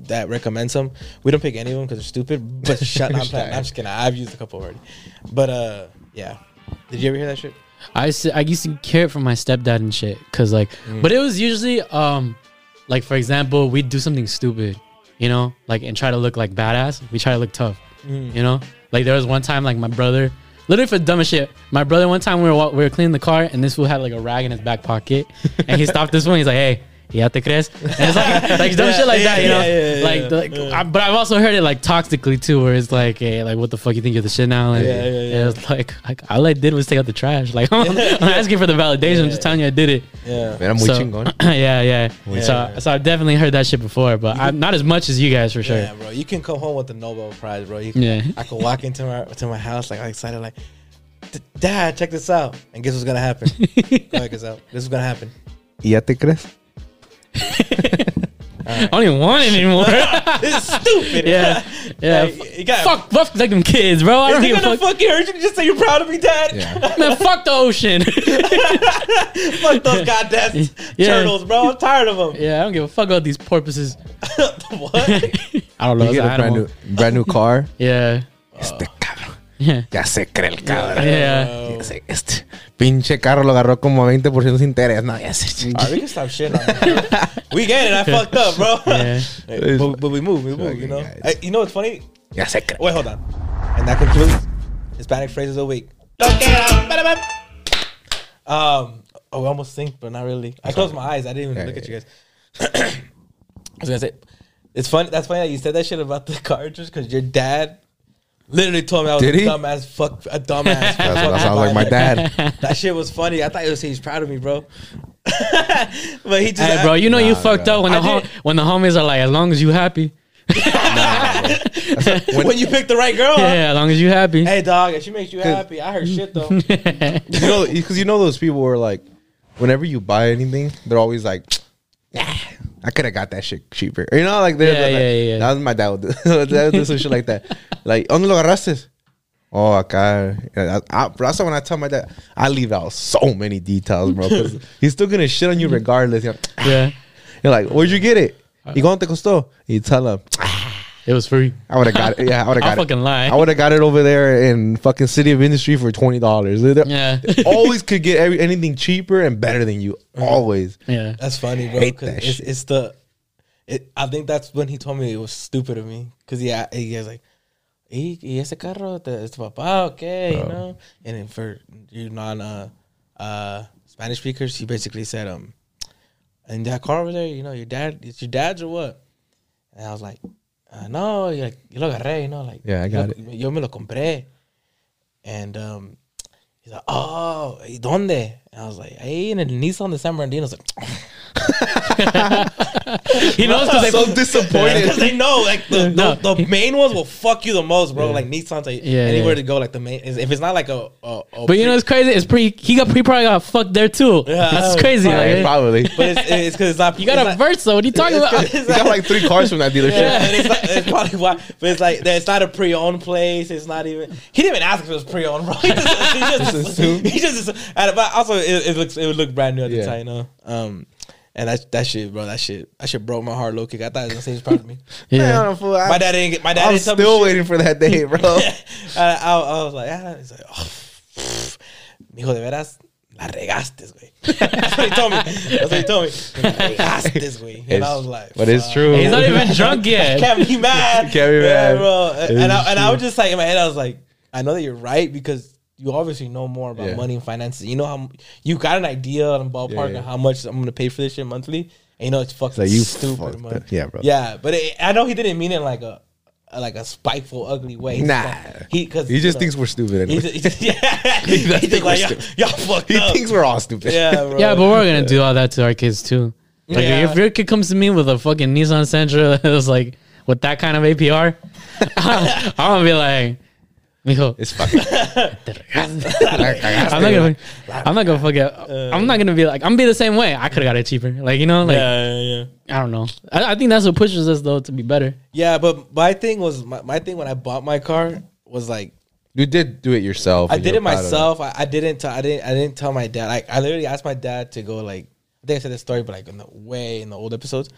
[SPEAKER 1] that recommends them. We don't pick any of them because they're stupid. But shut up, I'm, I'm just kidding. I've used a couple already. But uh, yeah. Did you ever hear that shit?
[SPEAKER 2] I used to, I used to hear it from my stepdad and shit, cause like, but it was usually um, like for example, we'd do something stupid, you know, like and try to look like badass. We try to look tough, you know. Like there was one time, like my brother, literally for the dumbest shit. My brother one time we were we were cleaning the car and this fool had like a rag in his back pocket, and he stopped this one. He's like, hey. Ya te crees? And it's like, like dumb
[SPEAKER 1] Yeah,
[SPEAKER 2] shit like
[SPEAKER 1] yeah,
[SPEAKER 2] that, you know.
[SPEAKER 1] yeah, yeah, yeah,
[SPEAKER 2] like, the- like
[SPEAKER 1] yeah.
[SPEAKER 2] I, but I've also heard it like toxically too, where it's like, hey, like what the fuck you think you're the shit now? Like,
[SPEAKER 1] Yeah, yeah, yeah.
[SPEAKER 2] and It's like, like all I did was take out the trash. Like I'm, I'm asking for the validation. I'm just telling you I did it.
[SPEAKER 1] Yeah.
[SPEAKER 3] Man, I'm muy
[SPEAKER 2] So-
[SPEAKER 3] chingón.
[SPEAKER 2] yeah, yeah.
[SPEAKER 1] Muy
[SPEAKER 2] So,
[SPEAKER 1] chingón.
[SPEAKER 2] so I've definitely heard that shit before, but I'm not as much as you guys for sure.
[SPEAKER 1] Yeah, bro. You can come home with the Nobel Prize, bro. You can,
[SPEAKER 2] Yeah.
[SPEAKER 1] I could walk into my to my house like all excited, like, Dad, check this out, and guess what's gonna happen? check this out. This is gonna happen.
[SPEAKER 3] ¿Y ya te crees?
[SPEAKER 2] I don't even want it anymore.
[SPEAKER 1] This is stupid.
[SPEAKER 2] yeah, yeah.
[SPEAKER 1] Like, you got
[SPEAKER 2] fuck, fuck like them kids, bro. I
[SPEAKER 1] Is
[SPEAKER 2] don't
[SPEAKER 1] it
[SPEAKER 2] give
[SPEAKER 1] gonna
[SPEAKER 2] fuck.
[SPEAKER 1] fucking hurt you to just say you're proud of me, Dad?
[SPEAKER 3] Yeah.
[SPEAKER 2] Man, fuck the ocean.
[SPEAKER 1] Fuck those goddamn
[SPEAKER 2] Yeah.
[SPEAKER 1] turtles, bro. I'm tired of them.
[SPEAKER 2] yeah, I don't give a fuck about these porpoises.
[SPEAKER 1] what?
[SPEAKER 2] I don't know.
[SPEAKER 3] You
[SPEAKER 2] it's
[SPEAKER 3] get a brand new, brand new car.
[SPEAKER 2] Yeah,
[SPEAKER 3] Este cabrón.
[SPEAKER 2] Yeah,
[SPEAKER 3] Ya se cree el cabrón.
[SPEAKER 2] yeah.
[SPEAKER 3] Ya sé, Este pinche carro lo agarró como 20% sin interés. No, ya sé.
[SPEAKER 1] All right, we can stop shitting on me. We get it. I fucked up, bro.
[SPEAKER 2] Yeah.
[SPEAKER 1] Hey, but, but we move, we move. You know.
[SPEAKER 3] guys.
[SPEAKER 1] Hey, you know what's funny?
[SPEAKER 3] Ya se cree.
[SPEAKER 1] Wait, hold on. And that concludes Hispanic phrases of the week. Um, oh, we almost synced, but not really. I closed my eyes. I didn't even
[SPEAKER 3] Yeah,
[SPEAKER 1] look at
[SPEAKER 3] yeah,
[SPEAKER 1] you guys. I was gonna say, it's funny. That's funny that you said that shit about the cartridge because your dad literally told me I was
[SPEAKER 3] Did
[SPEAKER 1] a
[SPEAKER 3] he?
[SPEAKER 1] dumbass fuck a dumbass.
[SPEAKER 3] That's, that sounds like my dad.
[SPEAKER 1] That shit was funny. I thought he was saying he's proud of me, bro. but he just,
[SPEAKER 2] Hey, bro, you know you
[SPEAKER 3] Nah,
[SPEAKER 2] fucked
[SPEAKER 3] bro.
[SPEAKER 2] up when the
[SPEAKER 1] I
[SPEAKER 2] hom-
[SPEAKER 1] did-
[SPEAKER 2] when the homies are like, as long as you happy.
[SPEAKER 1] when, you pick the right girl. huh?
[SPEAKER 2] Yeah, as long as you happy.
[SPEAKER 1] Hey, dog, if she makes you happy, I heard shit though.
[SPEAKER 3] you know, because you know those people were like, whenever you buy anything, they're always like, "Ah, I could have got that shit cheaper. You know, like
[SPEAKER 2] Yeah,
[SPEAKER 3] like,
[SPEAKER 2] yeah, yeah.
[SPEAKER 3] That was my dad would do, would do some shit like that. Like, ¿dónde lo agarraste? Oh, acá. I, I, that's why when I tell my dad, I leave out so many details, bro. 'cause he's still gonna shit on you regardless. You're like,
[SPEAKER 2] yeah,
[SPEAKER 3] you're like, where'd you get it? ¿Y cuánto te costó? You tell him,
[SPEAKER 2] it was free.
[SPEAKER 3] I would have got it. Yeah, I would have
[SPEAKER 2] I'll
[SPEAKER 3] got it.
[SPEAKER 2] fucking lie.
[SPEAKER 3] I would have got it over there in fucking City of Industry for twenty dollars.
[SPEAKER 2] Yeah,
[SPEAKER 3] always could get every, anything cheaper and better than you. Always.
[SPEAKER 2] yeah.
[SPEAKER 1] That's funny, bro.
[SPEAKER 3] Hate
[SPEAKER 1] 'cause
[SPEAKER 3] that
[SPEAKER 1] it's,
[SPEAKER 3] shit.
[SPEAKER 1] it's the. It, I think that's when he told me it was stupid of me because he he was like, "Y, y ese carro te, es tu papá, okay, you know." And then for you non uh, uh, Spanish speakers, he basically said, "Um, and that car over there, you know, your dad, it's your dad's or what?" And I was like, uh, "No, like, yo lo agarré, you know, like
[SPEAKER 3] Yeah, I
[SPEAKER 1] yo
[SPEAKER 3] got
[SPEAKER 1] lo- Yo me lo compré." And um, he's like, "Oh, ¿y dónde?" And I was like, "Hey, in el Nissan de San Bernardino." Was like,
[SPEAKER 2] He knows because they
[SPEAKER 3] so disappointed.
[SPEAKER 1] because they know like the,
[SPEAKER 2] No.
[SPEAKER 1] the, the main ones will fuck you the most, bro. Like Nissan's like
[SPEAKER 2] Yeah,
[SPEAKER 1] anywhere
[SPEAKER 2] yeah.
[SPEAKER 1] to go, like the main. If it's not like a, a, a
[SPEAKER 2] But you know it's crazy. It's pretty. He got. He probably got fucked there too.
[SPEAKER 1] Yeah,
[SPEAKER 2] That's crazy.
[SPEAKER 3] Yeah,
[SPEAKER 2] like,
[SPEAKER 3] probably.
[SPEAKER 1] but it's it's because it's not.
[SPEAKER 2] you got
[SPEAKER 1] it's
[SPEAKER 2] a
[SPEAKER 1] not,
[SPEAKER 2] verse though. What are you talking
[SPEAKER 1] it's
[SPEAKER 2] about?
[SPEAKER 1] 'cause
[SPEAKER 3] He
[SPEAKER 1] it's
[SPEAKER 3] got like three cars from that dealership.
[SPEAKER 1] Yeah, and it's, not, it's probably why. But it's like it's not a pre-owned place. It's not even. He didn't even ask if it was pre-owned, bro. He just, he just,
[SPEAKER 3] assumed.
[SPEAKER 1] he just and- but also it, it looks it would look brand new at the time, you know. Um, and that that shit, bro, that shit, that shit broke my heart, low kick. I thought he was gonna say he's proud of me.
[SPEAKER 2] yeah.
[SPEAKER 3] Man, fool, I,
[SPEAKER 1] My dad didn't get. My dad
[SPEAKER 3] I'm
[SPEAKER 1] didn't tell me
[SPEAKER 3] still
[SPEAKER 1] shit.
[SPEAKER 3] waiting for that day, bro.
[SPEAKER 1] I, I, I was like, ah. He's like, oh, pff, mijo, de veras, la regaste, güey. That's what he told me. That's what he told me. La regaste, güey. And I was like,
[SPEAKER 3] but it's true.
[SPEAKER 2] He's not even drunk yet.
[SPEAKER 1] Can't be mad.
[SPEAKER 3] Can't be
[SPEAKER 1] Yeah, bro.
[SPEAKER 3] It
[SPEAKER 1] And I,
[SPEAKER 3] is
[SPEAKER 1] and I was just like, in my head, I was like, I know that you're right because you obviously know more about
[SPEAKER 3] Yeah.
[SPEAKER 1] money and finances. You know how you got an idea on ballpark
[SPEAKER 3] Yeah, yeah.
[SPEAKER 1] of how much I'm gonna pay for this shit monthly. And you know it's fucking
[SPEAKER 3] like, you
[SPEAKER 1] stupid,
[SPEAKER 3] fucked
[SPEAKER 1] man.
[SPEAKER 3] up. Yeah, bro.
[SPEAKER 1] Yeah, but it, I know he didn't mean it like a like a spiteful, ugly way.
[SPEAKER 3] Nah.
[SPEAKER 1] he because
[SPEAKER 3] He just thinks we're stupid.
[SPEAKER 1] He
[SPEAKER 3] Anyway.
[SPEAKER 1] just, he just, yeah, he,
[SPEAKER 3] does
[SPEAKER 1] thinks
[SPEAKER 3] think
[SPEAKER 1] like
[SPEAKER 3] we're
[SPEAKER 1] y'all, y'all fucked
[SPEAKER 3] He
[SPEAKER 1] up.
[SPEAKER 3] thinks we're all stupid.
[SPEAKER 1] yeah, bro.
[SPEAKER 2] Yeah, but we're gonna do all that to our kids too. Like
[SPEAKER 1] Yeah.
[SPEAKER 2] if your kid comes to me with a fucking Nissan Sentra that was like with that kind of APR, I'm gonna be like, mijo,
[SPEAKER 3] It's fucking.
[SPEAKER 2] I'm not gonna, I'm not gonna fucking, uh, I'm not gonna be like, I'm gonna be the same way. I could have got it cheaper, like you know, like
[SPEAKER 1] yeah, yeah, yeah.
[SPEAKER 2] I don't know. I, I think that's what pushes us though to be better.
[SPEAKER 1] Yeah, but my thing was my, my thing when I bought my car was like
[SPEAKER 3] You did do it yourself.
[SPEAKER 1] I did
[SPEAKER 3] you're
[SPEAKER 1] it myself. I, I didn't. T- I didn't. I didn't tell my dad. Like I literally asked my dad to go. Like I think I said this story, but like in the way in the old episodes,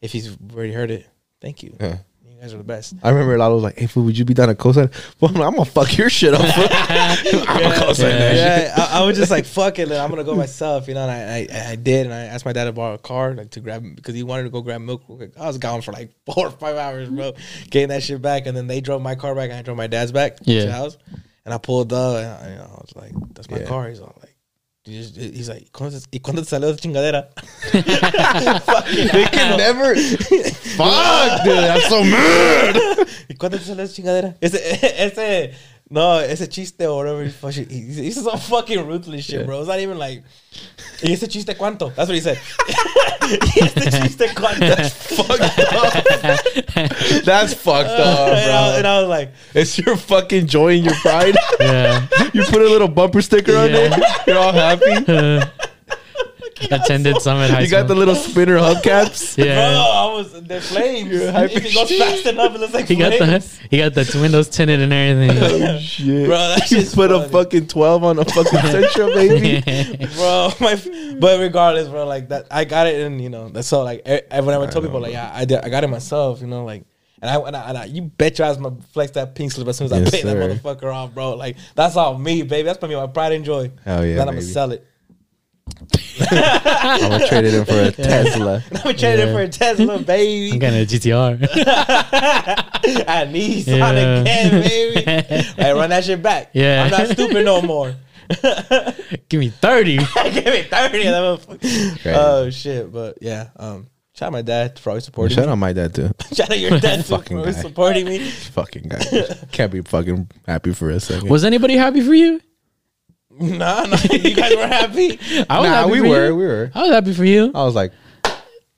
[SPEAKER 1] if he's already heard it, thank you.
[SPEAKER 3] Yeah.
[SPEAKER 1] You guys are the best.
[SPEAKER 3] I remember Lalo was like, "Hey, fool, would you be down to co-sign?" Well, I'm, I'm gonna fuck your shit up. fool. I'm gonna co-sign
[SPEAKER 2] Yeah.
[SPEAKER 3] that shit.
[SPEAKER 1] Yeah, I, I was just like, "Fuck it, like, I'm gonna go myself," you know. And I, I, I did, and I asked my dad to borrow a car, like to grab because he wanted to go grab milk. real quick. I was gone for like four or five hours, bro, getting that shit back, and then they drove my car back, and I drove my dad's back to
[SPEAKER 2] Yeah.
[SPEAKER 1] the house, and I pulled up, and I, you know, I was like, "That's my
[SPEAKER 3] Yeah.
[SPEAKER 1] car." He's all like. He's like, "¿Cuándo se- ¿y cuándo te salió esa chingadera?"
[SPEAKER 3] They can never. Fuck, dude. I'm so mad.
[SPEAKER 1] ¿Y cuándo te salió esa chingadera? Ese, ese, no, ese chiste or whatever. He's, fucking- he's, he's some fucking ruthless shit,
[SPEAKER 3] Yeah.
[SPEAKER 1] bro. It's not even like, ¿y ese chiste cuánto? That's what he said. ¿Y ese chiste cuánto?
[SPEAKER 3] That's fucked up. That's fucked up,
[SPEAKER 1] and, I, and. I was like,
[SPEAKER 3] It's your fucking joy and your pride.
[SPEAKER 2] Yeah.
[SPEAKER 3] you put a little bumper sticker on
[SPEAKER 2] Yeah.
[SPEAKER 3] there. You're all happy.
[SPEAKER 2] Attended Summit High
[SPEAKER 3] You got the
[SPEAKER 2] School.
[SPEAKER 3] little spinner hubcaps.
[SPEAKER 1] bro,
[SPEAKER 2] yeah.
[SPEAKER 1] I was, the flames.
[SPEAKER 3] You're
[SPEAKER 1] if it goes fast enough, it looks like
[SPEAKER 2] He got
[SPEAKER 1] flames.
[SPEAKER 2] the he got the windows tinted and everything.
[SPEAKER 3] Oh, shit.
[SPEAKER 1] Bro, that
[SPEAKER 3] you
[SPEAKER 1] shit's
[SPEAKER 3] put a
[SPEAKER 1] funny.
[SPEAKER 3] fucking 12 on a fucking Sentra, baby.
[SPEAKER 1] bro. My, but regardless, bro, like that, I got it, and you know, that's all. like e- e- whenever I told people, like, yeah, I did, I got it myself, you know, like, and I, and I, and I you bet your ass my flex that pink slip as soon as I
[SPEAKER 3] Yes,
[SPEAKER 1] pay that
[SPEAKER 3] sir.
[SPEAKER 1] motherfucker off, bro. Like that's all me, baby. That's me, my pride and joy.
[SPEAKER 3] Hell yeah,
[SPEAKER 1] Then I'm gonna
[SPEAKER 3] baby.
[SPEAKER 1] sell it.
[SPEAKER 3] I'm gonna trade it in for a Tesla.
[SPEAKER 1] I'm gonna trade it
[SPEAKER 2] Yeah.
[SPEAKER 1] for a Tesla, baby.
[SPEAKER 2] I'm
[SPEAKER 1] baby.
[SPEAKER 2] getting a GTR.
[SPEAKER 1] I need
[SPEAKER 2] Yeah.
[SPEAKER 1] Sonic again, baby. hey, run that shit back.
[SPEAKER 2] Yeah.
[SPEAKER 1] I'm not stupid no more.
[SPEAKER 2] Give me 30.
[SPEAKER 1] Give me thirty. of them Oh shit, but yeah. Um, shout out my dad for always supporting
[SPEAKER 3] Shout
[SPEAKER 1] me.
[SPEAKER 3] out my dad too.
[SPEAKER 1] Shout out your dad too
[SPEAKER 3] Fucking
[SPEAKER 1] for always supporting me.
[SPEAKER 3] fucking guy. Can't be fucking happy for a second.
[SPEAKER 2] Was anybody happy for you?
[SPEAKER 1] Nah, nah, you guys were happy.
[SPEAKER 2] I was
[SPEAKER 3] nah,
[SPEAKER 2] happy
[SPEAKER 3] we
[SPEAKER 2] for
[SPEAKER 3] were,
[SPEAKER 2] you.
[SPEAKER 3] we were.
[SPEAKER 2] I was happy for you.
[SPEAKER 3] I was like,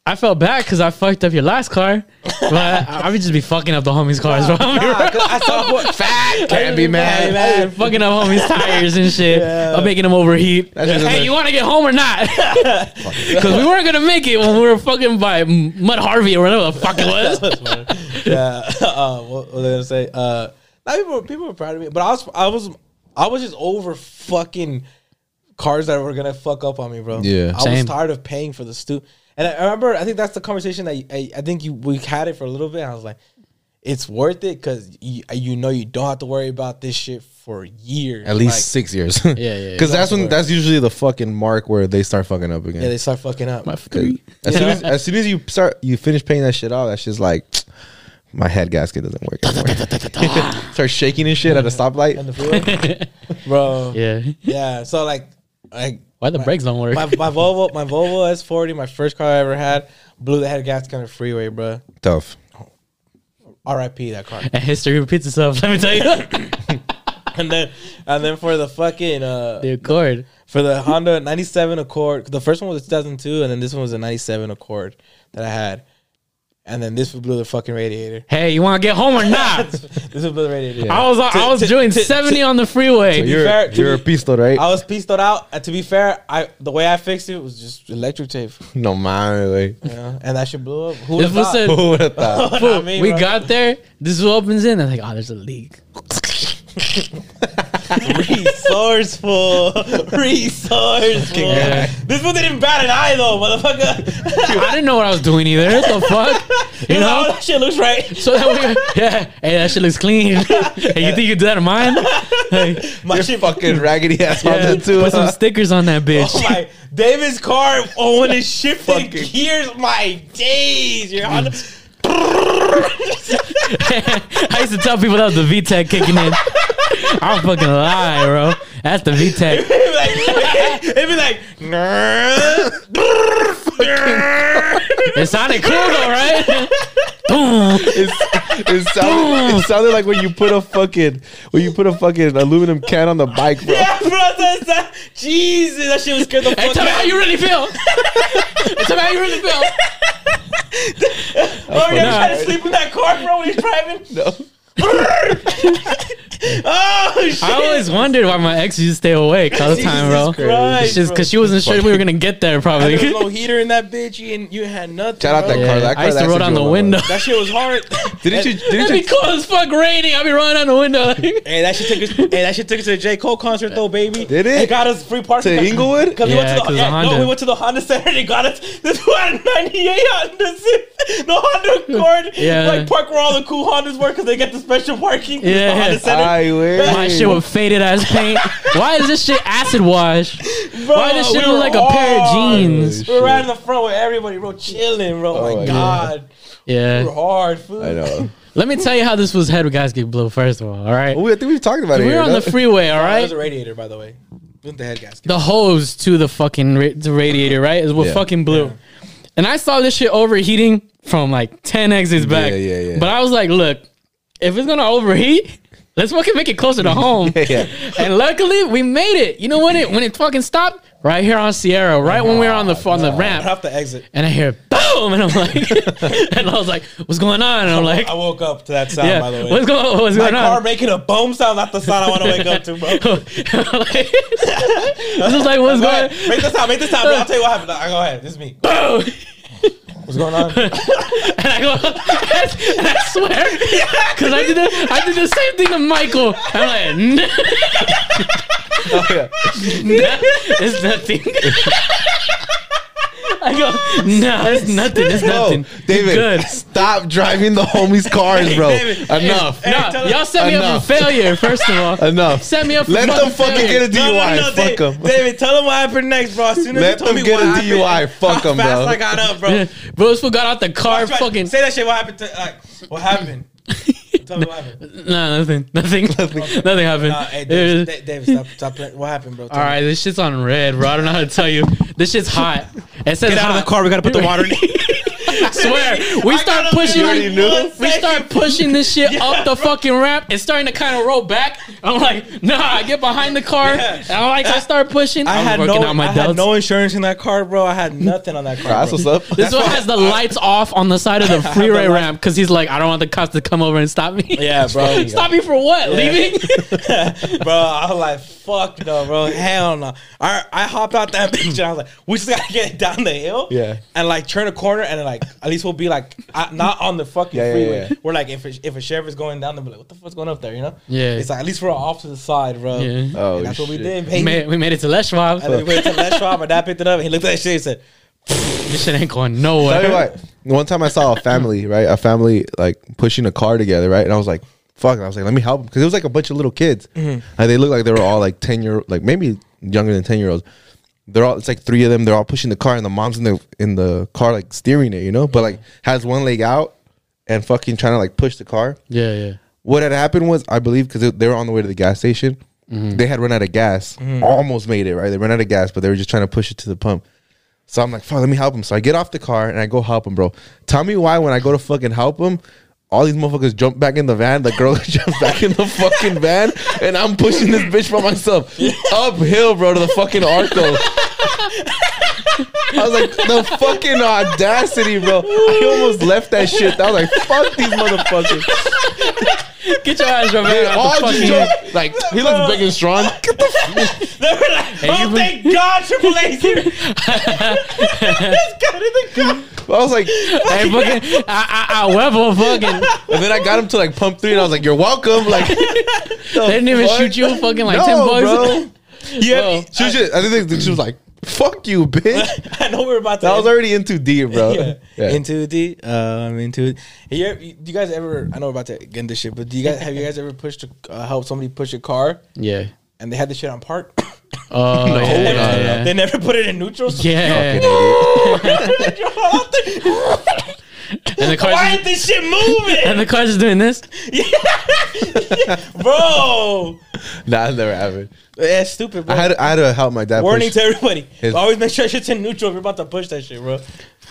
[SPEAKER 2] I felt bad because I fucked up your last car, but I, I would just be fucking up the homies' cars, bro.
[SPEAKER 1] Nah, 'cause I saw fat.
[SPEAKER 3] Can't be mad.
[SPEAKER 2] I've fucking up homies' tires and shit.
[SPEAKER 1] Yeah.
[SPEAKER 2] I'm making them overheat.
[SPEAKER 3] That's
[SPEAKER 2] Hey,
[SPEAKER 3] another-
[SPEAKER 2] you want to get home or not? Because we weren't gonna make it when we were fucking by Mud Harvey or whatever the fuck it was.
[SPEAKER 1] yeah. Uh, what, what was I gonna say? Uh, now people people were proud of me, but I was I was I was just over fucking cars that were gonna fuck up on me, bro.
[SPEAKER 3] Yeah.
[SPEAKER 1] I was tired of paying for the stu. And I, I remember, I think that's the conversation that you, I, I think you we had it for a little bit. I was like, it's worth it because you, you know you don't have to worry about this shit for years.
[SPEAKER 3] at least
[SPEAKER 1] Like,
[SPEAKER 3] six years.
[SPEAKER 2] Yeah, yeah.
[SPEAKER 3] Because that's when that's usually the fucking mark where they start fucking up again.
[SPEAKER 1] yeah, they start fucking up.
[SPEAKER 2] My three.
[SPEAKER 3] As, soon as, as soon as you start, you finish paying that shit off. That's just like my head gasket doesn't work anymore. start shaking and shit at a stoplight.
[SPEAKER 1] on the freeway, bro. Yeah.
[SPEAKER 2] Yeah.
[SPEAKER 1] So like, like
[SPEAKER 2] Why the brakes don't work?
[SPEAKER 1] my, my Volvo, my Volvo S40, my first car I ever had, blew the head gasket on the freeway, bro.
[SPEAKER 3] Tough.
[SPEAKER 1] R.I.P. that car.
[SPEAKER 2] and history repeats itself. Let me tell you,
[SPEAKER 1] and then, and then for the fucking uh,
[SPEAKER 2] the Accord.
[SPEAKER 1] for the Honda 97 Accord, the first one was a 2002, and then this one was a 97 Accord that I had, and then this blew the fucking radiator.
[SPEAKER 2] Hey, you want to get home or not?
[SPEAKER 1] this blew the radiator.
[SPEAKER 2] I was I was
[SPEAKER 1] To-
[SPEAKER 2] doing
[SPEAKER 1] to-
[SPEAKER 2] seventy on the freeway.
[SPEAKER 1] be
[SPEAKER 3] You're,
[SPEAKER 1] fair- to
[SPEAKER 3] you're a
[SPEAKER 1] be-
[SPEAKER 3] pistol, right?
[SPEAKER 1] I was pieced out. And to be fair, I the way I fixed it was just electric tape,
[SPEAKER 3] no man, like,
[SPEAKER 1] you know, and that shit blew up. Who would've thought?
[SPEAKER 2] a-
[SPEAKER 3] who would have thought?
[SPEAKER 2] Fool,
[SPEAKER 1] Not me,
[SPEAKER 2] we
[SPEAKER 1] bro.
[SPEAKER 2] got there. This is what opens in. I'm like, oh, there's a leak.
[SPEAKER 1] Resourceful, resourceful.
[SPEAKER 2] Yeah.
[SPEAKER 1] This one didn't bat an eye though, motherfucker.
[SPEAKER 2] I didn't know what I was doing either. What the fuck?
[SPEAKER 1] you
[SPEAKER 2] You
[SPEAKER 1] know
[SPEAKER 2] know?
[SPEAKER 1] that shit looks right.
[SPEAKER 2] So then we, yeah, hey, that shit looks clean. hey, you think you do that in mine? Hey,
[SPEAKER 1] My shit
[SPEAKER 3] fucking raggedy ass on
[SPEAKER 2] yeah,
[SPEAKER 3] it too.
[SPEAKER 2] put some stickers on that bitch.
[SPEAKER 1] Oh my David's car oh when it shifted
[SPEAKER 3] Fucking-
[SPEAKER 1] gears my days. Your Honda
[SPEAKER 2] I used to tell people that was the VTEC kicking in. I'm fucking lie, bro. That's the VTEC.
[SPEAKER 1] it'd be like it'd be like.
[SPEAKER 2] It sounded cool though, right? Boom.
[SPEAKER 3] It sounded, it sounded like when you put a fucking when you put a fucking aluminum can on the bike, bro.
[SPEAKER 1] Yeah, bro, that's that. Jesus, that shit was scared the
[SPEAKER 2] Hey,
[SPEAKER 1] fuck
[SPEAKER 2] tell me how you really feel. hey, tell me how you really feel.
[SPEAKER 1] Oh, you ever
[SPEAKER 2] Nah.
[SPEAKER 1] tried to sleep in that car, bro, when he's driving?
[SPEAKER 3] No.
[SPEAKER 1] Oh, shit.
[SPEAKER 2] I always wondered why my ex used to stay awake all the time, bro.
[SPEAKER 1] Christ,
[SPEAKER 2] It's just because she wasn't sure we were gonna get there, probably.
[SPEAKER 1] there was no heater in that bitch. You, and you had nothing.
[SPEAKER 3] Shout out
[SPEAKER 1] bro.
[SPEAKER 3] that car. That car
[SPEAKER 2] I used to roll down the window.
[SPEAKER 3] over.
[SPEAKER 1] That shit was hard.
[SPEAKER 3] Didn't you?
[SPEAKER 2] It'd
[SPEAKER 3] Didn't
[SPEAKER 2] be
[SPEAKER 3] you?
[SPEAKER 2] cool as fuck raining. I'd be rolling down the window.
[SPEAKER 1] Hey, that shit took us. hey, that shit took us to the J Cole concert though, baby.
[SPEAKER 3] Did it?
[SPEAKER 1] It got us free parking
[SPEAKER 3] To Inglewood?
[SPEAKER 1] Because we went to
[SPEAKER 2] 'cause
[SPEAKER 1] the
[SPEAKER 2] of
[SPEAKER 1] yeah, no,
[SPEAKER 2] Honda.
[SPEAKER 1] we went to the Honda Center. They got us. This one ninety eight Honda Civic, the Honda Accord.
[SPEAKER 2] Yeah.
[SPEAKER 1] like park where all the cool Hondas were because they get the special parking. 'cause it's
[SPEAKER 2] Yeah.
[SPEAKER 1] the Honda Center.
[SPEAKER 3] I wish.
[SPEAKER 2] My shit with faded ass paint. Why is this shit acid wash?
[SPEAKER 1] Bro,
[SPEAKER 2] Why does shit
[SPEAKER 1] we
[SPEAKER 2] look
[SPEAKER 1] were
[SPEAKER 2] like a pair of
[SPEAKER 1] hard.
[SPEAKER 2] jeans?
[SPEAKER 1] We were right in the front with everybody, bro, chilling, bro. Oh, my
[SPEAKER 3] yeah.
[SPEAKER 1] god, we were
[SPEAKER 2] Yeah.
[SPEAKER 1] hard, food.
[SPEAKER 3] I know.
[SPEAKER 2] Let me tell you how this was head guys get blue. First of all, all right.
[SPEAKER 3] Well, we, I think we've talked about it.
[SPEAKER 2] We were
[SPEAKER 3] here,
[SPEAKER 2] on
[SPEAKER 3] no?
[SPEAKER 2] the freeway, all
[SPEAKER 1] That was a radiator, by the way. With the head gasket.
[SPEAKER 2] the hose to the fucking ra- the radiator, right? Is what
[SPEAKER 3] Yeah.
[SPEAKER 2] fucking blew. And I saw this shit overheating from like 10 exits back.
[SPEAKER 3] Yeah, yeah, yeah.
[SPEAKER 2] But I was like, look, if it's gonna overheat, let's fucking make it closer to home.
[SPEAKER 3] Yeah, yeah.
[SPEAKER 2] And luckily we made it. You know when it when it fucking stopped? Right here on Sierra, right when we were on the on the
[SPEAKER 1] Right
[SPEAKER 2] ramp.
[SPEAKER 1] off the exit.
[SPEAKER 2] And I hear boom, and I'm like, and I was like, what's going on? And I'm like,
[SPEAKER 1] I woke up to that sound,
[SPEAKER 2] yeah,
[SPEAKER 1] by the way.
[SPEAKER 2] what's going what's
[SPEAKER 1] My
[SPEAKER 2] going
[SPEAKER 1] car
[SPEAKER 2] on?
[SPEAKER 1] making a boom sound, not the sound I want to wake up to, bro.
[SPEAKER 2] Like, I was like, what's
[SPEAKER 1] Go
[SPEAKER 2] going?
[SPEAKER 1] ahead. Make this sound, make this sound. I'll tell you what happened. Uh, Go ahead, this is me.
[SPEAKER 2] Boom.
[SPEAKER 1] What's going on?
[SPEAKER 2] And I go, and I swear, because I did the, I did the same thing to Michael. I'm like,
[SPEAKER 3] Oh, yeah.
[SPEAKER 2] nah, it's nothing. I go, no, it's nothing. It's
[SPEAKER 3] No,
[SPEAKER 2] nothing.
[SPEAKER 3] David,
[SPEAKER 2] Good.
[SPEAKER 3] stop driving the homies' cars, bro.
[SPEAKER 1] David,
[SPEAKER 3] Enough.
[SPEAKER 1] hey,
[SPEAKER 2] Nah,
[SPEAKER 1] tell
[SPEAKER 2] y'all set me up
[SPEAKER 3] Enough.
[SPEAKER 2] for failure. First of all,
[SPEAKER 3] Enough.
[SPEAKER 2] set me up. For
[SPEAKER 3] Let them
[SPEAKER 2] fucking
[SPEAKER 3] fucking
[SPEAKER 2] failure.
[SPEAKER 3] get a DUI. Fuck
[SPEAKER 1] David,
[SPEAKER 3] them.
[SPEAKER 1] David, tell them what happened next, bro. As soon as
[SPEAKER 3] Let
[SPEAKER 1] you told
[SPEAKER 3] them
[SPEAKER 1] me
[SPEAKER 3] get
[SPEAKER 1] what
[SPEAKER 3] a
[SPEAKER 1] happened,
[SPEAKER 3] DUI. Fuck
[SPEAKER 1] how
[SPEAKER 3] 'em,
[SPEAKER 1] fast
[SPEAKER 3] bro.
[SPEAKER 1] I got up, bro.
[SPEAKER 2] Yeah, bro, this fool got out the car.
[SPEAKER 1] That's right.
[SPEAKER 2] Fucking
[SPEAKER 1] Say that shit. What happened to like? What happened? tell me what happened.
[SPEAKER 2] nah, nothing, nothing, nothing, happened.
[SPEAKER 1] Nah, hey, David, David, David, stop, stop. playing. What happened, bro? Tell
[SPEAKER 2] all
[SPEAKER 1] me.
[SPEAKER 2] right, this shit's on red, bro. I don't know how to tell you. This shit's hot. It says
[SPEAKER 1] Get out of the car. We gotta put the water in.
[SPEAKER 2] I swear, we
[SPEAKER 1] I
[SPEAKER 2] start pushing.
[SPEAKER 1] in
[SPEAKER 3] already?
[SPEAKER 2] We start pushing this shit up the fucking ramp. It's starting to kind of roll back. I'm like, nah. I get behind the car.
[SPEAKER 1] Yeah.
[SPEAKER 2] And I'm like, I start pushing.
[SPEAKER 1] I
[SPEAKER 2] I'm
[SPEAKER 1] had
[SPEAKER 2] working
[SPEAKER 1] no,
[SPEAKER 2] out my
[SPEAKER 1] I had
[SPEAKER 2] delts.
[SPEAKER 1] no insurance in that car, bro. I had nothing on that car.
[SPEAKER 3] That's what's up.
[SPEAKER 2] This one has the lights off on the side of the freeway ramp because he's like, I don't want the cops to come over and stop me.
[SPEAKER 1] Yeah, bro.
[SPEAKER 2] Stop me for what? Leaving?
[SPEAKER 1] bro, I was like, fuck no, bro. Hell no. I, I hopped out that bitch and I was like, we just gotta get down the hill.
[SPEAKER 3] Yeah.
[SPEAKER 1] And like turn a corner and then, like, at least we'll be like, not on the fucking
[SPEAKER 3] Yeah, yeah,
[SPEAKER 1] freeway.
[SPEAKER 3] yeah.
[SPEAKER 1] We're like, if a, if a sheriff is going down, they'll be like, what the fuck's going up there, you know?
[SPEAKER 2] Yeah.
[SPEAKER 1] It's like, at least we're off to the side, bro.
[SPEAKER 2] Yeah.
[SPEAKER 3] Oh,
[SPEAKER 1] And that's what we
[SPEAKER 3] shit.
[SPEAKER 1] did,
[SPEAKER 2] we, made, we made it to Les Schwab.
[SPEAKER 1] And then we went to Les Schwab. My dad picked it up and he looked at that shit and said,
[SPEAKER 2] This shit ain't going
[SPEAKER 3] Tell you
[SPEAKER 2] nowhere.
[SPEAKER 3] what. One time I saw a family, right? A family like pushing a car together, right? And I was like, "Fuck!" And I was like, "Let me help them," because it was like a bunch of little kids. Mm-hmm. And they looked like they were all like ten year, like maybe younger than ten year olds. They're all. It's like three of them. They're all pushing the car, and the mom's in the in the car like steering it, you know. But like has one leg out and fucking trying to like push the car.
[SPEAKER 2] Yeah, yeah.
[SPEAKER 3] What had happened was, I believe, because they were on the way to the gas station, mm-hmm. they had run out of gas. Mm-hmm. Almost made it, right? They ran out of gas, but they were just trying to push it to the pump. So I'm like, fuck, let me help him. So I get off the car and I go help him, bro. Tell me why when I go to fucking help him, all these motherfuckers jump back in the van. The girl jumps back in the fucking van, and I'm pushing this bitch by myself uphill, bro, to the fucking Arco. I was like, the fucking audacity, bro. I almost left that shit. I was like, fuck these motherfuckers.
[SPEAKER 2] Get your ass over
[SPEAKER 3] They all
[SPEAKER 2] the
[SPEAKER 3] just jumped. Like, he looks big and strong.
[SPEAKER 1] they were like,
[SPEAKER 2] Hey,
[SPEAKER 1] oh,
[SPEAKER 2] you-
[SPEAKER 1] thank God Triple A's here. This guy didn't come.
[SPEAKER 3] I was like,
[SPEAKER 2] Hey, fucking, I, I, I Weber, fucking.
[SPEAKER 3] and then I got him to like pump three, and I was like, "You're welcome." Like,
[SPEAKER 2] They didn't even shoot you fucking like 10 bucks.
[SPEAKER 3] bro.
[SPEAKER 1] Yeah,
[SPEAKER 2] Whoa.
[SPEAKER 3] She was just, I think she was like, "Fuck you, bitch."
[SPEAKER 1] I know we were about to.
[SPEAKER 3] That was already into D, bro.
[SPEAKER 1] yeah.
[SPEAKER 3] Yeah.
[SPEAKER 1] Into the um into it. You, ever- you guys ever? I know we're about to get into shit, but do you guys have you guys ever pushed a, uh, help somebody push a car
[SPEAKER 2] Yeah.
[SPEAKER 1] and they had the shit on park?
[SPEAKER 2] Oh, yeah,
[SPEAKER 1] they,
[SPEAKER 2] yeah,
[SPEAKER 1] never,
[SPEAKER 2] yeah.
[SPEAKER 1] they never put it in neutral. So
[SPEAKER 2] Yeah. And the car's
[SPEAKER 1] Why ain't
[SPEAKER 2] just,
[SPEAKER 1] this shit moving,
[SPEAKER 2] and the car's just doing this. yeah.
[SPEAKER 1] bro?
[SPEAKER 3] Nah, that never happened.
[SPEAKER 1] Yeah, it's stupid, bro.
[SPEAKER 3] I had I had to help my dad.
[SPEAKER 1] Warning
[SPEAKER 3] push,
[SPEAKER 1] to everybody.
[SPEAKER 3] His-
[SPEAKER 1] Always make sure shit's in neutral if you're about to push that shit, bro.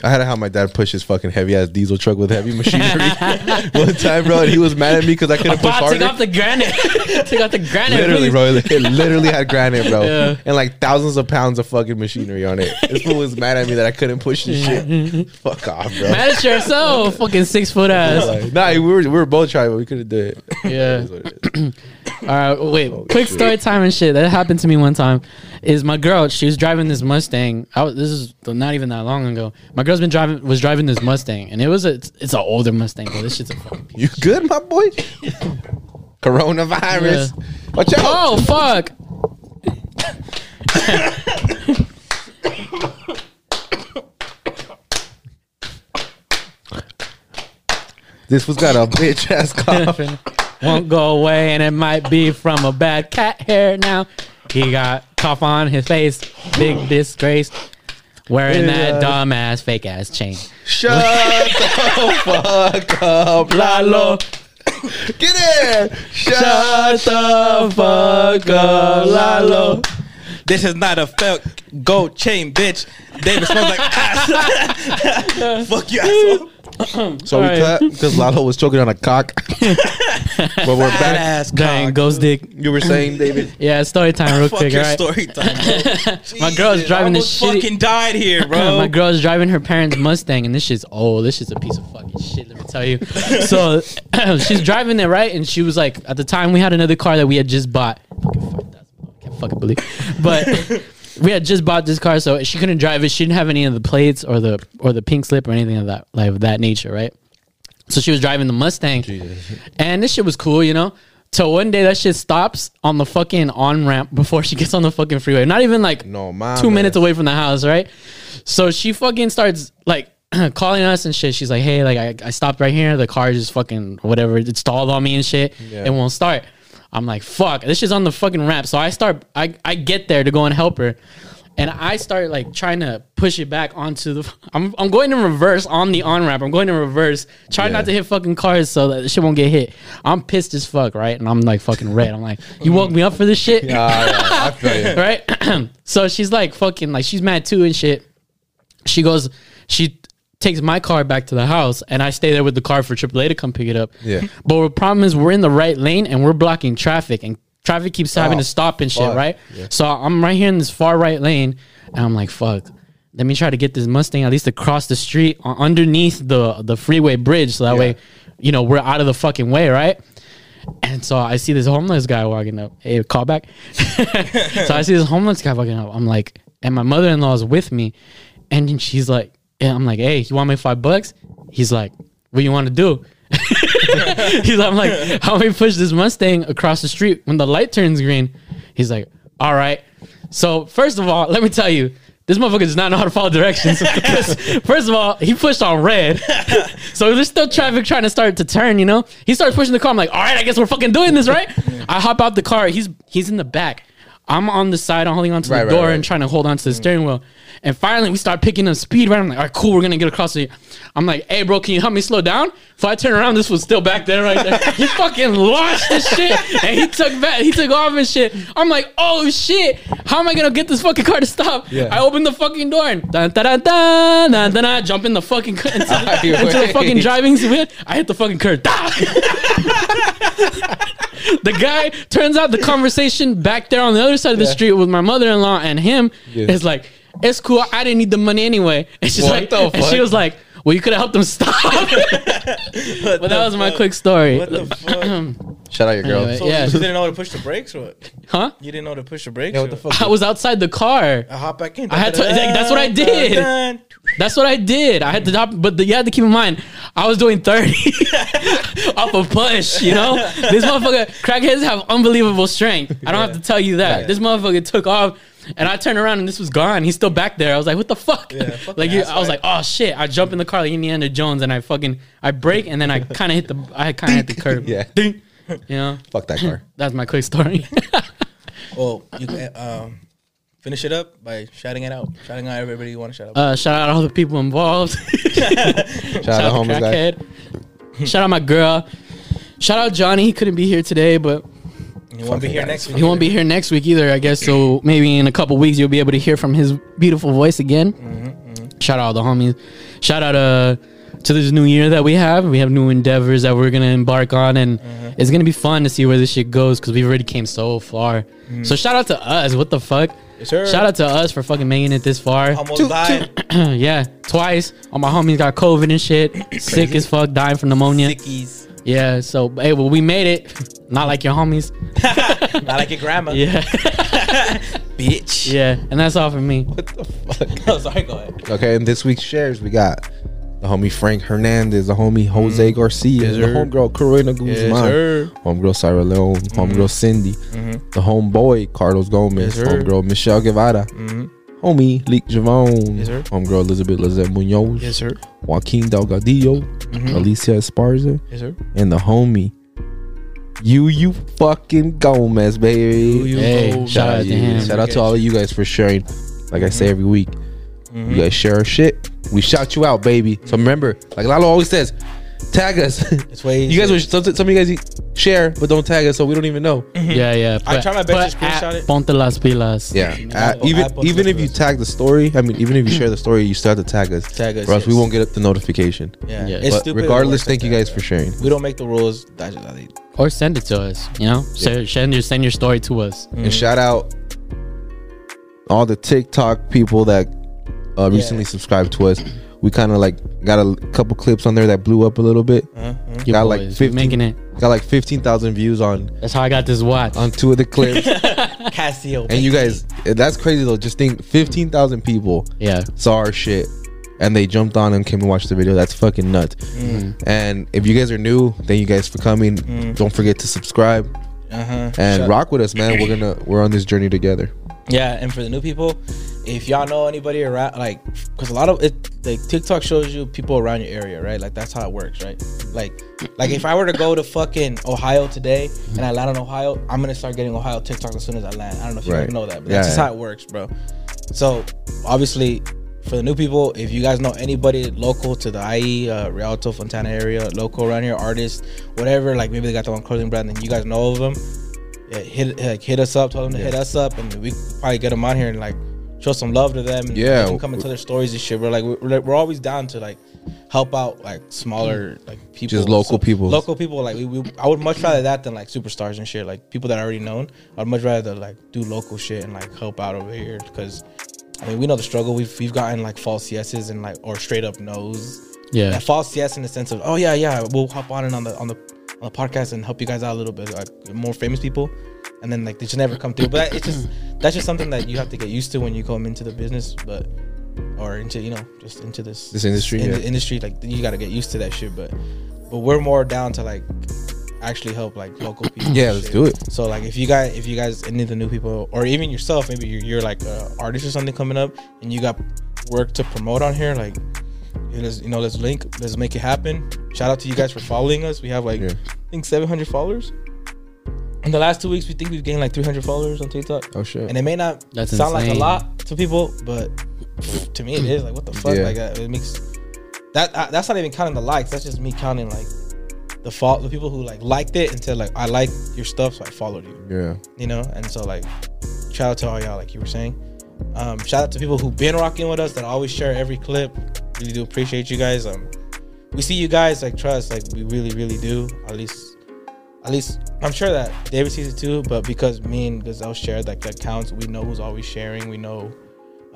[SPEAKER 3] I had to help my dad push his fucking heavy ass diesel truck with heavy machinery one time, bro. And he was mad at me because I couldn't push
[SPEAKER 2] Bob, take
[SPEAKER 3] harder.
[SPEAKER 2] off the granite. take off the granite.
[SPEAKER 3] Literally,
[SPEAKER 2] please.
[SPEAKER 3] bro. It literally had granite, bro,
[SPEAKER 2] Yeah.
[SPEAKER 3] and like thousands of pounds of fucking machinery on it. This fool was mad at me that I couldn't push this shit. Fuck off, bro.
[SPEAKER 2] Mad at yourself, fucking six foot ass.
[SPEAKER 3] Like, nah, we were we were both trying, but we couldn't do it.
[SPEAKER 2] Yeah.
[SPEAKER 3] It is what it is.
[SPEAKER 2] All right, wait. Quick
[SPEAKER 3] shit.
[SPEAKER 2] story time and shit. That happened to me one time. Is my girl? She was driving this Mustang. I was, this is not even that long ago. My girl's been driving was driving this Mustang, and it was a it's, it's an older Mustang, but this shit's a fucking.
[SPEAKER 3] You good, my boy? Coronavirus. Watch out.
[SPEAKER 2] Oh fuck!
[SPEAKER 3] This was got a bitch ass cough.
[SPEAKER 2] Won't go away, and it might be from a bad cat hair. Now he got cough on his face, big disgrace. Wearing that
[SPEAKER 3] Yeah.
[SPEAKER 2] dumb ass fake ass chain.
[SPEAKER 3] Shut the fuck up, Lalo. Get in. Shut the fuck up, Lalo.
[SPEAKER 1] This is not a felt gold chain, bitch. David smells like ass. Fuck you, asshole.
[SPEAKER 3] So we
[SPEAKER 2] Alright.
[SPEAKER 3] cut because Lalo was choking on a cock. but we're back.
[SPEAKER 1] Badass
[SPEAKER 2] Dang,
[SPEAKER 1] cock.
[SPEAKER 2] ghost dick.
[SPEAKER 3] You were saying, David?
[SPEAKER 2] Yeah, story time real
[SPEAKER 1] Fuck
[SPEAKER 2] quick,
[SPEAKER 1] your
[SPEAKER 2] alright?
[SPEAKER 1] story time, bro.
[SPEAKER 2] My girl's
[SPEAKER 1] Jesus,
[SPEAKER 2] driving
[SPEAKER 1] I
[SPEAKER 2] this
[SPEAKER 1] almost
[SPEAKER 2] shitty-
[SPEAKER 1] fucking died here, bro.
[SPEAKER 2] My girl's driving her parents' Mustang, and this shit's old. This shit's a piece of fucking shit. Let me tell you. So she's driving it right, and she was like, at the time we had another car that we had just bought. Fucking fuck that. I can't fucking believe. But we had just bought this car, so she couldn't drive it. She didn't have any of the plates or the or the pink slip or anything of that like of that nature, right? So she was driving the Mustang, and this shit was cool, you know. So one day that shit stops on the fucking on ramp before she gets on the fucking freeway. Not even like
[SPEAKER 3] No, man.
[SPEAKER 2] two minutes away from the house, right? So she fucking starts like calling us and shit. She's like, hey, like I, I stopped right here. The car just fucking whatever. It stalled on me and shit.
[SPEAKER 3] Yeah.
[SPEAKER 2] It won't start. I'm like, fuck. This is on the fucking ramp. So I start I, I get there to go and help her. And I start like trying to push it back onto the. I'm, I'm going in reverse on the on ramp. I'm going in reverse, trying
[SPEAKER 3] Yeah.
[SPEAKER 2] not to hit fucking cars so that the shit won't get hit. I'm pissed as fuck, right? And I'm like fucking red. I'm like, you woke me up for this shit?
[SPEAKER 3] Yeah, yeah, I feel you.
[SPEAKER 2] right? so she's like fucking like she's mad too and shit. She goes, she takes my car back to the house, and I stay there with the car for AAA to come pick it up.
[SPEAKER 3] Yeah.
[SPEAKER 2] But the problem is we're in the right lane and we're blocking traffic, and traffic keeps having
[SPEAKER 3] Oh,
[SPEAKER 2] to stop and shit,
[SPEAKER 3] fuck.
[SPEAKER 2] right?
[SPEAKER 3] Yeah.
[SPEAKER 2] So I'm right here in this far right lane, and I'm like, fuck. Let me try to get this Mustang at least across the street uh, underneath the the freeway bridge, so that
[SPEAKER 3] Yeah.
[SPEAKER 2] way, you know, we're out of the fucking way, right? And so I see this homeless guy walking up. Hey, call back. so I see this homeless guy walking up. I'm like, and my mother in law is with me, and she's like, yeah, I'm like, hey, you want me five bucks? He's like, what you want to do? He's I'm like, how we push this Mustang across the street when the light turns green? He's like, all right. So first of all, let me tell you, this motherfucker does not know how to follow directions. First of all, he pushed on red. so there's still traffic trying to start to turn, you know? He starts pushing the car. I'm like, all right, I guess we're fucking doing this, right? I hop out the car. He's he's in the back. I'm on the side, I'm holding onto
[SPEAKER 3] Right,
[SPEAKER 2] the
[SPEAKER 3] right,
[SPEAKER 2] door
[SPEAKER 3] right.
[SPEAKER 2] and trying to hold onto the steering wheel. And finally, we start picking up speed. Right, I'm like, all right, cool, we're gonna get across the. I'm like, hey, bro, can you help me slow down? If I turn around, this was still back there, right there. he fucking launched the shit, and he took back, he took off and shit. I'm like, oh shit, how am I gonna get this fucking car to stop?
[SPEAKER 3] Yeah.
[SPEAKER 2] I open the fucking door and dun, dun, dun, dun, dun, dun, dun, jump in the fucking into the, into the fucking driving seat. I hit the fucking curb. the guy turns out the conversation back there on the other side of the
[SPEAKER 3] Yeah.
[SPEAKER 2] street with my mother-in-law and him
[SPEAKER 3] Yeah.
[SPEAKER 2] is like it's cool i didn't need the money anyway and she's
[SPEAKER 3] What
[SPEAKER 2] like and she was like well you could have helped them stop but that was my quick story
[SPEAKER 1] What the fuck?
[SPEAKER 3] Shout out your girl.
[SPEAKER 2] Anyway.
[SPEAKER 1] So
[SPEAKER 2] Yeah.
[SPEAKER 1] you didn't know how to push the brakes or what?
[SPEAKER 2] huh
[SPEAKER 1] You didn't know how to push the brakes?
[SPEAKER 3] Yeah, what the fuck?
[SPEAKER 2] i was outside the car
[SPEAKER 1] I hop back in.
[SPEAKER 2] I had to- that's what I did. that's what i did i had to stop but the, you had to keep in mind i was doing 30 off a push you know this motherfucker crackheads have unbelievable strength i don't have to tell you that
[SPEAKER 3] Yeah.
[SPEAKER 2] this motherfucker took off and I turned around and this was gone. He's still back there. I was like, "What the fuck?"
[SPEAKER 1] Yeah,
[SPEAKER 2] like, you, I was like, "Oh shit!" I jump in the car like Indiana Jones and I fucking I break and then I kind of hit the I kind of hit the curb.
[SPEAKER 3] Yeah.
[SPEAKER 2] Ding. you know
[SPEAKER 3] Fuck that car.
[SPEAKER 2] that's my quick story.
[SPEAKER 1] Well, you can um, finish it up by shouting it out. Shouting out everybody you want to shout out.
[SPEAKER 2] uh, shout out all the people involved.
[SPEAKER 3] Shout out the homeless guy.
[SPEAKER 2] Shout out my girl. Shout out Johnny. He couldn't be here today, but
[SPEAKER 1] You won't be here
[SPEAKER 3] guys.
[SPEAKER 1] next week.
[SPEAKER 2] He won't be here next week either, I guess. So maybe in a couple weeks you'll be able to hear from his beautiful voice again.
[SPEAKER 1] Mm-hmm,
[SPEAKER 2] Shout out all the homies. Shout out uh to this new year that we have. We have new endeavors that we're gonna embark on, and
[SPEAKER 1] Mm-hmm.
[SPEAKER 2] it's gonna be fun to see where this shit goes because we've already came so far. So shout out to us. What the fuck?
[SPEAKER 1] Mm-hmm. Yes.
[SPEAKER 2] Shout out to us for fucking making it this far.
[SPEAKER 1] Almost died.
[SPEAKER 2] yeah, twice. All my homies got COVID and shit. Sick as fuck, dying from pneumonia.
[SPEAKER 1] Sickies.
[SPEAKER 2] Yeah, so hey, well, we made it. Not like your homies.
[SPEAKER 1] Not like your grandma.
[SPEAKER 2] Yeah,
[SPEAKER 1] Bitch.
[SPEAKER 2] yeah, and that's all for me.
[SPEAKER 3] What the fuck?
[SPEAKER 1] oh, sorry, go ahead.
[SPEAKER 3] Okay, and this week's shares, we got the homie Frank Hernandez, the homie Jose mm-hmm. Garcia,
[SPEAKER 1] Yes,
[SPEAKER 3] the
[SPEAKER 1] sir.
[SPEAKER 3] homegirl Corina Guzman, the homegirl Sarah Leon, mm-hmm. homegirl Cindy, mm-hmm. the homeboy Carlos Gomez,
[SPEAKER 1] Yes, sir.
[SPEAKER 3] homegirl Michelle Guevara,
[SPEAKER 1] Mhm.
[SPEAKER 3] Homie Leek Javon,
[SPEAKER 1] Yes, sir.
[SPEAKER 3] homegirl Elizabeth Lizette Munoz,
[SPEAKER 1] Yes, sir.
[SPEAKER 3] Joaquin Delgadillo,
[SPEAKER 1] Mhm.
[SPEAKER 3] Alicia Esparza,
[SPEAKER 1] Yes, sir.
[SPEAKER 3] and the homie you you fucking Gomez, baby.
[SPEAKER 1] You
[SPEAKER 2] Hey,
[SPEAKER 1] go.
[SPEAKER 2] shout out to him.
[SPEAKER 3] Shout out to all of you guys for sharing. Like I say every week,
[SPEAKER 1] Mm-hmm.
[SPEAKER 3] you guys share our shit. We shout you out, baby. So remember, like Lalo always says, tag us.
[SPEAKER 1] It's way
[SPEAKER 3] you guys,
[SPEAKER 1] easier.
[SPEAKER 3] will, some, some of you guys share, but don't tag us, so we don't even know.
[SPEAKER 2] Yeah, yeah.
[SPEAKER 1] I try my best to
[SPEAKER 2] put
[SPEAKER 1] screenshot
[SPEAKER 2] at
[SPEAKER 1] it.
[SPEAKER 2] Ponte las pilas.
[SPEAKER 3] Yeah, Uh,
[SPEAKER 1] Oh,
[SPEAKER 3] even
[SPEAKER 1] I
[SPEAKER 3] even if you
[SPEAKER 1] list.
[SPEAKER 3] tag the story, I mean, even if you share the story, you still have to tag us,
[SPEAKER 1] Tag us,
[SPEAKER 3] or else we
[SPEAKER 1] yes.
[SPEAKER 3] won't get the notification.
[SPEAKER 1] Yeah.
[SPEAKER 2] Yeah.
[SPEAKER 1] It's
[SPEAKER 3] But
[SPEAKER 1] stupid. It
[SPEAKER 3] regardless,
[SPEAKER 1] works
[SPEAKER 3] thank you
[SPEAKER 1] that.
[SPEAKER 3] guys for sharing.
[SPEAKER 1] We don't make the rules. That's just how they.
[SPEAKER 2] Or send it to us. You know, send, send your send your story to us.
[SPEAKER 1] Mm.
[SPEAKER 3] And shout out all the TikTok people that uh, recently
[SPEAKER 1] Yeah.
[SPEAKER 3] subscribed to us. We kind of like got a couple clips on there that blew up a little bit.
[SPEAKER 2] Your
[SPEAKER 3] Got like
[SPEAKER 2] boys, we
[SPEAKER 3] 15
[SPEAKER 2] making it.
[SPEAKER 3] Got like fifteen thousand views on
[SPEAKER 2] That's how I got this watch.
[SPEAKER 3] on two of the clips.
[SPEAKER 1] Casio.
[SPEAKER 3] and you guys, that's crazy though. Just think, fifteen thousand people
[SPEAKER 2] yeah,
[SPEAKER 3] saw our shit, and they jumped on and came and watched the video. That's fucking nuts.
[SPEAKER 1] Mm.
[SPEAKER 3] And if you guys are new, thank you guys for coming. Don't forget to subscribe
[SPEAKER 1] Uh-huh.
[SPEAKER 3] and
[SPEAKER 1] Shut-
[SPEAKER 3] rock with us, man. We're gonna we're on this journey together.
[SPEAKER 1] Yeah, and for the new people, if y'all know anybody around, like, because a lot of it, like TikTok shows you people around your area, right? Like that's how it works, right? Like, like if I were to go to fucking Ohio today and I land in Ohio, I'm gonna start getting Ohio TikTok as soon as I land. I don't know if you
[SPEAKER 3] Right.
[SPEAKER 1] know that, but
[SPEAKER 3] Yeah,
[SPEAKER 1] that's just
[SPEAKER 3] yeah.
[SPEAKER 1] how it works, bro. So obviously, for the new people, if you guys know anybody local to the IE, uh, Rialto, Fontana area, local around here, artists, whatever, like maybe they got their own clothing brand and you guys know of them, Uh, hit uh, like hit us up, tell them to hit us up, and we probably get them on here and like show some love to them. And
[SPEAKER 3] Yeah.
[SPEAKER 1] come and tell their stories and shit. We're like we're, we're always down to like help out like smaller like people,
[SPEAKER 3] Just local people.
[SPEAKER 1] Local people like we, we I would much rather that than like superstars and shit. Like people that I already known. I'd much rather like do local shit and like help out over here because. I mean, we know the struggle. We've we've gotten like false yeses and like or straight up no's.
[SPEAKER 2] yeah.
[SPEAKER 1] A false yes in the sense of, oh yeah, yeah, we'll hop on and on the on the on the podcast and help you guys out a little bit, like more famous people, and then like they just never come through. But it's just that's just something that you have to get used to when you come into the business, but or into you know just into this
[SPEAKER 3] This industry,
[SPEAKER 1] in
[SPEAKER 3] yeah.
[SPEAKER 1] the industry. Like you got to get used to that shit. But but we're more down to like actually help like local people.
[SPEAKER 3] Yeah, let's
[SPEAKER 1] shit.
[SPEAKER 3] do it.
[SPEAKER 1] So like if you guys if you guys any of the new people or even yourself, maybe you're, you're like an artist or something coming up and you got work to promote on here, like let's you know let's link, let's make it happen. Shout out to you guys for following us. We have like
[SPEAKER 3] Yeah.
[SPEAKER 1] I think 700 followers. In the last two weeks, we think we've gained like 300 followers on TikTok,
[SPEAKER 3] Oh shit.
[SPEAKER 1] and it may not
[SPEAKER 2] That's
[SPEAKER 1] sound like a lot to people, but to me it is. Like what the fuck?
[SPEAKER 3] Yeah.
[SPEAKER 1] Like uh, it makes that uh, that's not even counting the likes. That's just me counting like the fault the people who like liked it and said like I like your stuff, so I followed you
[SPEAKER 3] yeah.
[SPEAKER 1] you know and so like shout out to all y'all like you were saying um shout out to people who've been rocking with us that always share every clip really do appreciate you guys um we see you guys like trust like we really really do at least at least i'm sure that david sees it too but because me and gazelle share like the accounts we know who's always sharing we know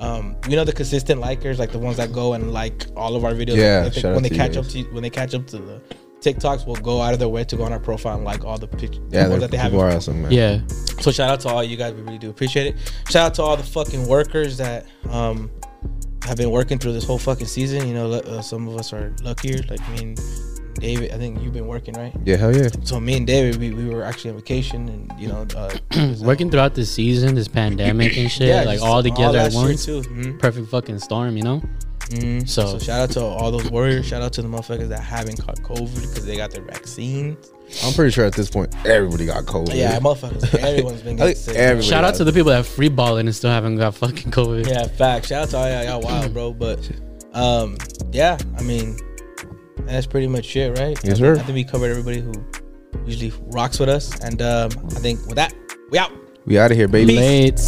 [SPEAKER 1] um, we know the consistent likers, like the ones that go and like all of our videos.
[SPEAKER 3] Yeah,
[SPEAKER 1] Like, they- when they
[SPEAKER 3] to you
[SPEAKER 1] catch up
[SPEAKER 3] guys.
[SPEAKER 1] to when they catch up to the TikToks, will go out of their way to go on our profile and like all the pictures
[SPEAKER 3] Yeah,
[SPEAKER 1] that
[SPEAKER 3] that
[SPEAKER 1] they have.
[SPEAKER 3] are awesome, man.
[SPEAKER 2] Yeah.
[SPEAKER 1] So shout out to all you guys. We really do appreciate it. Shout out to all the fucking workers that um have been working through this whole fucking season. You know, uh, some of us are luckier. Like me and David. I think you've been working, right?
[SPEAKER 3] Yeah, hell yeah.
[SPEAKER 1] So me and David, we, we were actually on vacation, and you know, uh,
[SPEAKER 2] Working throughout this season, this pandemic and shit,
[SPEAKER 1] yeah,
[SPEAKER 2] like all together
[SPEAKER 1] that
[SPEAKER 2] at once.
[SPEAKER 1] shit too. Mhm.
[SPEAKER 2] Perfect fucking storm, you know?
[SPEAKER 1] Mhm.
[SPEAKER 2] So-
[SPEAKER 1] So, shout out to all those warriors. Shout out to the motherfuckers that haven't caught COVID because they got their vaccines.
[SPEAKER 3] I'm pretty sure at this point everybody got COVID.
[SPEAKER 1] Yeah, motherfuckers. Everyone's been getting sick.
[SPEAKER 3] everybody-
[SPEAKER 2] Shout out to the people that free balling and still haven't got fucking COVID.
[SPEAKER 1] Yeah, fact. Shout out to all y'all, y'all wild, bro. But um, yeah, I mean, that's pretty much it, right?
[SPEAKER 3] Yes,
[SPEAKER 1] I
[SPEAKER 3] sir.
[SPEAKER 1] Think, I think we covered everybody who usually rocks with us. And um, I think with that, we out.
[SPEAKER 3] We out of here, baby.
[SPEAKER 2] Late.